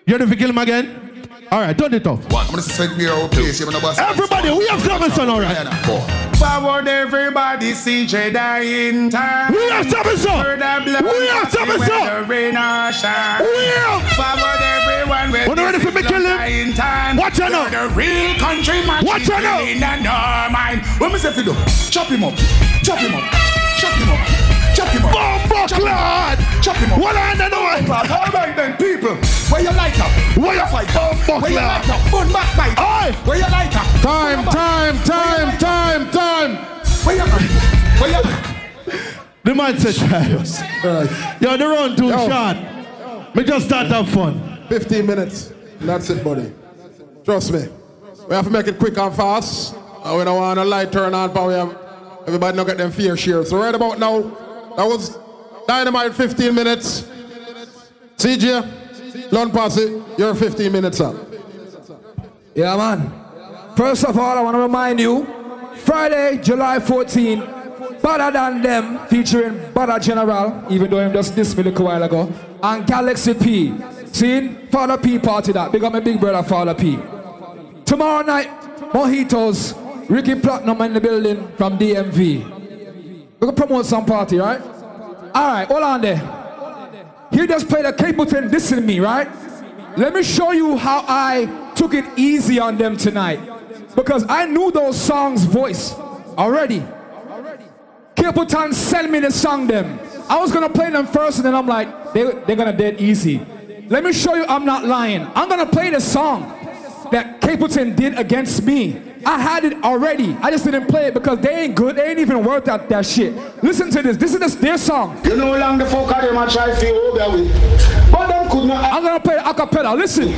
You ready to kill him again? Alright, turn it off. I'm gonna send me our place. You know, boss. Everybody, we have Robinson, alright. Forward everybody, CJ dying time. We have Robinson. Heard We have see when Robinson. the rain or shine. We have. Forward everyone with When you ready for me kill him? time. Watch out now. The real country man. Watch out now. In no mind. What me say you? Chop him up. Chop him up. Chop him up. Chop him up. Bomba clot. Chop him up. What I know? All right then, people. Where you like up? Where you fight? Bomba Where you like up? Bun back bite. Aye. Where you like up? Time, time, time, time, time. Where you like? Where you like? The man said. Yo, the run too short. Me just start have fun. 15 minutes. That's it, buddy. Trust me. We have to make it quick and fast. And we don't want a light turn on, but we have everybody not get them fear share. So right about now, that was Dynamite 15 minutes. CJ, Blunt Posse, you're 15 minutes up. Yeah, man. First of all, I want to remind you Friday, July 14, Better Than Them, featuring Better General, even though him just this me a while ago, and Galaxy P. Seen? Father P party that. Big up my big brother, Father P. Tomorrow night, Mojitos, Ricky Platinum in the building from DMV. We're gonna promote some party, right? Alright, hold on there. He just played a Capleton dissing me, right? Let me show you how I took it easy on them tonight. Because I knew those songs' voice already. Capleton sent me the song them. I was gonna play them first and then I'm like, they, they're gonna dead easy. Let me show you I'm not lying. I'm gonna play the song that Capleton did against me. I had it already. I just didn't play it because they ain't good. They ain't even worth that, that shit. Listen to this. This is this, their song. You know long the fuck of them try to over with. But them could not. I'm gonna play a cappella. Listen.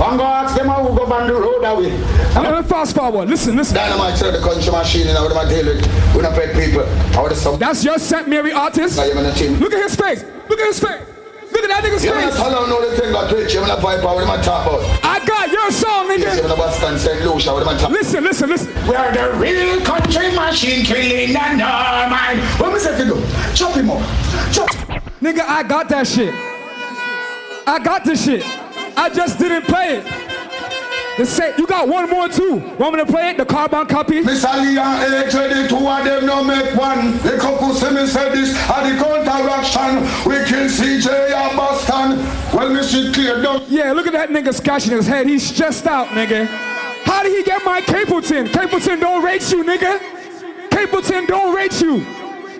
I'm gonna ask them how we go on the road away. I'm gonna fast forward. Listen, listen. Dynamite to the country machine and I would have deal with. Don't people. I would have. That's your St. Mary artist. Now you're gonna team. Look at his face. Look at his face. Look at that nigga's face. tell them know the thing about Twitch, you wanna pipe out, what am I talk about? I got your song, Yes, nigga. wanna St. Lucia, what am I talk Listen, listen, listen. We're the real country machine killing and no. What me say to do? Chop him up. Chop. Nigga, I got that shit. I got this shit. I just didn't play it. The you got one more too. Want me to play it? The carbon copy? Miss Ali and Age, the two of them no make one. The couple say me say this, at the counteraction, we kill CJ and Boston. Well, me see clear down. Yeah, look at that nigga scratching his head. He's stressed out, nigga. How did he get my Capleton? Capleton don't rate you, nigga. Capleton don't rate you.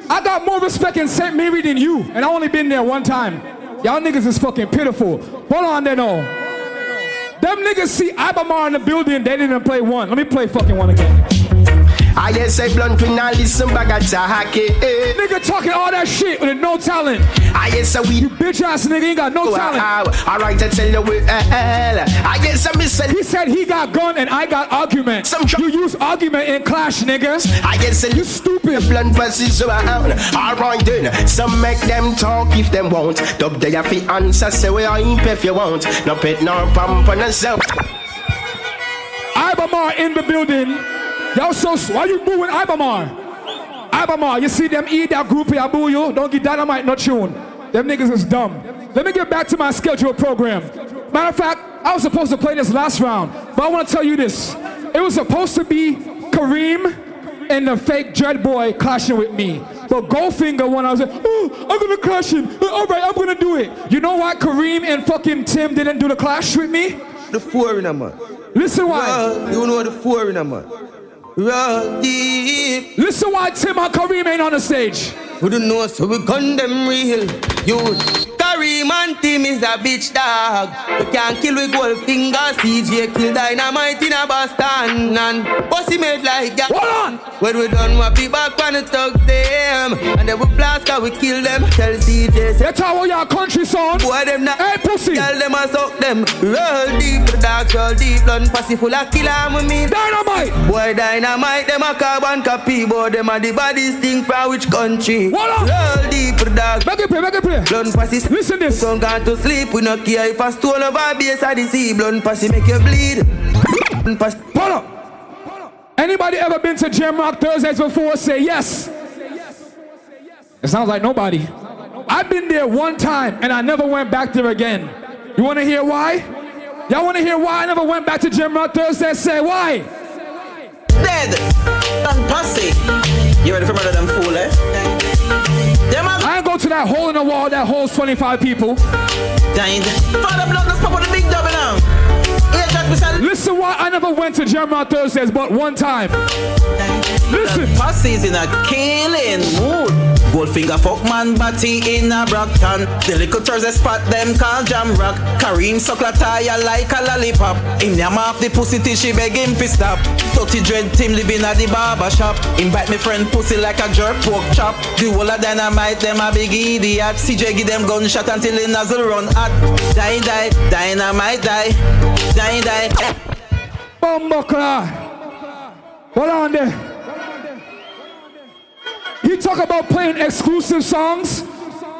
I got more respect in St. Mary than you, and I only been there one time. Y'all niggas is fucking pitiful. Hold on there, no. Them niggas see Iba Mahr in the building, they didn't play one. Let me play fucking one again. I yes, I blunt when I listen back at Tahake. Eh. Nigga talking all that shit with no talent. I yes, I we You bitch ass nigga ain't got no talent. Alright, I tell you we hell. I yes, I miss He said he got gun and I got argument. Some tr- you use argument in clash, nigga. I guess You stupid. blunt passes around. Alright then, some make them talk if them won't. Dub they have to answer, say we are imp if you won't. No pet nor pump on yourself. Iba Mahr in the building. Y'all so why you booing Iba Mahr? Ibamar, you see them eat that group here, boo you. Don't get dynamite no tune. Them niggas is dumb. Let me get back to my scheduled program. Matter of fact, I was supposed to play this last round, but I want to tell you this. It was supposed to be Kareem, and the fake Dread Boy clashing with me. But Goldfinger, when I was like, oh, I'm gonna clash him. All right, I'm gonna do it. You know what? Kareem and fucking Tim didn't do the clash with me. The a man. Listen why. Roll, you know what the a man. Roll deep. Listen why Tim and Kareem ain't on the stage. We don't know, so we gun them real. You Kareem and Tim is a bitch dog. We can't kill with gold finger. CJ kill dynamite in a Boston. And pussy made like that. Hold on. When we done, we be back when it talk them. And then we blast how we kill them. Tell CJ. That's how your country son. Boy, them not. Hey, pussy. Tell them I suck them. Roll deep, the dog roll deep. Blood pussy full of killer with me. Dynamite. Boy, dynamite. Them a carbon copy. Boy, them are the baddest thing from which country? Hold on. Roll deep, the dog. Make it play, make it play. Blood pussy. Listen this. Son gone to sleep. We no care if a stone over base of the sea. Blood pussy make you bleed. Blood pussy. Hold up. Anybody ever been to Jam Rock Thursdays before? Say yes. It sounds like nobody. I've been there one time and I never went back there again. You want to hear why? Y'all want to hear why I never went back to Jam Rock Thursdays? Say why? Dead. And pussy. You ready for murder them fool, eh? I ain't go to that hole in the wall that holds 25 people. dying. Father blood, let's pop on the big now. Listen why I never went to Rock Thursdays but one time. Listen. Pussy's in a killing mood. Goldfinger fuck man body in a Brockton. The little Thursday spot them call jam rock. Kareem suck la tire like a lollipop. Him yam off the pussy till she beg him fi stop. Dirty dread team living at the barber shop. Invite me friend pussy like a jerk pork chop. The whole of dynamite them a big idiot. CJ give them gunshot until the nozzle run hot. Die die, dynamite die, die die. Bumbuckler. Hold on there. You talk about playing exclusive songs.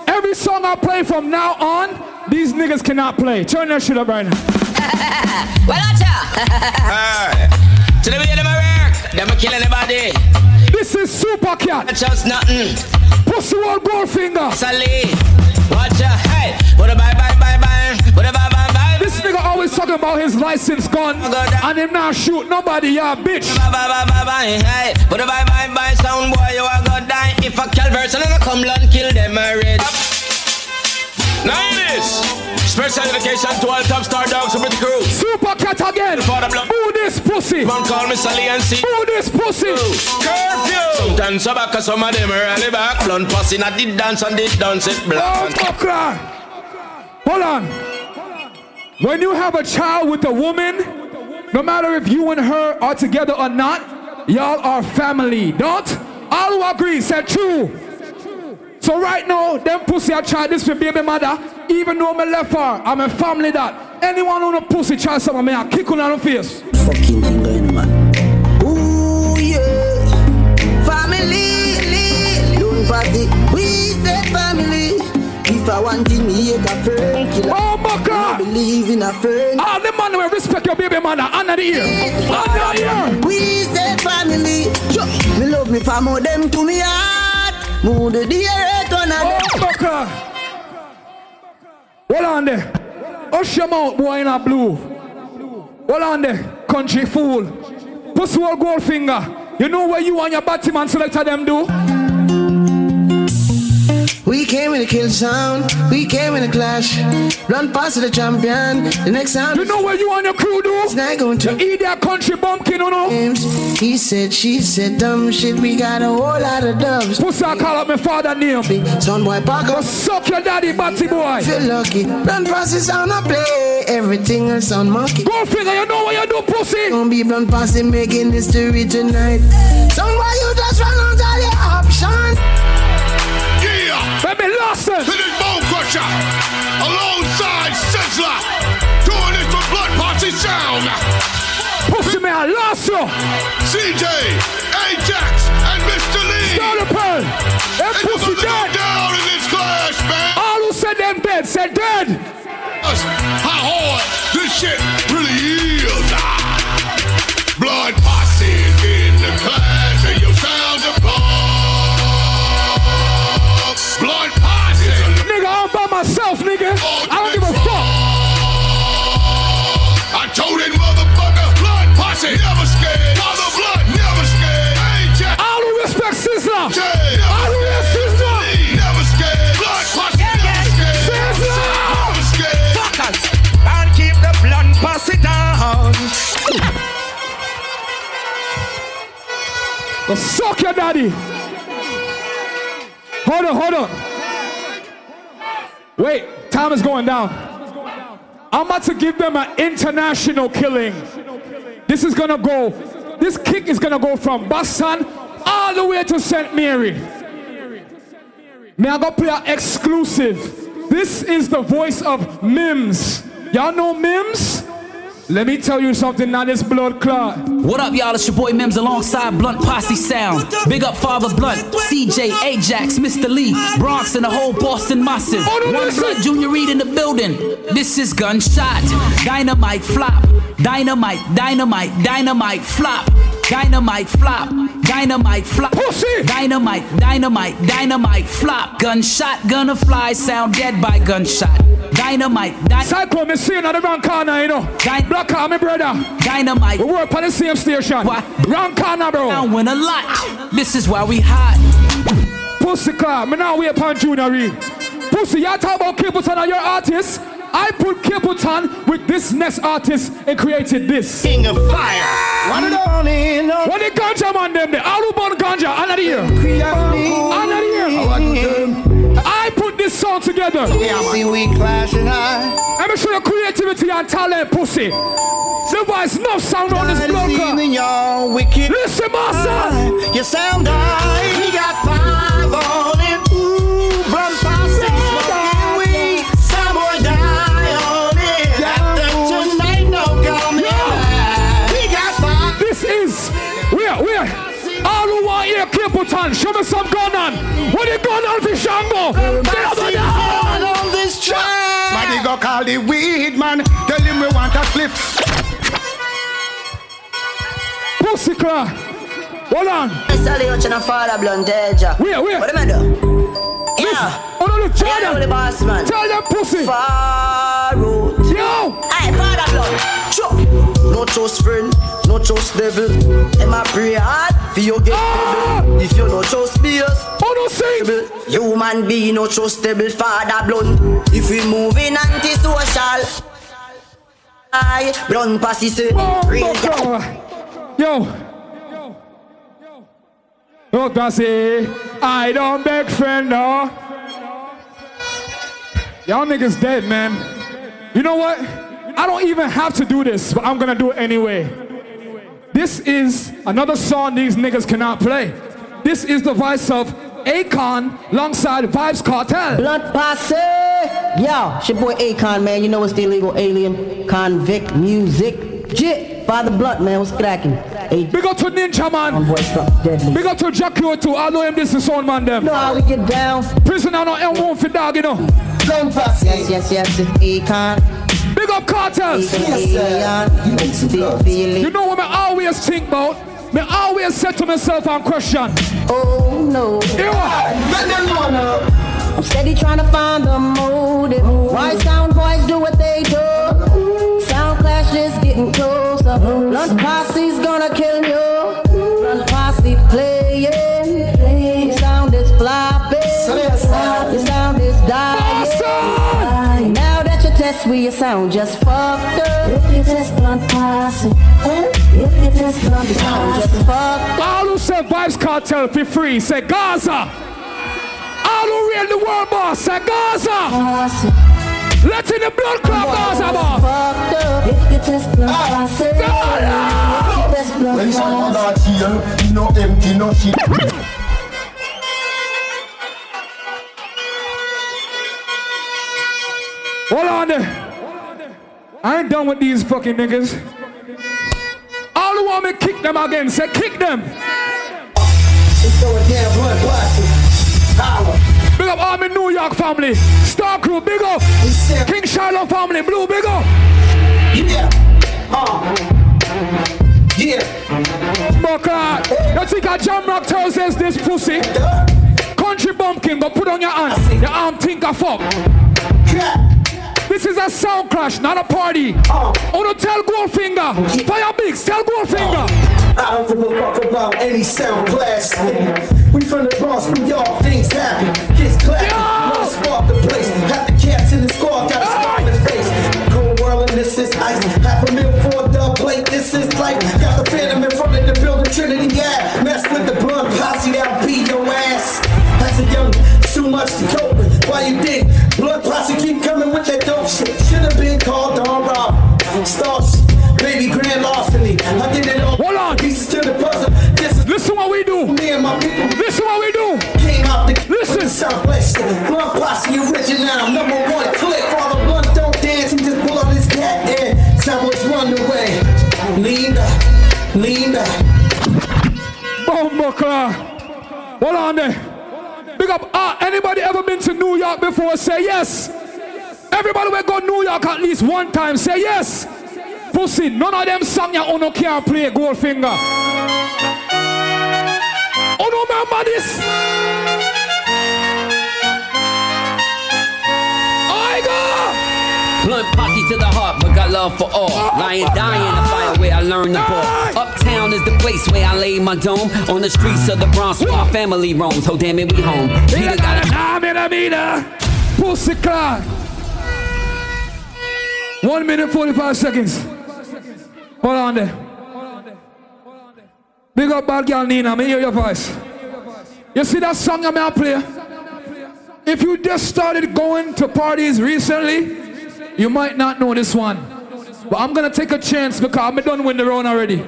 Every song I play from now on, these niggas cannot play. Turn that shit up right now. well, Hey. To the way them a work, them a kill anybody. This is Super Cat. Just nothing. Pussy World Goldfinger. Sally. Watch ya. Hey. Put a bye bye bye bye. Put a bye bye bye. This nigga always talking about his license gun and him not shoot nobody, yeah, bitch. Eh, Put a bye bye bye. Sound boy, you are gonna die. If a calverse and I come land kill them already. Now it is. Special dedication to all top star dogs with the crew. Super Cat again. For the blood. Who this pussy? Man call me Sally and see. Who this pussy? Curfew. Sometimes so back, some of them are rally back. Blunt passing at the dance and the dance it black. Oh, Bumbuckler. Hold on. When you have a child with a woman, no matter if you and her are together or not, y'all are family. Don't? All who agree, said true. So right now, them pussy I tried this for baby mother, even though me left her, I'm a family that. Anyone on a pussy child, try something, me I kick on the face. Fucking going man. Ooh yeah, family. Don't party. We say family. If I want to me a friend killer. Oh my God! I believe in a friend. All the man will respect your baby mother under the ear. Under the ear. We say family. Yo, me love me family, oh, them to me heart. Move the dear on a Oh, Bucker. Hold on there. Hush your mouth, boy in a blue. Hold on there, country fool. Pussy old gold finger. You know where you and your Batman selector them do? We came in a kill sound, we came in a clash. Run past the champion, the next sound. You know where you and your crew do? It's not going to eat that country bumpkin, you know? He said, she said, dumb shit, we got a whole lot of dubs. Pussy, I call up my father name. Son boy, back Go suck your daddy, batty boy. Feel lucky. Run past the sound, I play. Everything else sound monkey. Go figure, you know what you do, pussy. Don't be run past making history tonight. Son boy, you just run out all Yeah! Let me listen. To this bone crusher, alongside Sizzler, doing this for Blood Posse Sound. Pussy, lost you. CJ, Ajax, and Mr. Lee. Start a pen. That They pussy dead. down in this clash, man. All who said them dead said dead. How hard this shit nigga. I don't give a fuck. I told that motherfucker, blood posse, never scared. Mother blood, never scared. Ajax, scared. All the sister. Never scared. Blood pussy. Never scared. Never scared. Fuckers. And keep the blood pussy down. Go suck your daddy. Hold on, hold on. Wait, time is going down. I'm about to give them an international killing. This is gonna go, this kick is gonna go from Boston all the way to St. Mary. May I go play an exclusive? This is the voice of Mims. Y'all know Mims? Let me tell you something, now this blood clot. What up, y'all? It's your boy Mims alongside Blunt Posse Sound. Big up Father Blunt, CJ, Ajax, Mr. Lee, Bronx, and the whole Boston Massive. One Blood, Junior Reid in the building. This is Gunshot. Dynamite flop. Dynamite, dynamite, dynamite flop. Dynamite flop. Dynamite flop. Dynamite, dynamite, dynamite flop. Gunshot, gonna fly, sound dead by gunshot. Dynamite, dynamite. Cyclone, me see you on the wrong corner, you know. Black car, my brother. Dynamite. We work on the same station. What? Wrong corner, bro. I win a lot. This is why we hot. Pussy car, me now wait upon Junior Reid. Pussy, y'all talk about Capleton and your artist. I put Capleton with this next artist and created this. King of fire. What the only What the ganja man them there? All who burn ganja, under the ear. Under the ear. I put this song together. See we clashing high. Let me show you creativity and talent, pussy. The voice no sound on this. Your wicked. Listen, master. You sound high. We got five on hear Capleton, show me some gun on. What you gun on for Shango? Get up and down. on this track. Somebody go call the weed man. Tell him we want a cliff. Pussy claw. Hold on. Sally out in a father blunt eh, edge. Where, where? What am I doing? Yeah. Oh no, look, tell Yeah, them. the boss man. Tell them pussy. Far road. Yo. Hey, father blunt. Sure. No trust friend, no trust devil. Am I pray hard for you get devil? If you no trust beers, oh no sing. Human being no trustable father blunt. If we move in antisocial, I blunt pass is a oh, real Yo. Yo. Look, I say, I don't beg friend, no. Y'all niggas dead, man. You know what? I don't even have to do this, but I'm gonna do it anyway. This is another song these niggas cannot play. This is the voice of Akon alongside Vybz Kartel. Blunt posse. Yo, it's your boy Akon, man. You know it's the illegal alien convict music. Jit. Father Blunt, man. What's cracking? Hey. Big up to Ninja Man. deadly. Big up to Jackie too. I know him this is sound man them. know how we get down. Prisoner no M1 for dog, you know. Blunt posse. Yes, yes, yes. It's Akon. Up cartels. You know what I always think about? Me always say to myself and question. Oh no. I'm steady trying to find the motive. Why sound boys do what they do? Sound clash is getting closer. Blunt posse's gonna kill you. Now that you with your sound just fucked up. If you test blunt posse. If you test blunt your sound just fucked up. All who say Vybz Kartel for free, say Gaza. All who real the world boss, say Gaza. Let in the blood clot Gaza, boss. If ah, you test blunt posse. If you test blunt When someone posse. not here, no empty, no shit. Hold on there. I ain't done with these fucking niggas. All want me kick them again, say kick them. Big up all my New York family. Star Crew, big up. King Charlotte family, Blue, big up. Yeah. Uh. Yeah. But uh, you think a jam rock Thursdays this pussy? Country bumpkin, but put on your hand. Your arm think a fuck. This is a sound crash, not a party. Oh no, tell Goldfinger. Fire big, tell Goldfinger. I don't give a fuck about any sound class. We from the Bronx, New York, things happen. Gets clapping, wanna spark the place. Half the cats in the squad got a scar in the face. Cold world and this is ice. Half a mil for a dub plate, this is life. Got the phantom in front of the building, Trinity, yeah. Mess with the blunt posse, that'll beat your ass. As a young, too much to cope with. Why you think posse keep coming with that dope shit? Should've been called Don Rob. Stars, baby grand larceny. I did it all. Hold on. Pieces to the puzzle. This is Listen what we do. me and my people. Listen what we do. Came out the Listen. Southwest. Blunt posse original. Number one click. The blunt don't dance, he just pull out his cat and Someone's run away. Lean back, lean back. Bomba. Hold on there. Big up. Ah, anybody ever been to New York before? Say yes. Everybody will go New York at least one time. Say yes. Pussy, none of them song ya uno can't play Goldfinger. Uno remember this? Blunt posse to the heart, but got love for all. Lying, dying, the fire where I learned the ball. Uptown is the place where I lay my dome. On the streets of the Bronx where family roams. Oh damn it, we home. Peter got a mina, mina. Pussy claw. One minute, 45 seconds. Hold on there. Big up bad girl Nina, me hear your voice. You see that song I'm play? If you just started going to parties recently, you might not know this one. But I'm gonna take a chance because I'm done with the round already.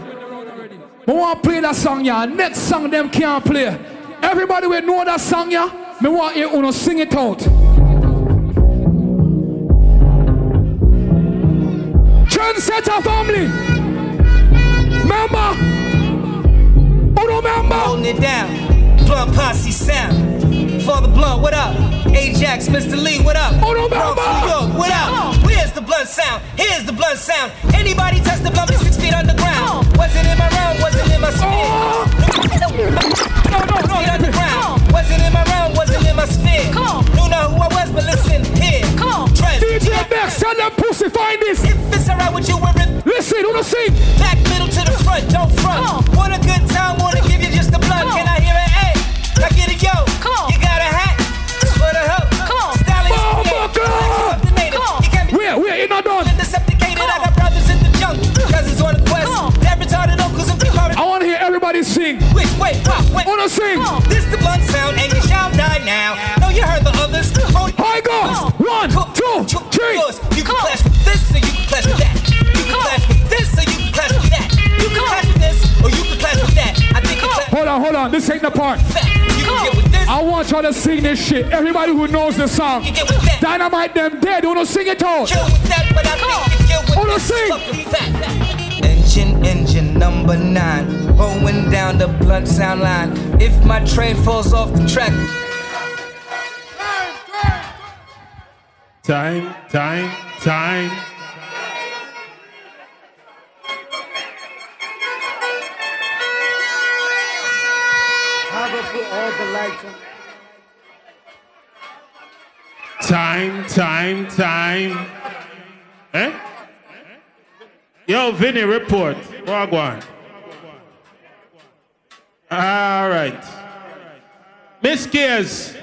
I want to play that song, yeah. Next song them can't play. Everybody will know that song, yeah. Me want you to sing it out. Trendsetter family. Remember? Uno member. Holding it down. Blunt posse sound. Father Blunt, what up? Ajax, Mr. Lee, what up? Uno Bronx, New York, what up? Where's the blunt sound? Here's the blunt sound. Anybody touch the blunt six feet underground. Wasn't in my round, wasn't in my sphere. No, no, no. Feet underground. Wasn't in my round, wasn't in my sphere. You know who I was, but listen here. Come on. DJ Bex, tell them pussy find this. If it's alright with you, we're in. Listen, don't sing? Back middle to the front, don't front. Want a good time, wanna give you just a blunt. Can I hear it? Hey, now get it, yo. Come on. You got a hat? It's for the hoe. Come on. Styling Bomba the native. You can't be Where, where, you not done? Decepticated, I got brothers in the jungle. Cousins on the quest. They're retarded uncles and people. I want to hear everybody sing. Which way? What? Wait. Wanna sing? This the blunt sound, and you shall die now. Know you heard the others. I go. One, two, three. You can clash with this, or you can clash with that. You can clash with this, or you can clash with that. You can clash with this, or you can clash with that. I think you clash. Hold on, hold on. This ain't the part. You I want y'all to sing this shit. Everybody who knows the song. Dynamite them dead. Wanna sing it out? Kill with that, but I think you kill with Wanna sing? Engine, engine number nine, going down the blunt sound line. If my train falls off the track, Time, time, time. Time, time, time. Eh? Yo, Vinny, report. Wagwan. All right. Miss Gears,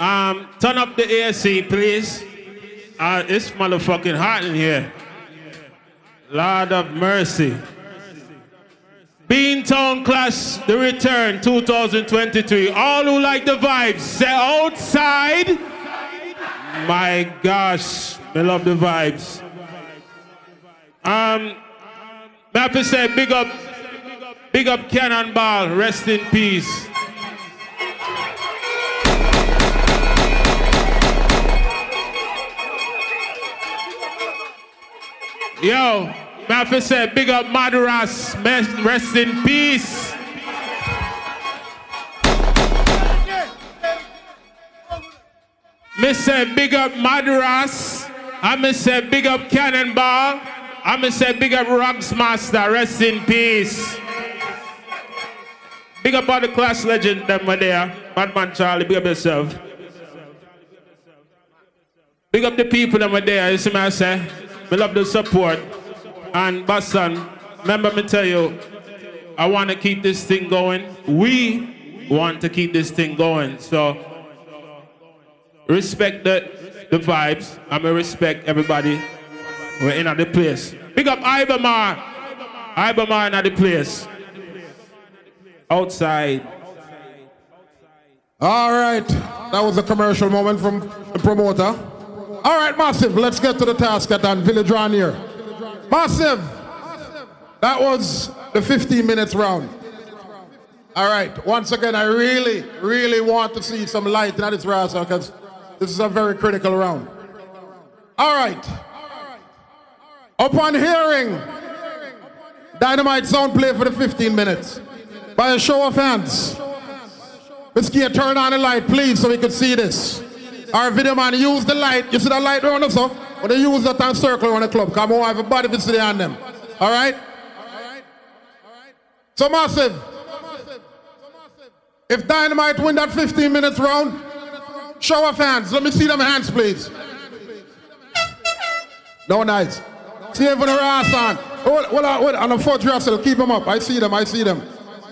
um, turn up the AC, please. Uh, it's motherfucking hot in here. Lord of mercy. Beantown Clash, the return 2023. All who like the vibes, say outside. My gosh, I love the vibes. Um, I have to say big up, big up Cannonball, rest in peace. Yo, to say big up Maduras, rest in peace. Me say big up Madras. I me say big up Cannonball. I me say big up Rocks Master. Rest in peace. Big up all the class legend them were there. Badman Charlie, big up yourself. Big up the people that were there. You see me I say? We love the support. And Boston, remember me tell you, I want to keep this thing going. We want to keep this thing going. So respect the the vibes. I'm gonna respect everybody. We're in at the place. Big up Iba Mahr. Ibermar in the place. Outside. All right, that was a commercial moment from the promoter. All right, Massive, let's get to the task at hand. Village round here. Massive, that was the 15 minutes round. All right, once again, I really, really want to see some light in this round because this is a very critical round. All right. Upon hearing Dynamite sound play for the 15 minutes, by a show of hands, Let's get turn on the light, please, so we can see this. Our video man, use the light. You see that light around us, so? When they use that and circle around the club, come on, everybody will see on them. All right? So massive. If Dynamite win that 15 minutes round, show of hands. Let me see them hands, please. No nice. See everyone the ass on. Hold, hold on, on. The foot Russell, keep them up. I see them, I see them.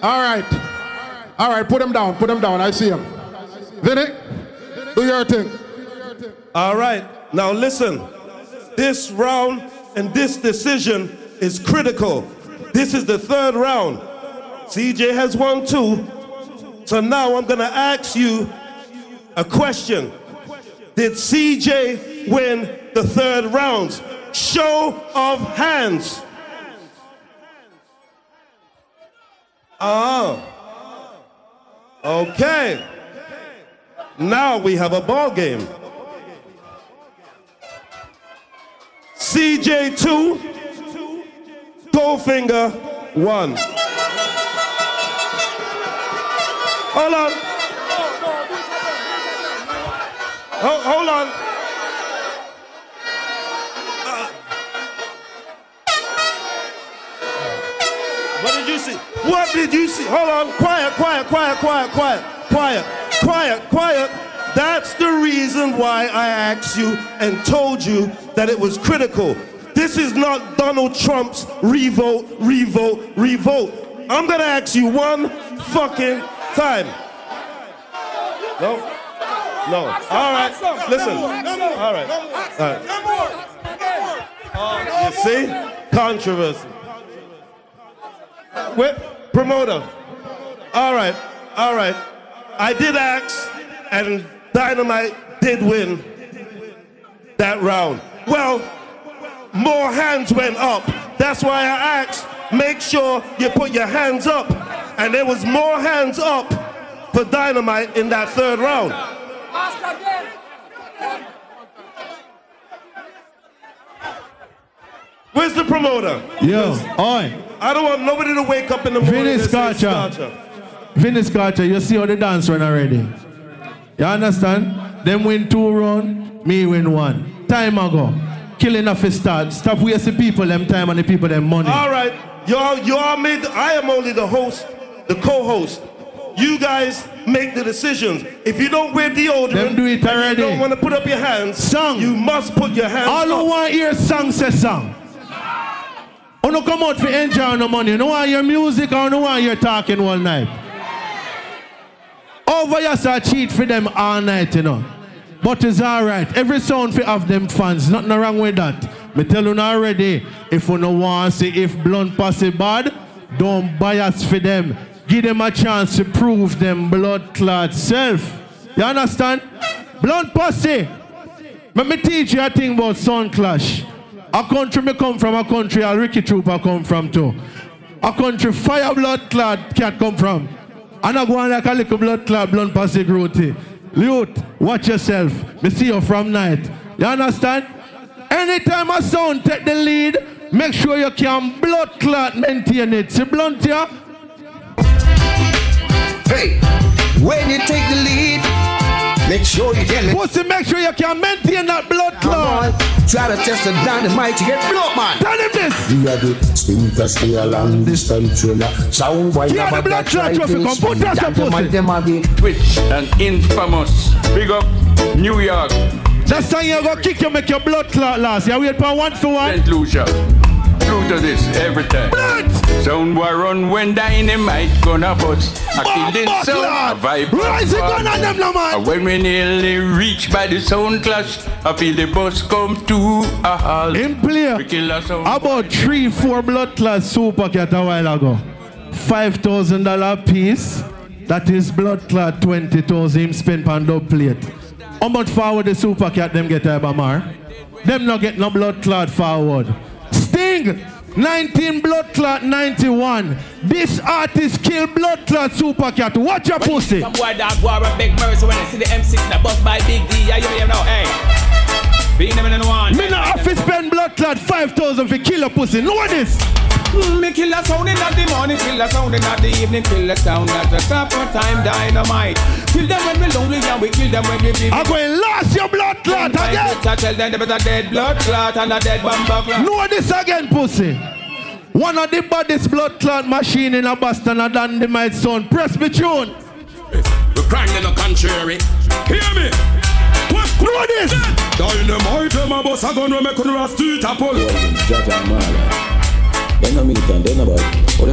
All right. All right, put them down, put them down. I see them. Vinny, do your thing. All right, now listen. This round and this decision is critical. This is the third round. CJ has won two. So now I'm going to ask you a question. Did CJ win the third round? Show of hands. Ah. Okay. Now we have a ball game. CJ 2, Goldfinger 1. Hold on. Ho- hold on. Uh, what did you see? What did you see? Hold on. Quiet, quiet, quiet, quiet, quiet, quiet, quiet, quiet. That's the reason why I asked you and told you that it was critical. This is not Donald Trump's revote, revote, revote. I'm gonna ask you one fucking time. No? No. All right. Listen. All right. All right. You see? Controversy. Wait, promoter. All right, all right. I did ask, and Dynamite did win that round. Well, more hands went up. That's why I asked, make sure you put your hands up. And there was more hands up for Dynamite in that third round. Where's the promoter? Yo, oi. I don't want nobody to wake up in the morning Vinny and. Vinny Scorcher, you see how the dance run already. You understand? Them win two round, me win one. Time ago. Killing off a start. Stop wasting people them time and the people them money. All right, y'all, y'all made. The, I am only the host, the co-host. You guys make the decisions. If you don't wear deodorant, Them do it already. You don't want to put up your hands. Song. You must put your hands All up. who want hear song say song. Oh, you don't come out for enjoy no money. You don't want your music or you don't want your talking all night. Over start cheat for them all night, you know. But it's alright. Every sound for have them fans. Nothing wrong with that. Me tell you already, if you no want to see if blunt posse bad, don't bias for them. Give them a chance to prove them blood clot self. You understand? Blunt posse. Let me teach you a thing about sound clash. A country me come from, a country a Ricky Trooper come from too. A country fire blood clad cat come from. And I go on like a little blood clad blunt posse growthy. Youth, watch yourself. Me see you from night. You understand? Anytime a sound take the lead, make sure you can blood clot maintain it. See blunt here? Hey, when you take the lead, make sure you get me. Pussy, make sure you can maintain that blood clot. Try to test the dynamite to get blood, up, man. Tell him this. We are the spin to stay a long distance trailer. Sound boy Yeah, never the blood got clot right traffic, things. come put us up, pussy. them again. Rich and infamous. Big up New York. That's time you go kick you make your blood clot last. You wait for one for one. St. Lucia. Blue to this every time. Sound boy run when dynamite gonna bust. I feel this sound vibe. Rise it gun on them, no man. When we nearly reach by the sound clash, I feel the bus come to a halt. In play. We kill a sound About three, four blood class super cat a while ago. Five thousand dollar piece. That is blood clot twenty thousand him spent on dub plate. How much forward the super cat them get Iba Mahr? Them not get no blood clot forward. Sting 19 blood clot 91. This artist kill blood clot super cat. Watch your pussy. Some boy dog war a big mercy when I see the M6 that bust by Big D. You hear now, hey. Being them in one. Me not have to spend blood clot 5,000 for kill a pussy. Know this? Mm, Me kill a sound in the morning, kill a sound in the evening, kill a sound at the supper time, dynamite. Kill them when we lonely and we kill them when we big. I'm going lost your blood clot again. I tell them they better dead blood clot and a dead bumper clot. Know this again, pussy. One of the baddest blood clot machine in a Boston and Dynamite sound. Press me tune. We crying in the contrary. Hear me? Know this? Dynamite, them a bus a gun we make the street a.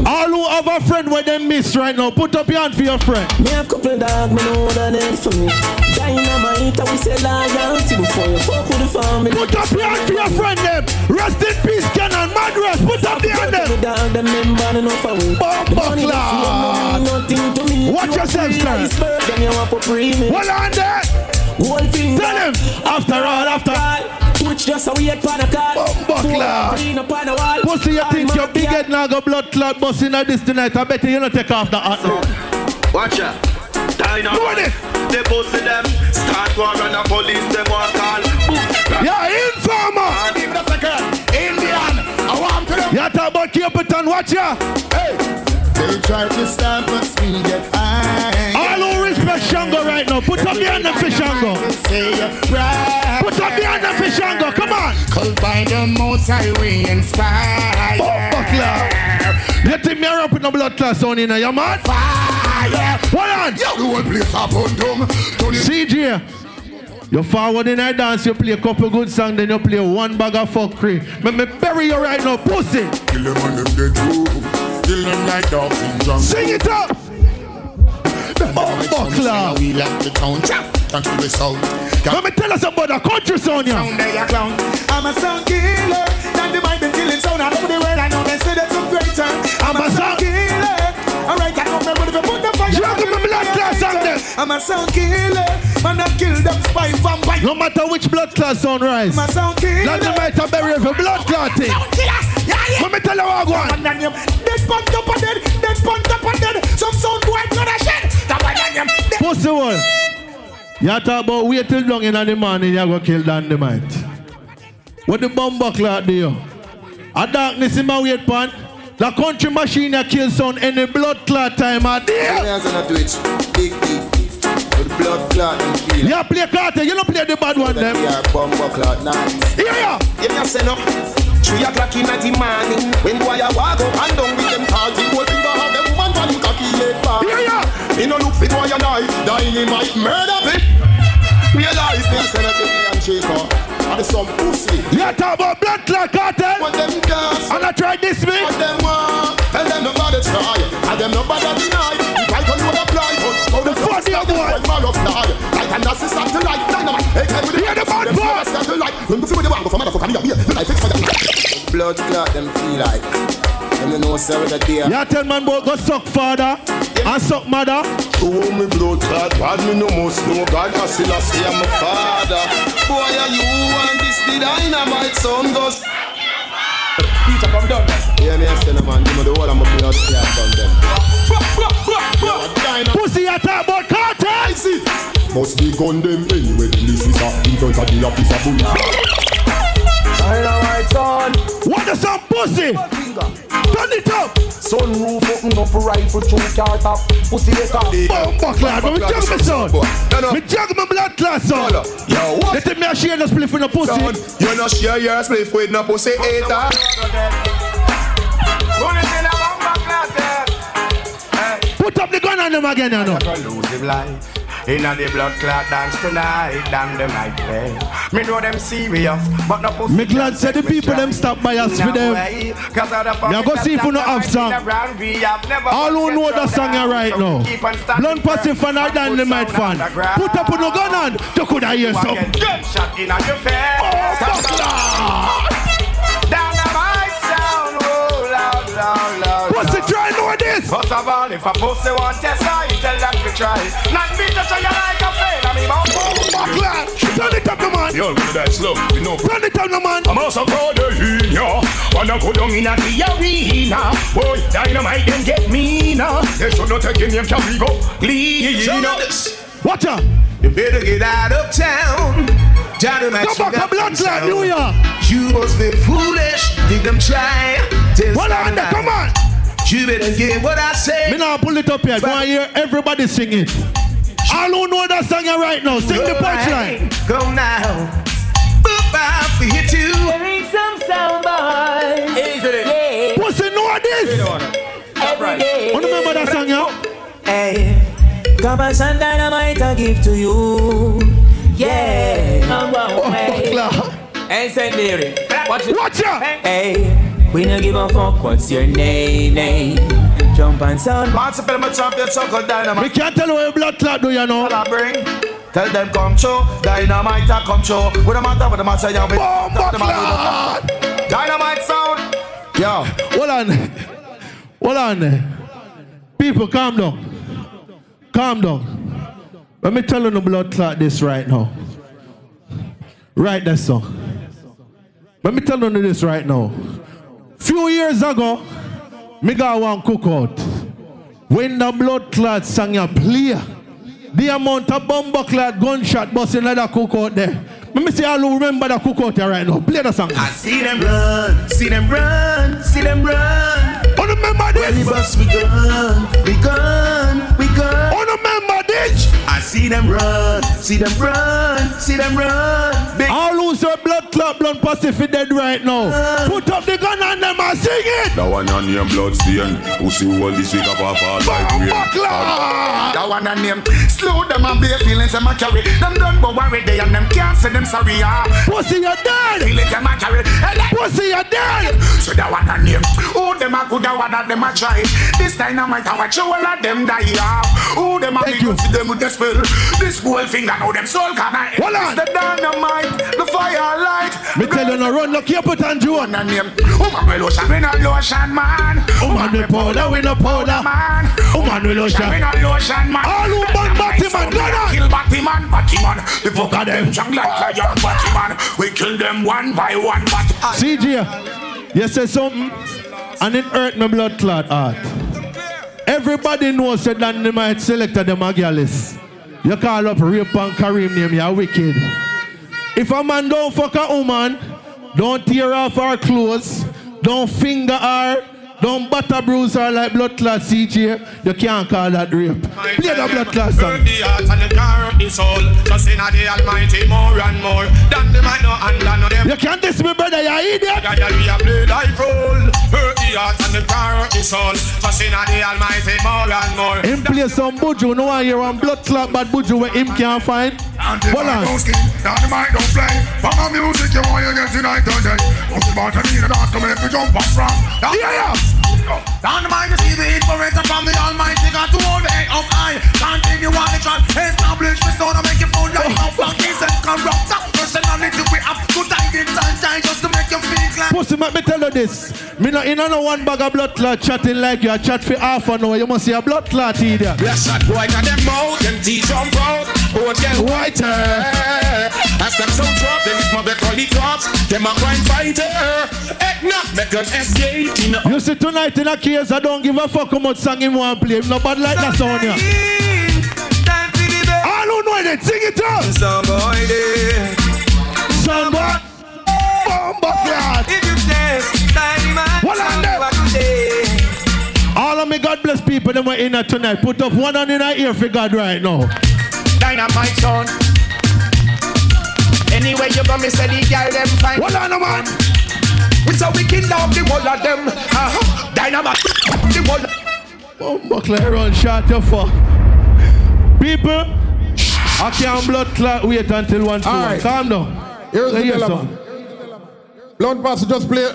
All who have a friend where them miss right now, put up your hand for your friend. Me have couple dog, me know that is for me. Dynamite, I will say loyalty before you fuck with the family. Put up your hand for your friend them. Rest in peace, Canon Madras. Put up your hand them. Dog, them member enough for me. Bumper Nothing to me. Watch yourself, sir. Iceberg, then you want for premium. Hold on there. Whole thing. Tell him. After all, after. Twitch just a weird oh, pan a call. Buckler. Clean up on the wall. Pussy, you think your big head now go blood clot busting at this tonight? I bet you don't take off the hat now. Watch out. Dynamite. They pussy them. Start war and the police them want call. Yeah, informer. Ah, give me a second. Indian. I want to them. You talk about Capleton, watch ya. Hey. They try to stop us, we get high. All who respect Shango right now, put up your hand for Shango. Put up your hand for Shango, come on. Cause by the most I we inspire. Oh, Buckler. You think me around put no blood class on in there, you mad? Fire. Hold on. Yo, the whole place up on down. CJ. You forward in a dance, you play a couple good songs, then you play one bag of fuckery. Let me bury you right now, pussy. Kill them on them dead too. Kill them like dogs in jungle. Sing it up. Buckler. We like the town chap. Do the sound. Let me tell us about the country sound, yeah. Sound they a clown. I'm a sound killer. Not the mind them killing sound. I know the word. I know they say that's a great turn. I'm a sound killer. Alright, I know me if you put the fire. My blood class on them. I'm a sound killer. Man, I kill them spy vampire. No matter which blood class sound rise. I'm a sound killer. Let them might have bury for blood clotting. Sound killers. Yeah, yeah. Let me tell you what I want. Dead punt up and dead. Dead punt up and dead. Some sound boy gonna shed. That one on them. Pussy one. You talk about wait till long in the morning, you go kill Dynamite. What the bomb buckler do you? A darkness in my weight pan. The country machine you kill sound any blood clot time a day. Hands on a Twitch. Big deep. With blood clot and kill. You play Kartel, eh? you don't play the bad one them. Yeah, bomber clot nice. Here ya. Give me a send up. Three o'clock in the morning. When boy a walk up and down with them the whole finger have them woman for the cocky leg bar. Here ya. Me no look for boy a die. Dynamite murder bitch. Realize me send up the handshake and some pussy. You talk about blood clot Kartel. What eh? them gas? And I tried this me. What them want? Tell them nobody try. And them nobody deny. The title you apply. How the fuck you boy? Man of fly. Like an assist satellite. Dynamite. Hey, hey, with the Hear the bad boy. satellite. When you feel with the one, go for motherfucker. Me a beer. The life fix for them. Blood clot them feel like. Them you know say what they You tell man boy go suck father and suck mother. Oh, me blood clot, bad me no must know God, I still I say I'm a father. Boy, are you and this the dynamite son goes. Peter, come down. Yeah, me a say no man, give me the whole of my blood clot from them. Pussy you talk about Kartel. Must be gun them anyway, the list is up in front of the officer bull. Dynamite son. What is some pussy? Turn it up. Sunroof open up rifle two car top. Pussy the top. Oh, fuck lad, me jug me son. Me jug my blood class son. Yo, what? Let me a share the split with the pussy. Son, you no share your spliff with no pussy hater. Put up the gun on them again, you know. Lose his life. Inna the blood clot dance tonight, damn them night play. Me know them serious, but no pussy. Me glad say the people them stop by us for them. Eh? Me a go see if you no have song. All who know that song right now. Blunt Posse fan or Dynamite fan. Put up on no gun on. You coulda hear some. Gunshot inna your face. Oh, fuck What's it try know this? First of all, if a pussy want test, I tell them to try. Not be just so you like a fail, I mean, Buckler, turn it up, no man. Yo, with that slow, you know. Turn it up, no man. I'm also proud of you, yeah. Wanna go down in a the arena. Boy, dynamite them get me now. They should not take him, can we go? Clean Watch out. You better get out of town. Dynamite. Come back, come on, Clan, New York. You must be foolish. Think them try. Hold on, there, come on. You better get what I say. Me now pull it up here. Go and hear everybody sing it. All who know that song here right now, sing the punchline. Go now. Boop out for you too. Bring some sound boys. Yeah. Pussy know this. Every day. Remember that song here? Hey. Cobbles and dynamite I give to you. Yeah. Come on, hey. Hey, Sendiri. Watch it. Watch out. Hey. We no give a fuck. What's your name? name? Jump and sound. Once upon a champion, so called We can't tell where blood clot do you know. I bring. Tell them come true, dynamite a come true. With a matter, with a matter, yeah, we talk them out. Dynamite sound. Yo, hold on. Hold on. People, calm down. Calm down. Let me tell you the blood clot this right now. Right there, sir. Let me tell you this right now. Few years ago, me got one cookout. When the blood clot sang a play, the amount of bomber clot gunshot busting like that cookout there. Let me see how you remember that cookout there right now. Play the song. I see them run, see them run, see them run. Oh, remember When we this? bust, we gun, we gun, we gun. Oh, remember this? I see them run, see them run, see them run. Big All who's your blood clot, blood Pacific dead right now. Put up the gun on them and sing it. That one on name blood stain. Who see all this week up off all like rain. That one a name. Slow them and bare feelings them a carry. Them done but worry they and them can't say them sorry. Ah. Pussy, you're dead. Feelings them a carry. Hey, that- Pussy, you're dead. So that one a name. Who them a good, that one of them a try. This dynamite I watch all of them die. Ah. Who them a Thank big you. see them with the spell. This whole finger now them soul can I. Hold on. It's the dynamite, the firelight. Me tell you no run, look here, put on Joe. One a name. Woman with lotion, we not lotion man. Woman with powder, we no powder. man. Woman with lotion. We not lotion man. All who bang Batman, go on. Kill Batman, Batman. The fuck of them jung like lion, Batman. We kill them one by one, but CJ, you say something, and it hurt my blood clot heart. Everybody knows that Dynamite selected them a girls. You call up rape and Kareem name, you're wicked. If a man don't fuck a woman, don't tear off her clothes, don't finger her, don't butter bruise her like blood clot CJ, you can't call that rape. Play the blood clot song. The heart and the car the soul. Just in the Almighty more and more. Than them I know and know them. You can't diss me, brother, you idiot. God, we a play like role. Hurt the heart and the car the soul. Just in the Almighty more and more. Him play some buju, no one hear one blood clot bad buju where him can't find. Hold on. Down the mic don't play. From my music you want you get tonight and day. What's about to need a dance to make me jump up from. Yeah, yeah. Down mic to see the inspiration from the Almighty God to hold the head up high. Continue on the track. Establish the sound and make you feel like no flunkies and corrupt. Personality we have good tidings and time just to make you feel like. Pussy, make me tell you this. Me not in no one bag of blood clot chatting like you. I chat for half an hour. You must see a blood clot idiot. Bless that boy, got them mouth, them teeth jump out, both get whiter. As them so drop, them is my black the cops, them a crime fighter. Heck not, make an escape, you know. You see tonight in a case, I don't give a fuck how much song him want play. Him no bad like that sound here. All who know it, sing it up. some boy there. Son, what? Bomba clot. If you say dynamite, What on them? what you say? All of me God bless people them were in here tonight. Put up one on in our ear for God right now. Dynamite son. Anyway, you go, me say the girl them fine. What on, man? We so we kill off the whole of them. Uh-huh. Dynamite, the whole. Bomba clot run shot your fuck. People, I can't blood clot wait until one two. All right. Calm down. Here's the Here's dilemma. some. Blunt pass just play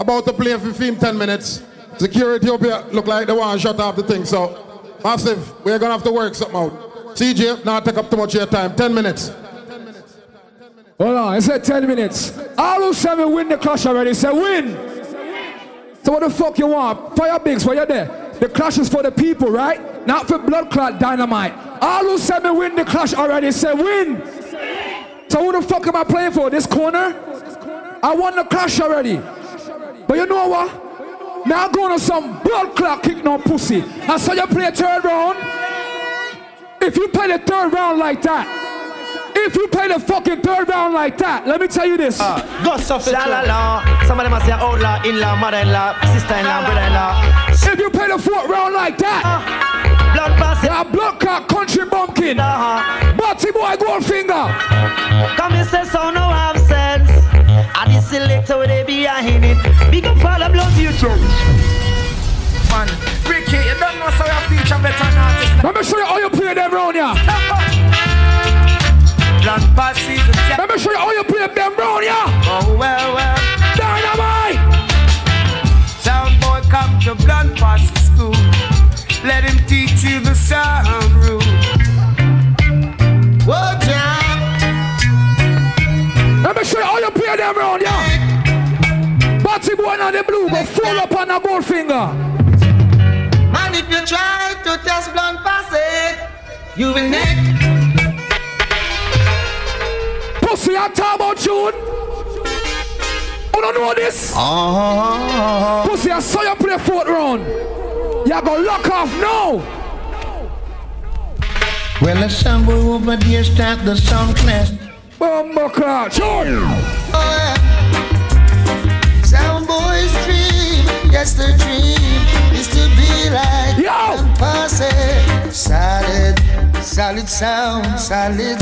about to play 15 10 minutes. Security up here look like they want to shut off the thing. So massive, we're gonna have to work something out. CJ, not take up too much of your time. 10 minutes. Hold on, I said 10 minutes. All who said me win the clash already, say win. So what the fuck you want? Fiyah Bigs, where you there? The clash is for the people, right? Not for blood clot dynamite. All who said me win the clash already, say win. So who the fuck am I playing for? This corner? I won the clash already. But you know what? Now i going to some blood clot kick no pussy. I so you play third round. If you play the third round like that, if you play the fucking third round like that, let me tell you this. Uh, go suffer. La la la. Some of them are say oh, outlaw, in-law, mother-in-law, sister-in-law, brother-in-law. If you play the fourth round like that, uh, blood pass yeah, blood clot country bumpkin, uh-huh. Batty boy gold finger. Come and say so no have sense. And the selector where they behind it. Big up all the blood you Man, Ricky, you don't know so you feature better than artist. Let me show you how you play them round here. Blood pass season. Let me show you how you play them round here. Oh, well, well. Dynamite. Sound boy, come to blood pass school. Let him teach you the sound rule. Whoa, John. Let me show you how you play them round here. Batty boy on the blue, go full up on the gold finger. Man, if you try to test blunt pass it, you will neck. Pussy, I talk about June. You don't know this? Uh-huh. Pussy, I saw you play fourth round. You go lock off now. Well, the sun will over there start the sound class. Bumbo clock, June. Sound yes the dream is to be like Yo! Solid, solid sound, solid.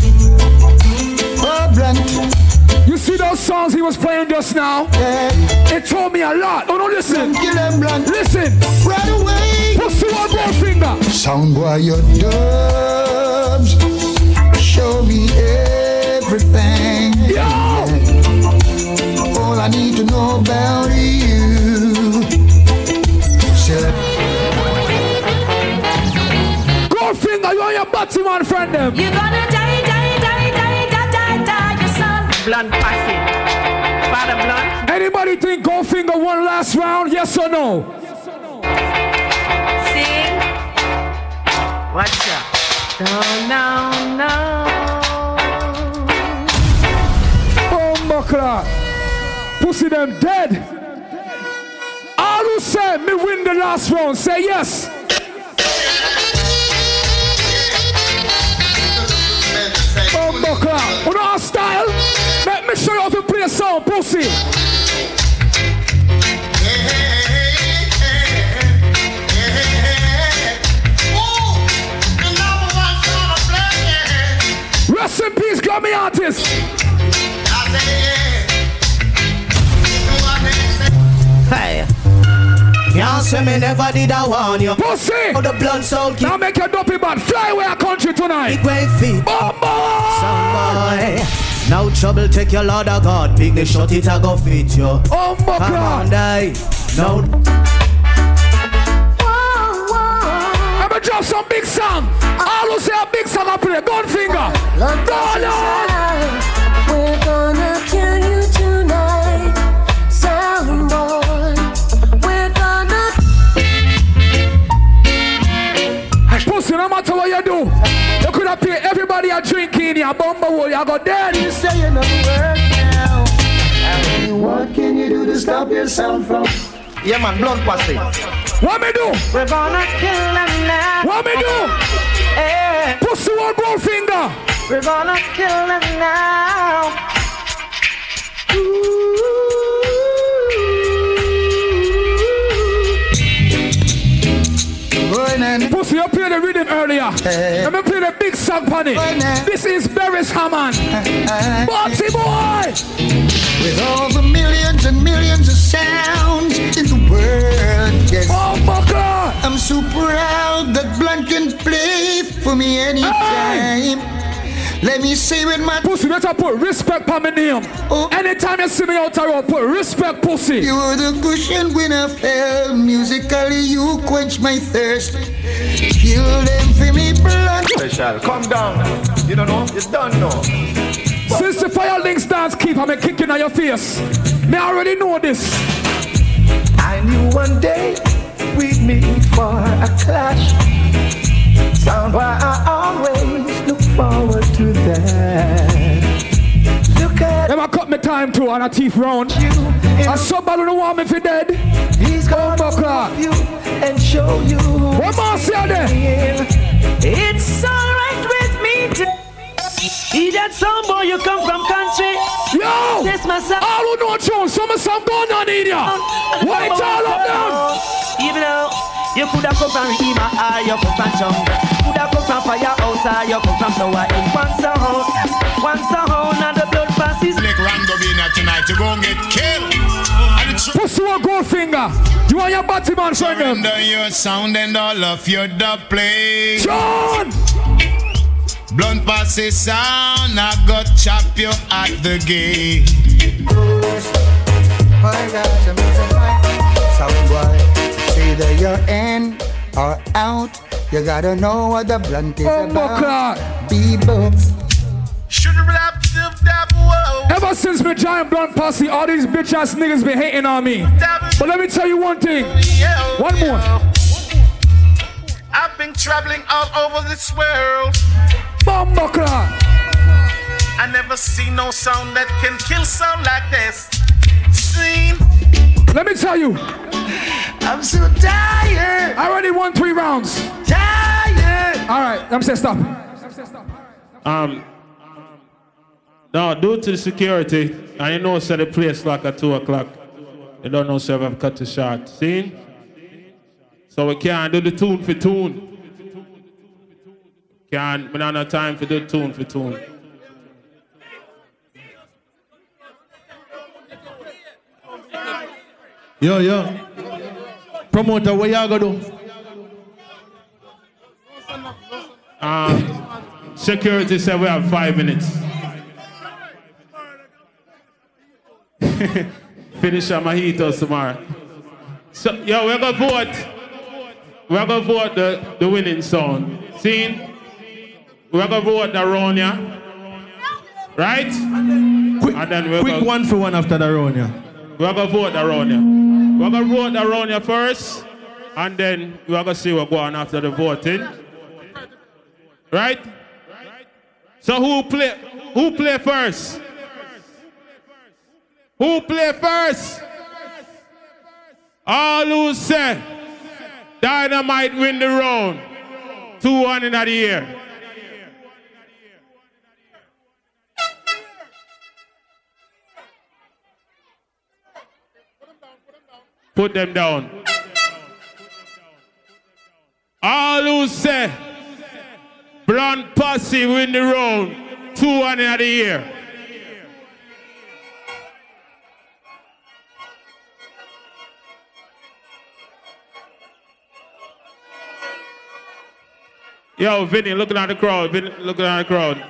Oh, blunt. You see those songs he was playing just now? It told me a lot. Oh no, listen. Kill blunt. Listen. Right away. Pussy one gold finger. Sound boy, your dubs show me everything. Yo! All I need to know about you. Finger, you and your butty man friend them. You gonna die, die, die, die, die, die, die, your son. Blunt passing. Father blunt. Anybody think gold finger one last round? Yes or no? Yes or no? Sing. Watch out. No, no, no. Bumbo clock. Pussy them dead. All who say me win the last round, say yes. Bumbo clock. You know our style? Let me show you how to play a song, pussy. Rest in peace, Grammy artist. Y'all say me never did I warn you. Pussy! Oh, the blood soul keep Now make your dopey band fly away our country tonight. big way feet. Bumbo! Boy. No trouble, take your Lord of God. Big the shot it, I go fit you. Bumbo Come on, clock. die. No. Let me drop some big song. All who say a big song I play. Gun finger. Go on. We're gonna kill you tonight, Pussy, no matter what you do, you could have paid everybody a drink in your bumbo hole. You go dead. You say you never work now. And what can you do to stop yourself from? Yeah, man, blood passing. What me do? We're gonna kill them now. What me do? Hey, Pussy one gold finger. we're gonna kill them now. Pussy, you played the rhythm earlier. Let me play the big song. This is Beres Hammond. Uh, uh, uh. Bossy boy! With all the millions and millions of sounds in the world, yes. Oh my God! I'm so proud that Blunt can play for me anytime. Let me say with my pussy, better put respect on my name. Oh. Anytime you see me out the road, put respect, pussy. You were the cushion when I fell. Musically, you quench my thirst. Feel them for me blood. Special. Come down. You don't know? You don't know. Since the fire links dance keep, I'm kicking on your face. Me already know this. I knew one day we'd meet for a clash. Sound why I always look forward to that. Look at Them I cut me time too on a teeth round. I somebody don't want me for dead. He's gonna love you and show you. What more say there? It's alright with me to See that some boy you come from country. Yo! This myself. All who know Jones, some of some going on in here. White all of them. Even though you could have come from Rima or you come from Jungle. Could have come from Firehouse or you come from Tower in one sound. One sound and the blood passes. Lick Rango being here tonight, you gon' get killed. Pussy one gold finger. You want your body man friend them. Surrender your sound and all of your dub play. John! Blunt pass sound, I got chop you at the gate. My gosh, I'm losing my sound boy. Say that you're in or out. You gotta know what the blunt is oh, about. Bebo. Ever since me giant blunt posse, all these bitch ass niggas been hating on me. But let me tell you one thing. One more. I've been traveling all over this world. Bumbleclot. I never see no sound that can kill sound like this. Seen. Let me tell you. I'm so tired. I already won three rounds. Tired. All right, I'm saying stop. Um, no, due to the security, and you know, so the place like at 2 o'clock. You don't know, so I've cut the shot. See? So we can't do the tune for tune. Can't, we don't have time for the tune for tune. Yo, yo. Promoter, what y'all gonna do? Um, security said we have five minutes. Finish our mojitos tomorrow. So, yo, we're gonna vote. We're gonna vote the, the winning song. See? We're gonna vote the Ronia. Right? Quick, and then we're quick gonna, one for one after the round, yeah. We're gonna vote the Ronia. We're gonna vote the Ronia first, and then we're gonna see what go on after the voting. Right? So who play who play first? Who play first? All who say Dynamite win the round. 2-1 in the year. Put them down. All who say Blunt Posse win the round. 2-1 in the year. Yo, Vinny, looking at the crowd. Vinny, looking at the crowd.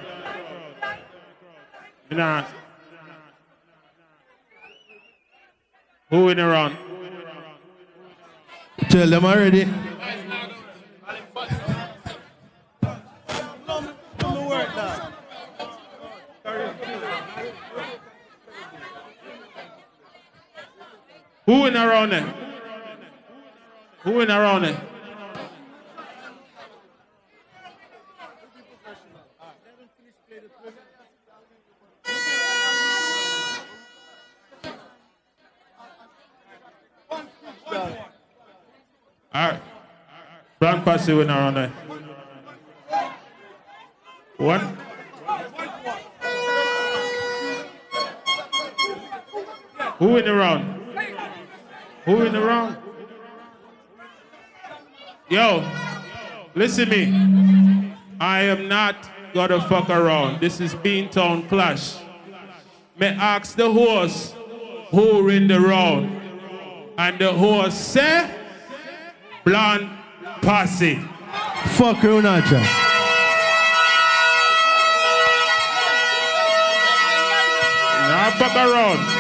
Nah. Who in the round? Tell them already. Who in the round there? Who in the round All right. Blunt Posse win around there. One. Who in the round? Who in the round? Yo, listen me. I am not gonna fuck around. This is Beantown Clash. May ask the horse who in the round. And the horse say, Blunt Posse. Fuck you, Nacha. Now fuck around.